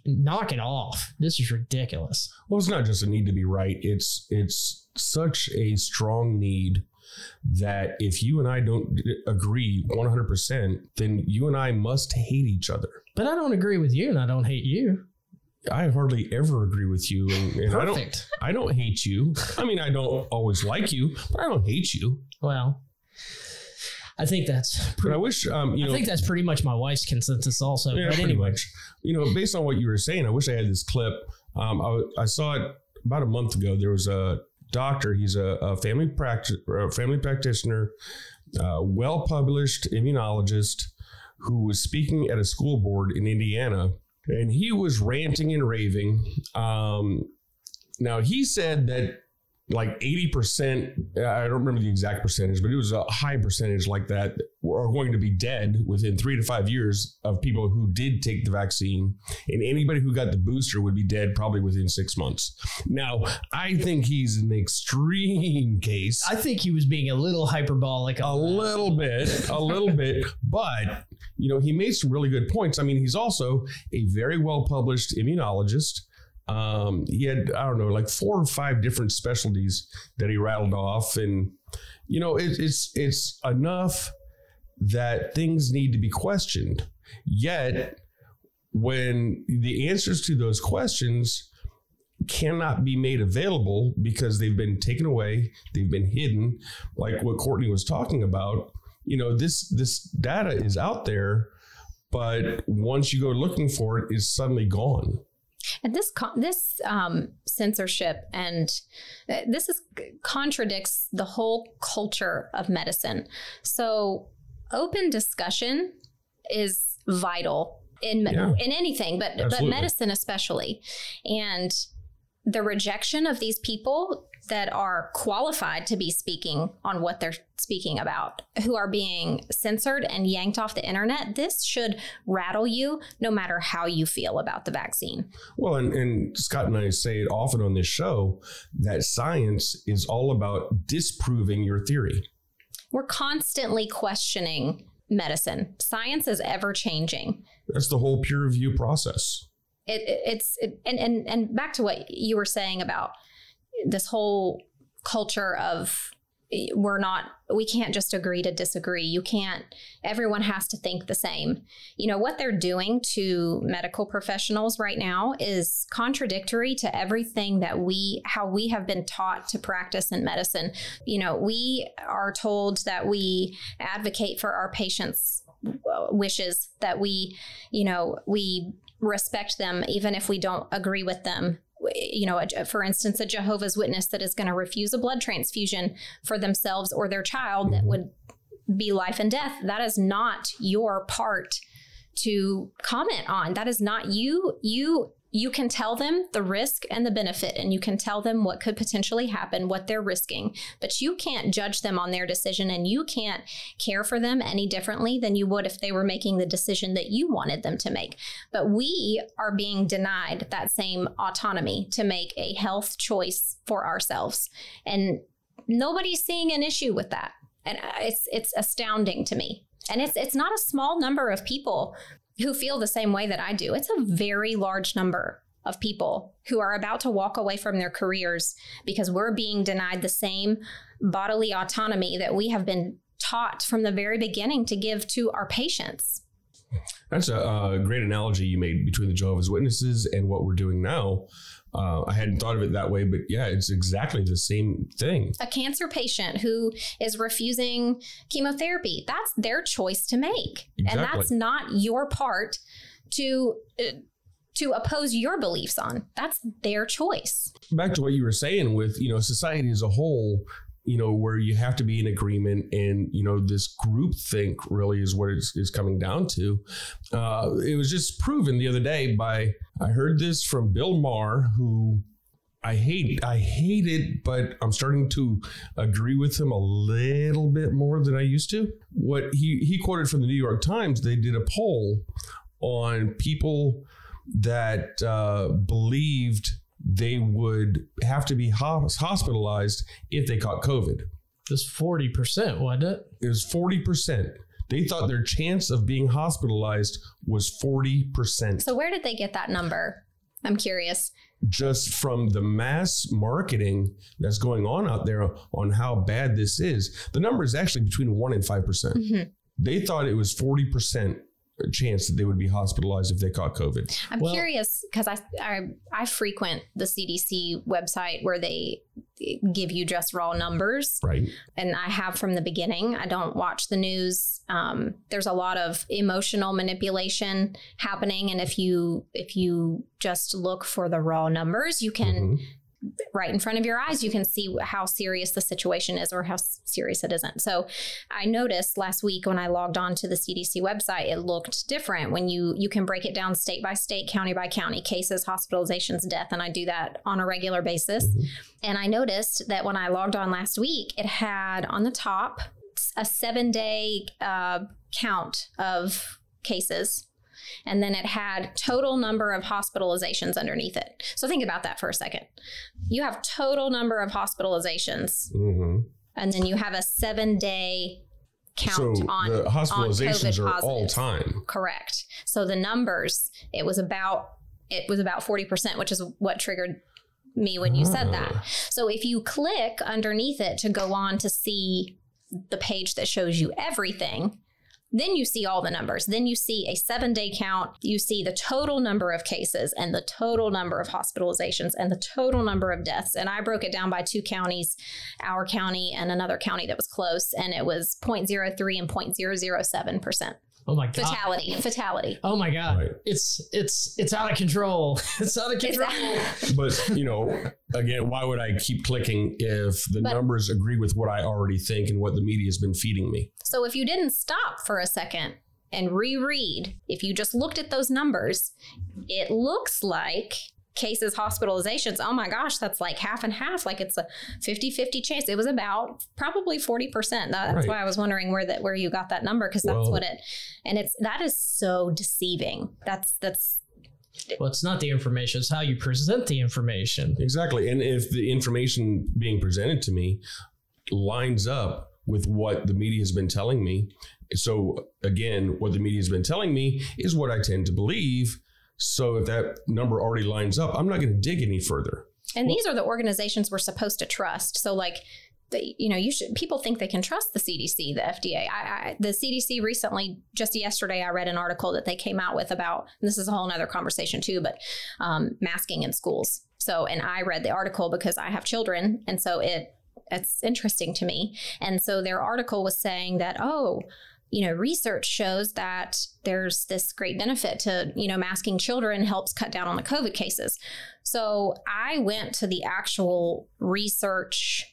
knock it off. This is ridiculous. Well, it's not just a need to be right. It's it's such a strong need that if you and I don't agree 100%, then you and I must hate each other. But I don't agree with you and I don't hate you. I hardly ever agree with you, and, and I don't. I don't hate you. I mean, I don't always like you, but I don't hate you. Well, I think that's But pretty, I wish, um, you I know, think that's pretty much my wife's consensus also. Yeah, but pretty anyway, much. You know, based on what you were saying, I wish I had this clip. Um, I, I saw it about a month ago. There was a doctor. He's a, a family practice, family practitioner, uh, well published immunologist, who was speaking at a school board in Indiana, and he was ranting and raving. Um, now he said that like 80%, I don't remember the exact percentage, but it was a high percentage like that are going to be dead within three to five years of people who did take the vaccine. And anybody who got the booster would be dead probably within six months. Now, I think he's an extreme case. I think he was being a little hyperbolic. A little bit, a little bit, but you know, he made some really good points. I mean, he's also a very well published immunologist. Um, he had, I don't know, like four or five different specialties that he rattled off. And, you know, it, it's, it's enough that things need to be questioned. Yet, when the answers to those questions cannot be made available because they've been taken away, they've been hidden, like what Courtney was talking about. You know, this this data is out there, but once you go looking for it, it's suddenly gone. And this this um, censorship and uh, this is contradicts the whole culture of medicine. So open discussion is vital in Yeah. in anything, but but medicine especially. And the rejection of these people that are qualified to be speaking on what they're speaking about, who are being censored and yanked off the internet, this should rattle you no matter how you feel about the vaccine. Well, and, and Scott and I say it often on this show that science is all about disproving your theory. we're constantly questioning medicine. Science is ever changing. That's the whole peer review process. It, it- it's it, and and and back to what you were saying about this whole culture of we're not we can't just agree to disagree. You can't everyone has to think the same. You know what they're doing to medical professionals right now is contradictory to everything that we how we have been taught to practice in medicine. You know, we are told that we advocate for our patients wishes that we you know we respect them even if we don't agree with them you know a- for instance a jehovah's witness that is going to refuse a blood transfusion for themselves or their child that mm-hmm. would be life and death that is not your part to comment on. That is not you you you can tell them the risk and the benefit and you can tell them what could potentially happen what they're risking but you can't judge them on their decision and you can't care for them any differently than you would if they were making the decision that you wanted them to make. But we are being denied that same autonomy to make a health choice for ourselves and nobody's seeing an issue with that. And uh, it's it's astounding to me. And it's it's not a small number of people who feel the same way that I do. It's a very large number of people who are about to walk away from their careers because we're being denied the same bodily autonomy that we have been taught from the very beginning to give to our patients. That's a, uh great analogy you made between the Jehovah's Witnesses and what we're doing now. Uh, I hadn't thought of it that way, but yeah, it's exactly the same thing. A cancer patient who is refusing chemotherapy, that's their choice to make. And that's not your part to uh, to oppose your beliefs on. That's their choice. Back to what you were saying with you know society as a whole, you know where you have to be in agreement, and you know this group think really is what it's, it's coming down to. Uh, it was just proven the other day by I heard this from Bill Maher, who I hate. I hate it, but I'm starting to agree with him a little bit more than I used to. What he he quoted from the New York Times, they did a poll on people that uh, believed they would have to be hospitalized if they caught COVID. Just forty percent, wasn't it? It was forty percent. They thought their chance of being hospitalized was forty percent. So where did they get that number? I'm curious. just from the mass marketing that's going on out there on how bad this is. The number is actually between 1 and 5%. percent Mhm. They thought it was 40% chance that they would be hospitalized if they caught COVID. I'm Well- curious because I, I I frequent the CDC website where they give you just raw numbers, Right. and I have from the beginning. I don't watch the news. Um, there's a lot of emotional manipulation happening, and if you if you just look for the raw numbers, you can Mhm. Right in front of your eyes, you can see how serious the situation is or how serious it isn't. So I noticed last week when I logged on to the CDC website, it looked different when you you can break it down state by state, county by county, cases, hospitalizations, death, and I do that on a regular basis. And I noticed that when I logged on last week, it had on the top a seven day uh, count of cases. And then it had total number of hospitalizations underneath it. So think about that for a second. You have total number of hospitalizations, Mhm. and then you have a seven day count So on the hospitalizations on are all time. Correct. So the numbers, it was about it was about 40%, which is what triggered me when you said that. Ah. So if you click underneath it to go on to see the page that shows you everything, then you see all the numbers. Then you see a seven day count. You see the total number of cases and the total number of hospitalizations and the total number of deaths. And I broke it down by two counties, our county and another county that was close. And it was 0.03 and 0.007%. Oh my god! Fatality. Fatality. Oh my god! Right. It's it's it's out of control. it's out of It's- control. But, you know, again, why would I keep clicking if the But- numbers agree with what I already think and what the media has been feeding me? So if you didn't stop for a second and reread, if you just looked at those numbers, it looks like cases, hospitalizations, oh my gosh, that's like half and half. Like it's a 50 50 chance. It was about probably 40%. That- That's Right. why I was wondering where that where you got that number because that's Well- what it and it's that is so deceiving. That's that's Well, it's not the information; it's how you present the information. Exactly. And if the information being presented to me lines up with what the media has been telling me. So again, what the media has been telling me is what I tend to believe. So if that number already lines up, I'm not going to dig any further. And these are the organizations we're supposed to trust. So, like, the, you know, you should. People think they can trust the CDC, the FDA. I, I, the CDC recently, just yesterday, I read an article that they came out with about. this is a whole other conversation too, but um, masking in schools. So, and I read the article because I have children, and so it it's interesting to me. And so their article was saying that, oh, you know, research shows that there's this great benefit to, you know, masking children helps cut down on the COVID cases. So I went to the actual research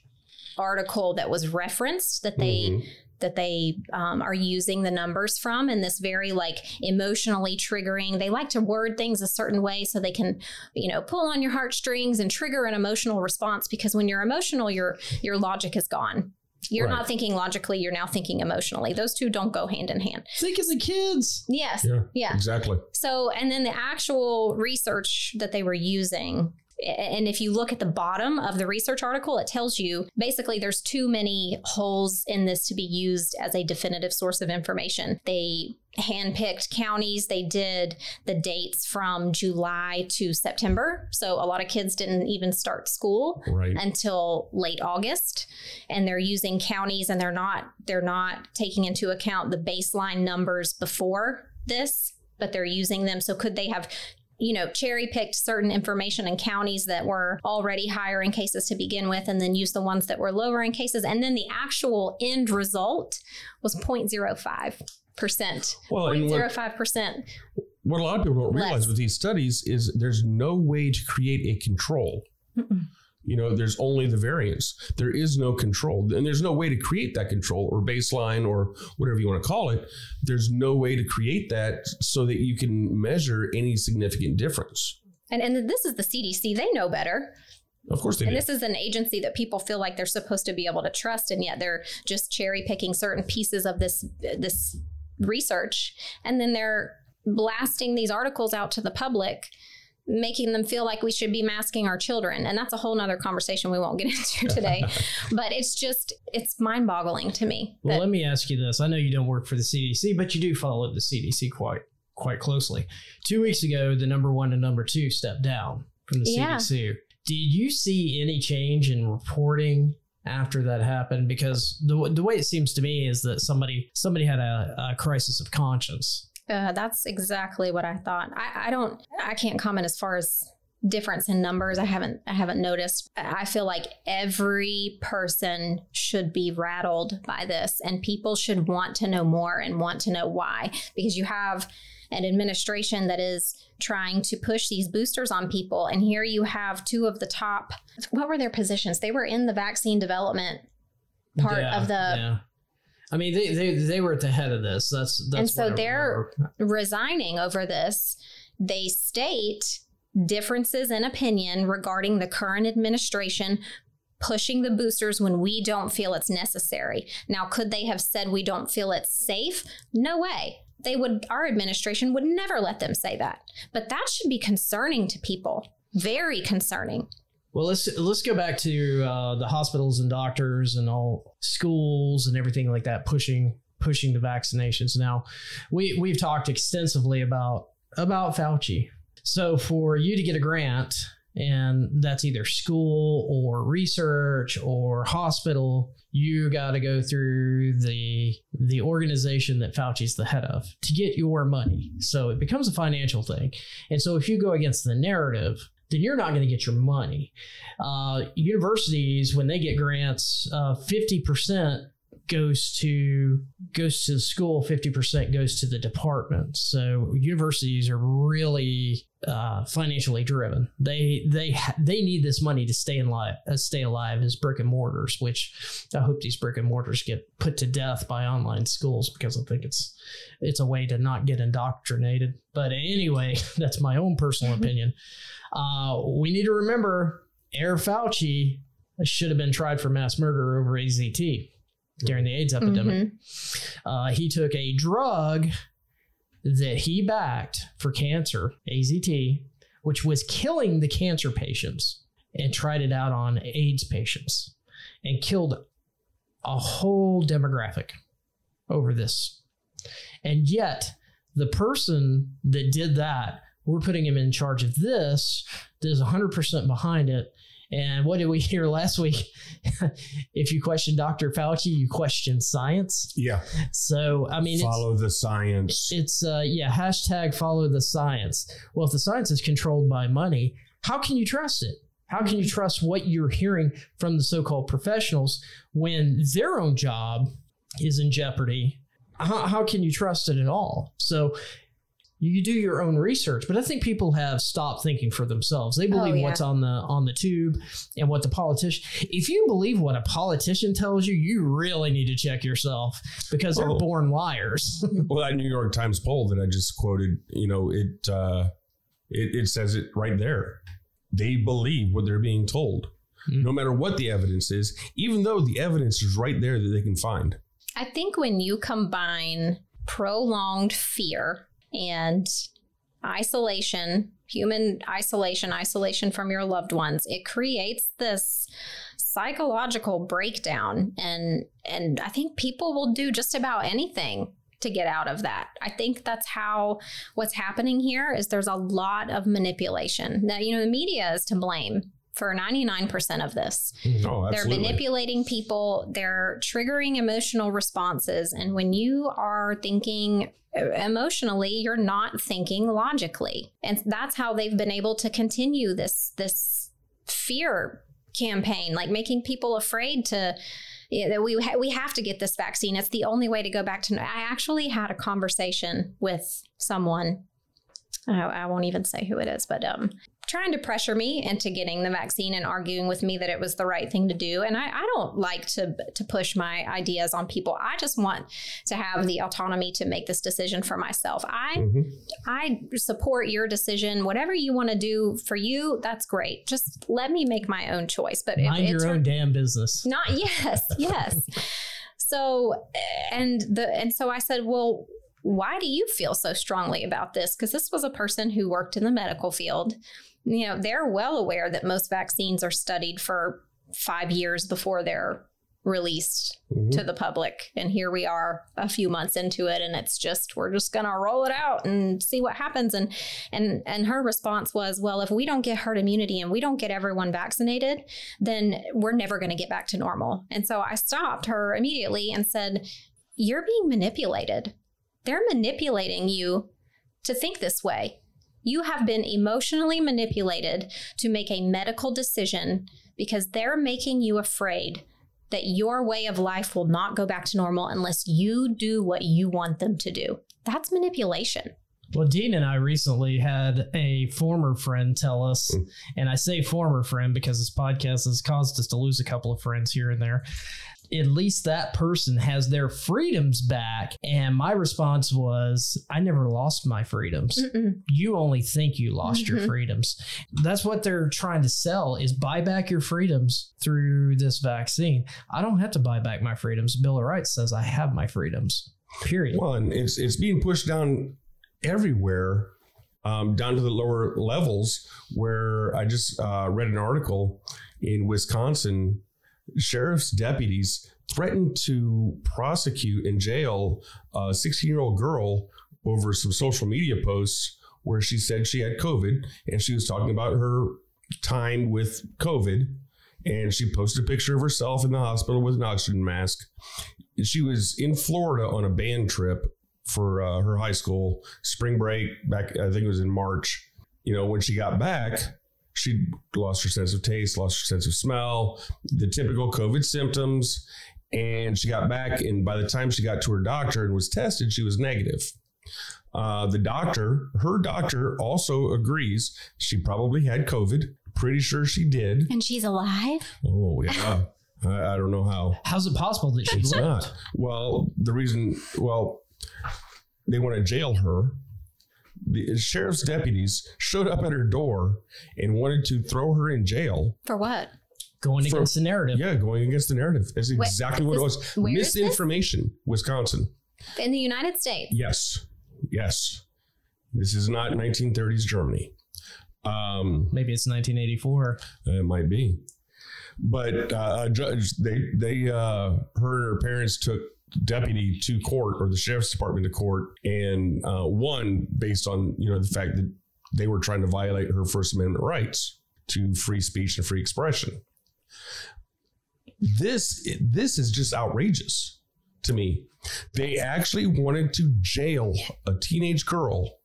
article that was referenced that they Mhm. that they um, are using the numbers from and this very like emotionally triggering they like to word things a certain way so they can you know pull on your heartstrings and trigger an emotional response because when you're emotional your your logic is gone you're Right. not thinking logically you're now thinking emotionally those two don't go hand in hand Think as the kids. yes Yeah, yeah exactly. so, and then the actual research that they were using, and if you look at the bottom of the research article, it tells you basically there's too many holes in this to be used as a definitive source of information. They handpicked counties, they did the dates from July to September. So, a lot of kids didn't even start school Right. until late August. And they're using counties and they're not they're not taking into account the baseline numbers before this but they're using them. So could they have you know cherry picked certain information in counties that were already higher in cases to begin with and then use the ones that were lower in cases? And then the actual end result was 0.05 percent Well, and what, 0.05 percent what a lot of people don't realize Less. with these studies is there's no way to create a control. You know, there's only the variance. There is no control. And there's no way to create that control or baseline or whatever you want to call it. There's no way to create that so that you can measure any significant difference. and and this is the CDC they know better Of course they And do. this is an agency that people feel like they're supposed to be able to trust, and yet they're just cherry picking certain pieces of this this research, and then they're blasting these articles out to the public, making them feel like we should be masking our children. And that's a whole nother conversation we won't get into today. but it's just it's mind boggling to me. Well, let me ask you this. I know you don't work for the CDC, but you do follow the CDC quite quite closely. Two weeks ago, the number one and number two stepped down from the Yeah. CDC. Did you see any change in reporting after that happened? Because the the way it seems to me is that somebody somebody had a, a crisis of conscience. Uh, that's exactly what I thought. I, I don't. I can't comment as far as difference in numbers. I haven't. I haven't noticed. I feel like every person should be rattled by this, and people should want to know more and want to know why. Because you have an administration that is trying to push these boosters on people, and here you have two of the top. What were their positions? They were in the vaccine development part Yeah, of the yeah. I mean, they, they they were at the head of this. That's that's And so they're- resigning over this, they state differences in opinion regarding the current administration pushing the boosters when we don't feel it's necessary. Now, could they have said we don't feel it's safe? No way. They would our administration would never let them say that. But that should be concerning to people. Very concerning. Well, let's let's go back to uh, the hospitals and doctors and all schools and everything like that pushing pushing the vaccinations. Now, we we've talked extensively about about Fauci. So for you to get a grant, and that's either school or research or hospital, you got to go through the the organization that Fauci's the head of to get your money. So it becomes a financial thing. And so if you go against the narrative, then you're not going to get your money. Uh, universities, when they get grants, uh, fifty percent goes to goes to the school, fifty percent goes to the department. So universities are really uh, financially driven. They they they need this money to stay in life, uh, stay alive as brick and mortars. Which I hope these brick and mortars get put to death by online schools because I think it's it's a way to not get indoctrinated. But anyway, that's my own personal opinion. Uh, we need to remember Air Fauci should have been tried for mass murder over AZT during the AIDS epidemic. Uh, he took a drug that he backed for cancer, AZT, which was killing the cancer patients, and tried it out on AIDS patients and killed a whole demographic over this. And yet, the person that did that, we're putting him in charge of this, that is 100% behind it. And what did we hear last week? if you question Dr. Fauci, you question science. Yeah. So, I mean, Follow the science. it's uh yeah hashtag follow the science well if the science is controlled by money how can you trust it how can you trust what you're hearing from the so-called professionals when their own job is in jeopardy how, how can you trust it at all so you do your own research but i think people have stopped thinking for themselves they believe yeah. what's on the on the tube and what the politician if you believe what a politician tells you you really need to check yourself because they're Oh. born liars well, that New York Times poll that I just quoted, you know, it uh, it, it says it right there. They believe what they're being told, Mm. no matter what the evidence is, even though the evidence is right there that they can find. I think when you combine prolonged fear and isolation, human isolation, isolation from your loved ones, it creates this psychological breakdown and and I think people will do just about anything to get out of that. I think that's how what's happening here is there's a lot of manipulation. Now, you know, the media is to blame for 99% of this. Mm, oh, They're manipulating people, they're triggering emotional responses. And when you are thinking emotionally, you're not thinking logically. And that's how they've been able to continue this this fear campaign, like making people afraid to we ha- we have to get this vaccine. It's the only way to go back to. I actually had a conversation with someone. I, I won't even say who it is, but um, trying to pressure me into getting the vaccine and arguing with me that it was the right thing to do. And I, I don't like to to push my ideas on people. I just want to have the autonomy to make this decision for myself. I Mhm. I support your decision. Whatever you want to do for you, that's great. Just let me make my own choice. But Mind your own damn business. not yes, yes. so and the and so I said, well, why do you feel so strongly about this? Because this was a person who worked in the medical field. You know, they're well aware that most vaccines are studied for five years before they're released Mhm. to the public. And here we are a few months into it and it's just we're just going to roll it out and see what happens and and and her response was, well, if we don't get herd immunity and we don't get everyone vaccinated, then we're never going to get back to normal. And so I stopped her immediately and said, you're being manipulated. They're manipulating you to think this way. You have been emotionally manipulated to make a medical decision because they're making you afraid that your way of life will not go back to normal unless you do what you want them to do. That's manipulation. Well, Dean and I recently had a former friend tell us, hmm. and I say former friend because this podcast has caused us to lose a couple of friends here and there. At least that person has their freedoms back. And my response was, I never lost my freedoms. Mm-mm. You only think you lost your Mhm. freedoms. That's what they're trying to sell is buy back your freedoms through this vaccine. I don't have to buy back my freedoms. Bill of Rights says I have my freedoms. Period. Well, and it's it's being pushed down everywhere, um, down to the lower levels. Where I just uh, read an article in Wisconsin, sheriff's deputies threatened to prosecute and jail a 16 year old girl over some social media posts where she said she had COVID and she was talking about her time with COVID. And she posted a picture of herself in the hospital with an oxygen mask she was in Florida on a band trip for uh, her high school spring break back. I think it was in March. You know, when she got back, she lost her sense of taste, lost her sense of smell, the typical COVID symptoms. And she got back, and by the time she got to her doctor and was tested, she was negative. Uh, the doctor, her doctor, also agrees she probably had COVID. Pretty sure she did. And she's alive? Oh yeah, I, I don't know how. How's it possible that she's It's not. Well, the reason, well, they want to jail her. The sheriff's deputies showed up at her door and wanted to throw her in jail. For what? Going For- against the narrative. Yeah, going against the narrative. That's Wait, exactly what it was. where is this? Misinformation, Wisconsin. In the United States? Yes, yes. This is not 1930s Germany. Um, Maybe it's 1984. it might be. but uh, a judge they they uh, her and her parents took deputy to court or the sheriff's department to court and uh, won based on you know the fact that they were trying to violate her First Amendment rights to free speech and free expression. This this is just outrageous to me. They actually wanted to jail a teenage girl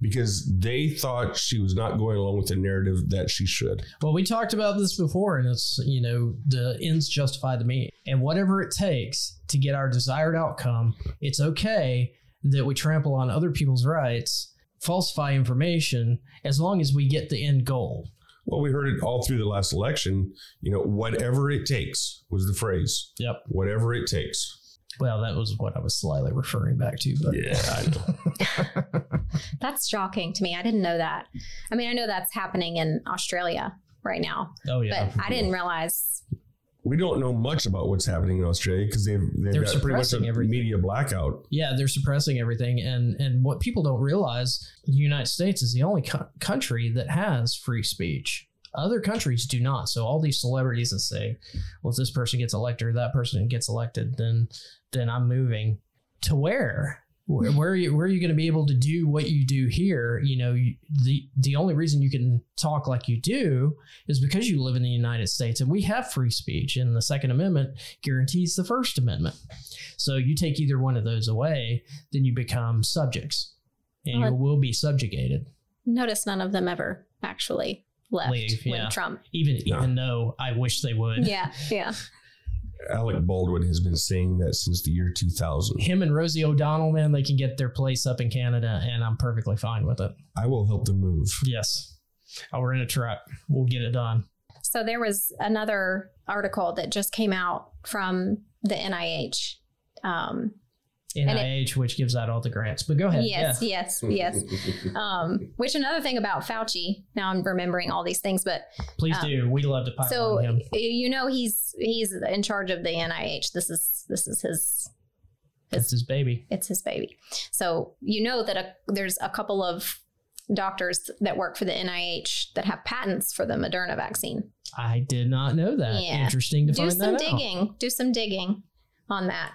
because they thought she was not going along with the narrative that she should. Well, we talked about this before, and it's, you know, the ends justify the means. And whatever it takes to get our desired outcome, it's okay that we trample on other people's rights, falsify information, as long as we get the end goal. Well, we heard it all through the last election. You know, whatever it takes was the phrase. Yep. Whatever it takes. Well, that was what I was slightly referring back to. But Yeah, I know. That's shocking to me. I didn't know that. I mean, I know that's happening in Australia right now, oh yeah, but I didn't realize. we don't know much about what's happening in Australia because they've they've They're got pretty much a everything. media blackout. yeah, they're suppressing everything, and and what people don't realize, the United States is the only co- country that has free speech. Other countries do not. So all these celebrities that say, "Well, if this person gets elected or that person gets elected, then then I'm moving to where." Where, where are you? Where are you going to be able to do what you do here? You know, you, the the only reason you can talk like you do is because you live in the United States, and we have free speech, and the Second Amendment guarantees the First Amendment. So you take either one of those away, then you become subjects, and Well, you will be subjugated. Notice none of them ever actually left Leave, yeah. when Trump. Even Yeah. even though I wish they would. Yeah, yeah. Alec Baldwin has been saying that since the year 2000. Him and Rosie O'Donnell, man, they can get their place up in Canada, and I'm perfectly fine with it. I will help them move. Yes, I'll rent a truck. We'll get it done. So there was another article that just came out from the NIH. Um, And it- NIH, which gives out all the grants. But go ahead. yes, Yeah. yes, yes. Um, which another thing about Fauci. Now I'm remembering all these things, but Please Um, do. We love to pile so on him. you know he's he's in charge of the NIH. This is this is his That's his baby. it's his baby. So you know that a, there's a couple of doctors that work for the NIH that have patents for the Moderna vaccine. I did not know that. Yeah. Interesting to do find some that out. digging. Do some digging on that.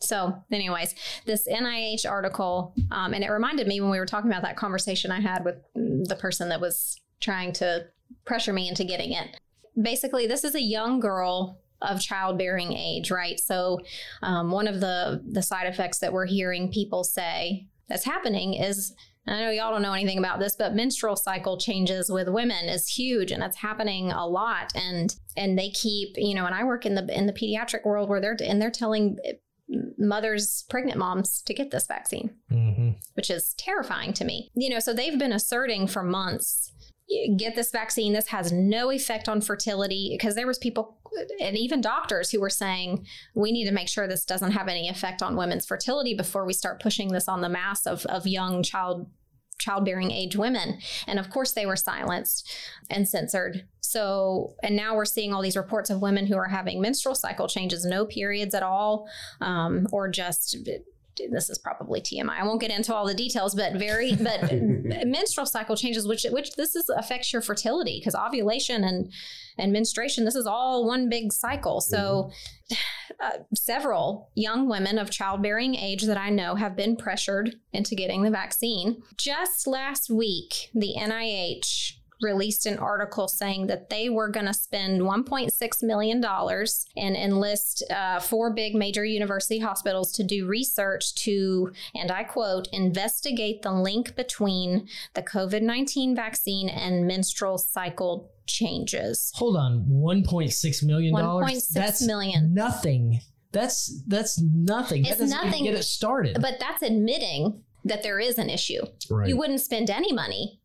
So, anyways, this NIH article, um, and it reminded me when we were talking about that conversation I had with the person that was trying to pressure me into getting it. Basically, this is a young girl of childbearing age, right? So, um, one of the the side effects that we're hearing people say that's happening is I know y'all don't know anything about this, but menstrual cycle changes with women is huge, and that's happening a lot. And and they keep, you know, and I work in the in the pediatric world where they're and they're telling mothers, pregnant moms, to get this vaccine, Mhm. which is terrifying to me. You know, so they've been asserting for months. Get this vaccine. This has no effect on fertility because there was people and even doctors who were saying we need to make sure this doesn't have any effect on women's fertility before we start pushing this on the mass of, of young child childbearing age women. And of course they were silenced and censored. So and now we're seeing all these reports of women who are having menstrual cycle changes no periods at all um, or just this is probably TMI. I won't get into all the details, but very, but menstrual cycle changes, which which this is affects your fertility because ovulation and and menstruation. This is all one big cycle. So, uh, several young women of childbearing age that I know have been pressured into getting the vaccine. Just last week, the NIH released an article saying that they were going to spend $1.6 million and enlist uh, four big major university hospitals to do research to, and I quote, investigate the link between the COVID 19 vaccine and menstrual cycle changes. Hold on. $1.6 million. $1.6 That's million. Nothing. That's that's nothing. It's that nothing. get it started. But that's admitting that there is an issue. Right. You wouldn't spend any money.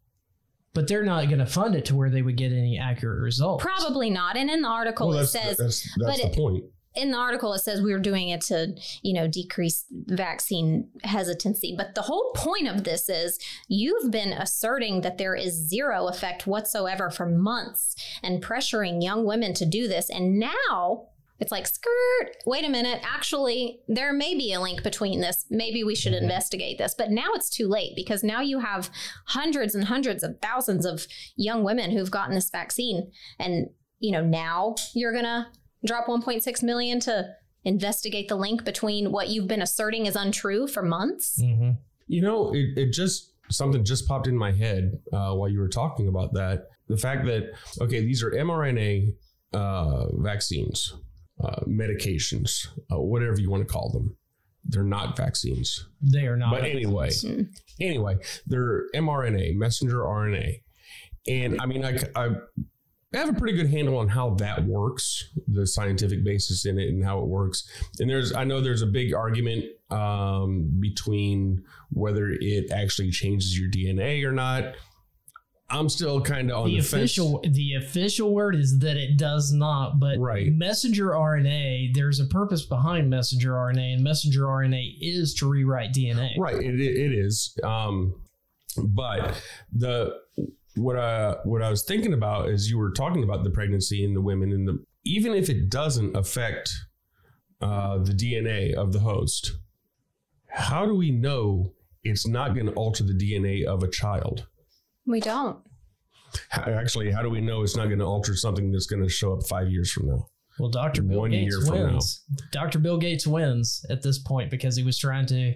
But they're not going to fund it to where they would get any accurate results. Probably not. And in the article, well, it that's, says that's, that's but the it- point. in the article it says we were doing it to you know decrease vaccine hesitancy but the whole point of this is you've been asserting that there is zero effect whatsoever for months and pressuring young women to do this and now it's like skirt wait a minute actually there may be a link between this maybe we should investigate this but now it's too late because now you have hundreds and hundreds of thousands of young women who've gotten this vaccine and you know, now you're going to drop 1.6 million to investigate the link between what you've been asserting is untrue for months. Mm-hmm. You know, it, it just something just popped in my head uh, while you were talking about that. The fact that okay, these are mRNA uh, vaccines, uh, medications, uh, whatever you want to call them. They're not vaccines, They are not. but anyway, anyway, they're mRNA, messenger RNA, and I mean, I, I have a pretty good handle on how that works, the scientific basis in it, and how it works. And there's, I know there's a big argument um, between whether it actually changes your DNA or not. I'm still kind of on the the, official fence. the official word is that it does not but Right. messenger rna there's a purpose behind messenger rna and messenger rna is to rewrite dna Right, it, it is. Um, but the what I what I was thinking about is you were talking about the pregnancy and the women and the even if it doesn't affect uh, the DNA of the host, how do we know it's not going to alter the DNA of a child? We don't. How- Actually, how do we know it's not going to alter something that's going to show up five years from now? well dr bill One gates year from now. wins dr bill gates wins at this point because he was trying to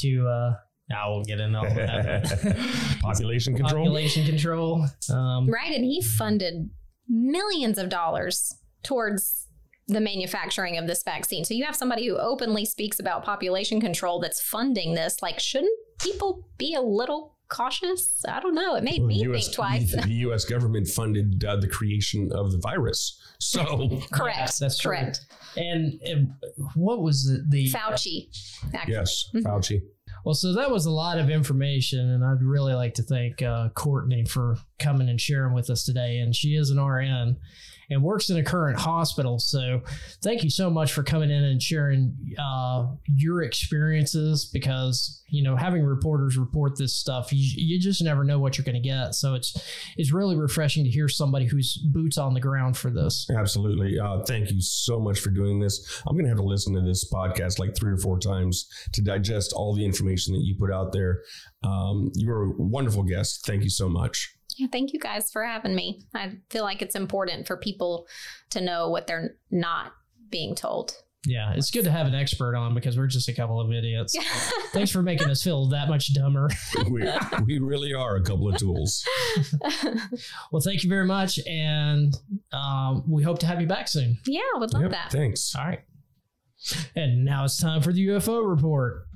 to uh I won't get into all that. Population control. Population control. Um, Right. And he funded millions of dollars towards the manufacturing of this vaccine. So you have somebody who openly speaks about population control that's funding this. Like, shouldn't people be a little cautious? I don't know. It made me think twice. The U.S. government funded uh, the creation of the virus. So, Correct. Yeah, that's true. correct. and, and what was the, the Fauci. actually. yes, Mhm. Fauci. Well, so that was a lot of information, and I'd really like to thank uh, Courtney for coming and sharing with us today. And she is an RN and works in a current hospital. So thank you so much for coming in and sharing uh, your experiences because, you know, having reporters report this stuff, you, you just never know what you're going to get. So it's, it's really refreshing to hear somebody who's boots on the ground for this. Absolutely. Uh, thank you so much for doing this. I'm going to have to listen to this podcast like three or four times to digest all the information that you put out there. Um, you were a wonderful guest. Thank you so much. Yeah, thank you guys for having me. I feel like it's important for people to know what they're not being told. Yeah, it's good to have an expert on because we're just a couple of idiots. Thanks for making us feel that much dumber. We, we really are a couple of tools. Well, thank you very much, and um, we hope to have you back soon. yeah, I would love Yep, that. Thanks. All right. And now it's time for the UFO report.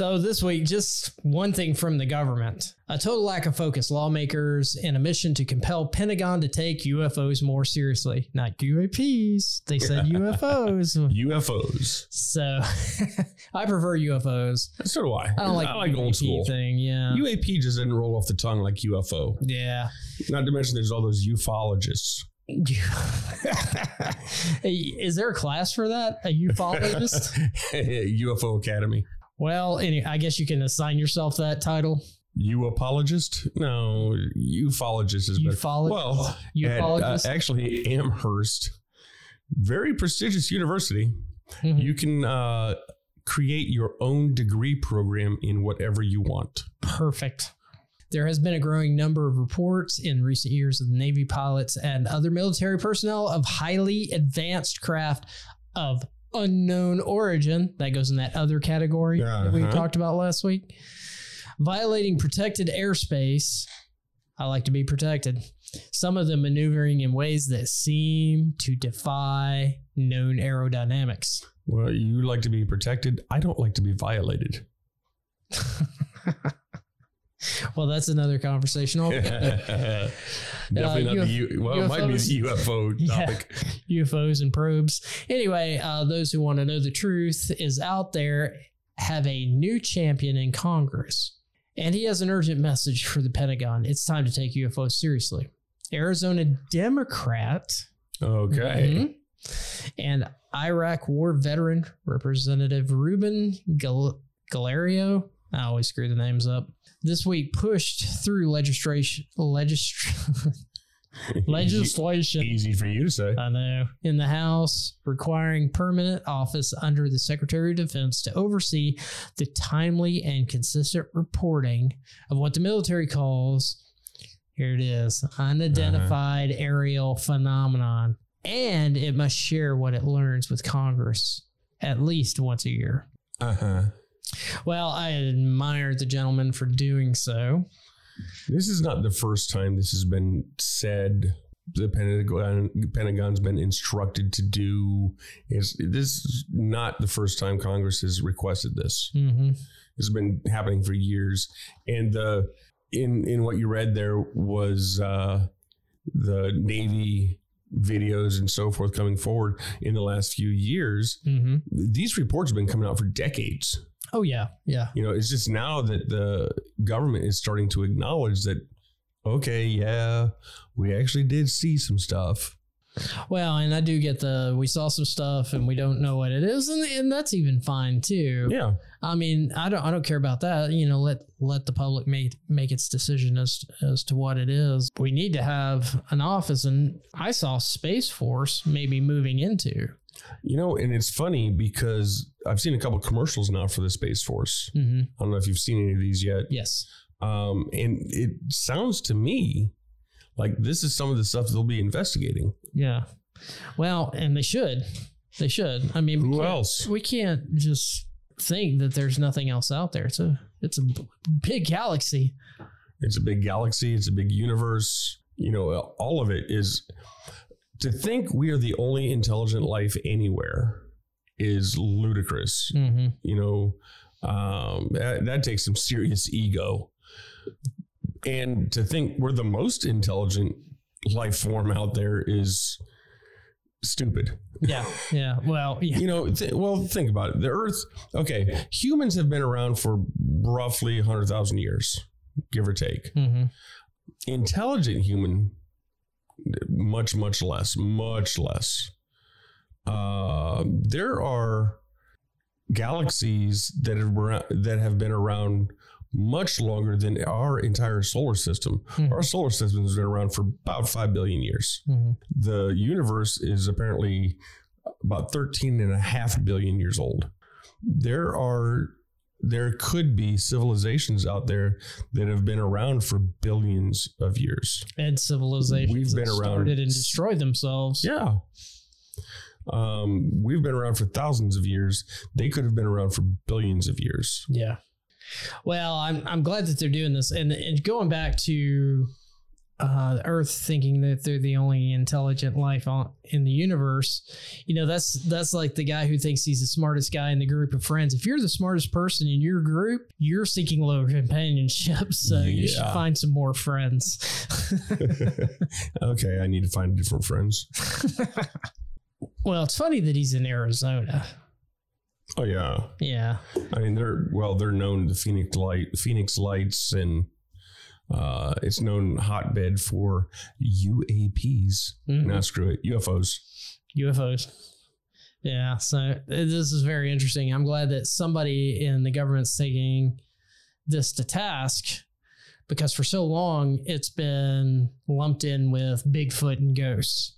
So this week, just one thing from the government. A total lack of focus, lawmakers, and a mission to compel Pentagon to take UFOs more seriously. Not UAPs. They said UFOs. UFOs. So I prefer UFOs. So do I. I don't like, I like old school. thing. Yeah. UAP just didn't roll off the tongue like UFO. yeah. Not to mention, there's all those ufologists. Is there a class for that? A ufologist? UFO Academy. Well, any, I guess you can assign yourself that title. You apologist? No, ufologist is better. Ufolo- Well, at, uh, ufologist? actually, Amherst, very prestigious university. Mhm. You can uh, create your own degree program in whatever you want. Perfect. There has been a growing number of reports in recent years of Navy pilots and other military personnel of highly advanced craft of unknown origin. That goes in that other category that we Uh-huh. talked about last week. Violating protected airspace. I like to be protected. Some of them maneuvering in ways that seem to defy known aerodynamics. Well, you like to be protected. I don't like to be violated. Well, that's another conversation. Definitely not Uh, the U. Well, it might be the UFO Yeah. topic. UFOs and probes. Anyway, uh, those who want to know the truth is out there have a new champion in Congress. And he has an urgent message for the Pentagon. It's time to take UFOs seriously. Arizona Democrat Okay. Mhm. and Iraq war veteran Representative Ruben Gal- Galerio. I always screw the names up. This week pushed through legislation. Legist- legislation. Easy for you to say. I know. In the House, requiring permanent office under the Secretary of Defense to oversee the timely and consistent reporting of what the military calls, here it is, unidentified aerial phenomenon. And it must share what it learns with Congress at least once a year. Uh huh. Well, I admire the gentleman for doing so. This is not the first time this has been said. The Pentagon, Pentagon's been instructed to do. Is this is not the first time Congress has requested this? hmm It's been happening for years, and the in in what you read there was uh, the Navy videos and so forth coming forward in the last few years. hmm These reports have been coming out for decades. Oh, yeah. Yeah. You know, it's just now that the government is starting to acknowledge that, okay, yeah, we actually did see some stuff. Well, and I do get the we saw some stuff and we don't know what it is, and, and that's even fine too. Yeah. I mean, I don't I don't care about that. You know, let let the public make make its decision as as to what it is. We need to have an office, and I saw Space Force maybe moving into. You know, and it's funny because I've seen a couple commercials now for the Space Force. Mm-hmm. I don't know if you've seen any of these yet. Yes. Um, and it sounds to me like this is some of the stuff they'll be investigating. Yeah. Well, and they should. They should. I mean, Who else? We can't just think that there's nothing else out there. It's a it's a big galaxy. It's a big galaxy, it's a big universe. You know, all of it is to think we are the only intelligent life anywhere is ludicrous. Mm-hmm. You know, um, that, that takes some serious ego. And to think we're the most intelligent life form out there is stupid. Yeah. Yeah. Well. Yeah. You know, th- well, think about it. The Earth, okay, humans have been around for roughly 100,000 years, give or take. Mm-hmm. Intelligent human, much, much less, much less. Uh, there are galaxies that have, been- that have been around much longer than our entire solar system. Mhm. Our solar system has been around for about 5 billion years Mm-hmm. the universe is apparently about 13 and a half billion years old. There are there could be civilizations out there that have been around for billions of years. And civilizations We've been that around- started and destroyed themselves. Yeah. Um, we've been around for thousands of years. They could have been around for billions of years. Yeah. Well, I'm I'm glad that they're doing this, and and going back to uh, Earth thinking that they're the only intelligent life on in the universe. You know, that's that's like the guy who thinks he's the smartest guy in the group of friends. If you're the smartest person in your group, you're seeking low companionship, so you should find some more friends. okay, I need to find different friends. well, it's funny that he's in Arizona. Oh yeah. Yeah. I mean, they're well, they're known the Phoenix light, Phoenix lights, and uh, it's known hotbed for UAPs. Mhm. Now screw it, UFOs. UFOs. Yeah, so this is very interesting. I'm glad that somebody in the government's taking this to task because for so long it's been lumped in with Bigfoot and ghosts.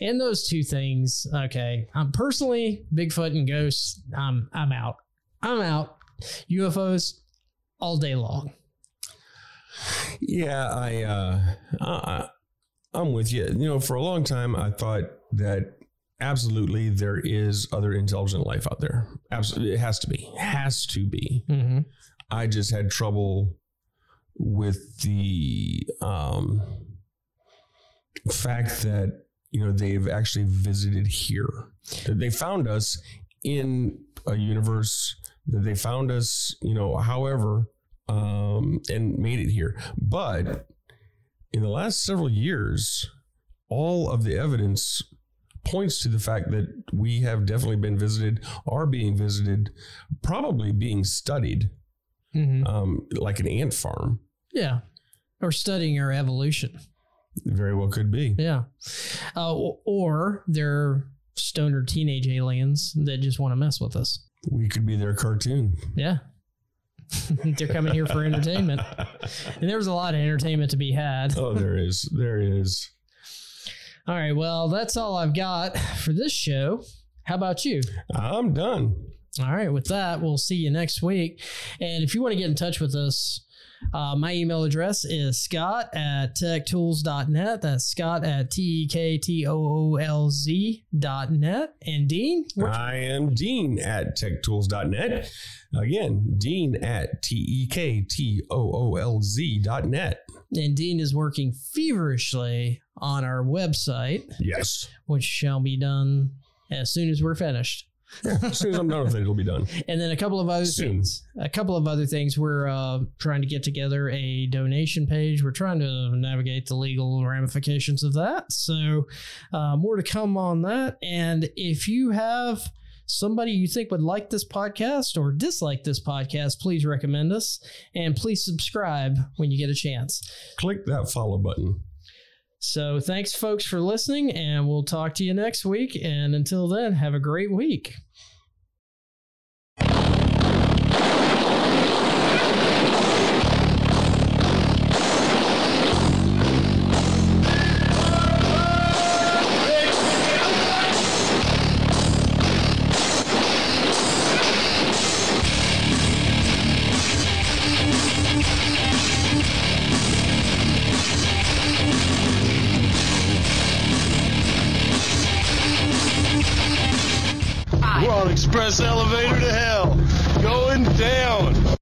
And those two things, okay, I'm personally Bigfoot and ghosts, I'm I'm out. I'm out. UFOs all day long. Yeah, I, uh, I, I'm with you. You know, for a long time, I thought that absolutely there is other intelligent life out there. Absolutely, it has to be. Has to be. Mm-hmm. I just had trouble with the um, fact that you know they've actually visited here. That They found us in a universe. That they found us, you know, however, um, and made it here. But in the last several years, all of the evidence points to the fact that we have definitely been visited, are being visited, probably being studied Mm-hmm. um, like an ant farm. Yeah. Or studying our evolution. Very well could be. Yeah. Uh, or they're stoner teenage aliens that just want to mess with us. We could be their cartoon. Yeah. they're coming here for entertainment. And there's a lot of entertainment to be had. Oh, there is. There is. All right. Well, that's all I've got for this show. How about you? I'm done. All right. With that, we'll see you next week. And if you want to get in touch with us, uh, my email address is scott at tektoolz.net. That's scott at T E K T O O L Z dot net. And Dean, I am Dean at tektoolz.net. Again, Dean at T E K T O O L Z dot net. and Dean is working feverishly on our website, Yes. which shall be done as soon as we're finished. As soon as I'm done with it, it'll be done. And then a couple of other Soon. things. A couple of other things. We're uh, trying to get together a donation page. We're trying to navigate the legal ramifications of that. So uh, more to come on that. And if you have somebody you think would like this podcast or dislike this podcast, please recommend us and please subscribe when you get a chance. Click that follow button. So thanks, folks, for listening, and we'll talk to you next week. And until then, have a great week. Express elevator to hell. Going down.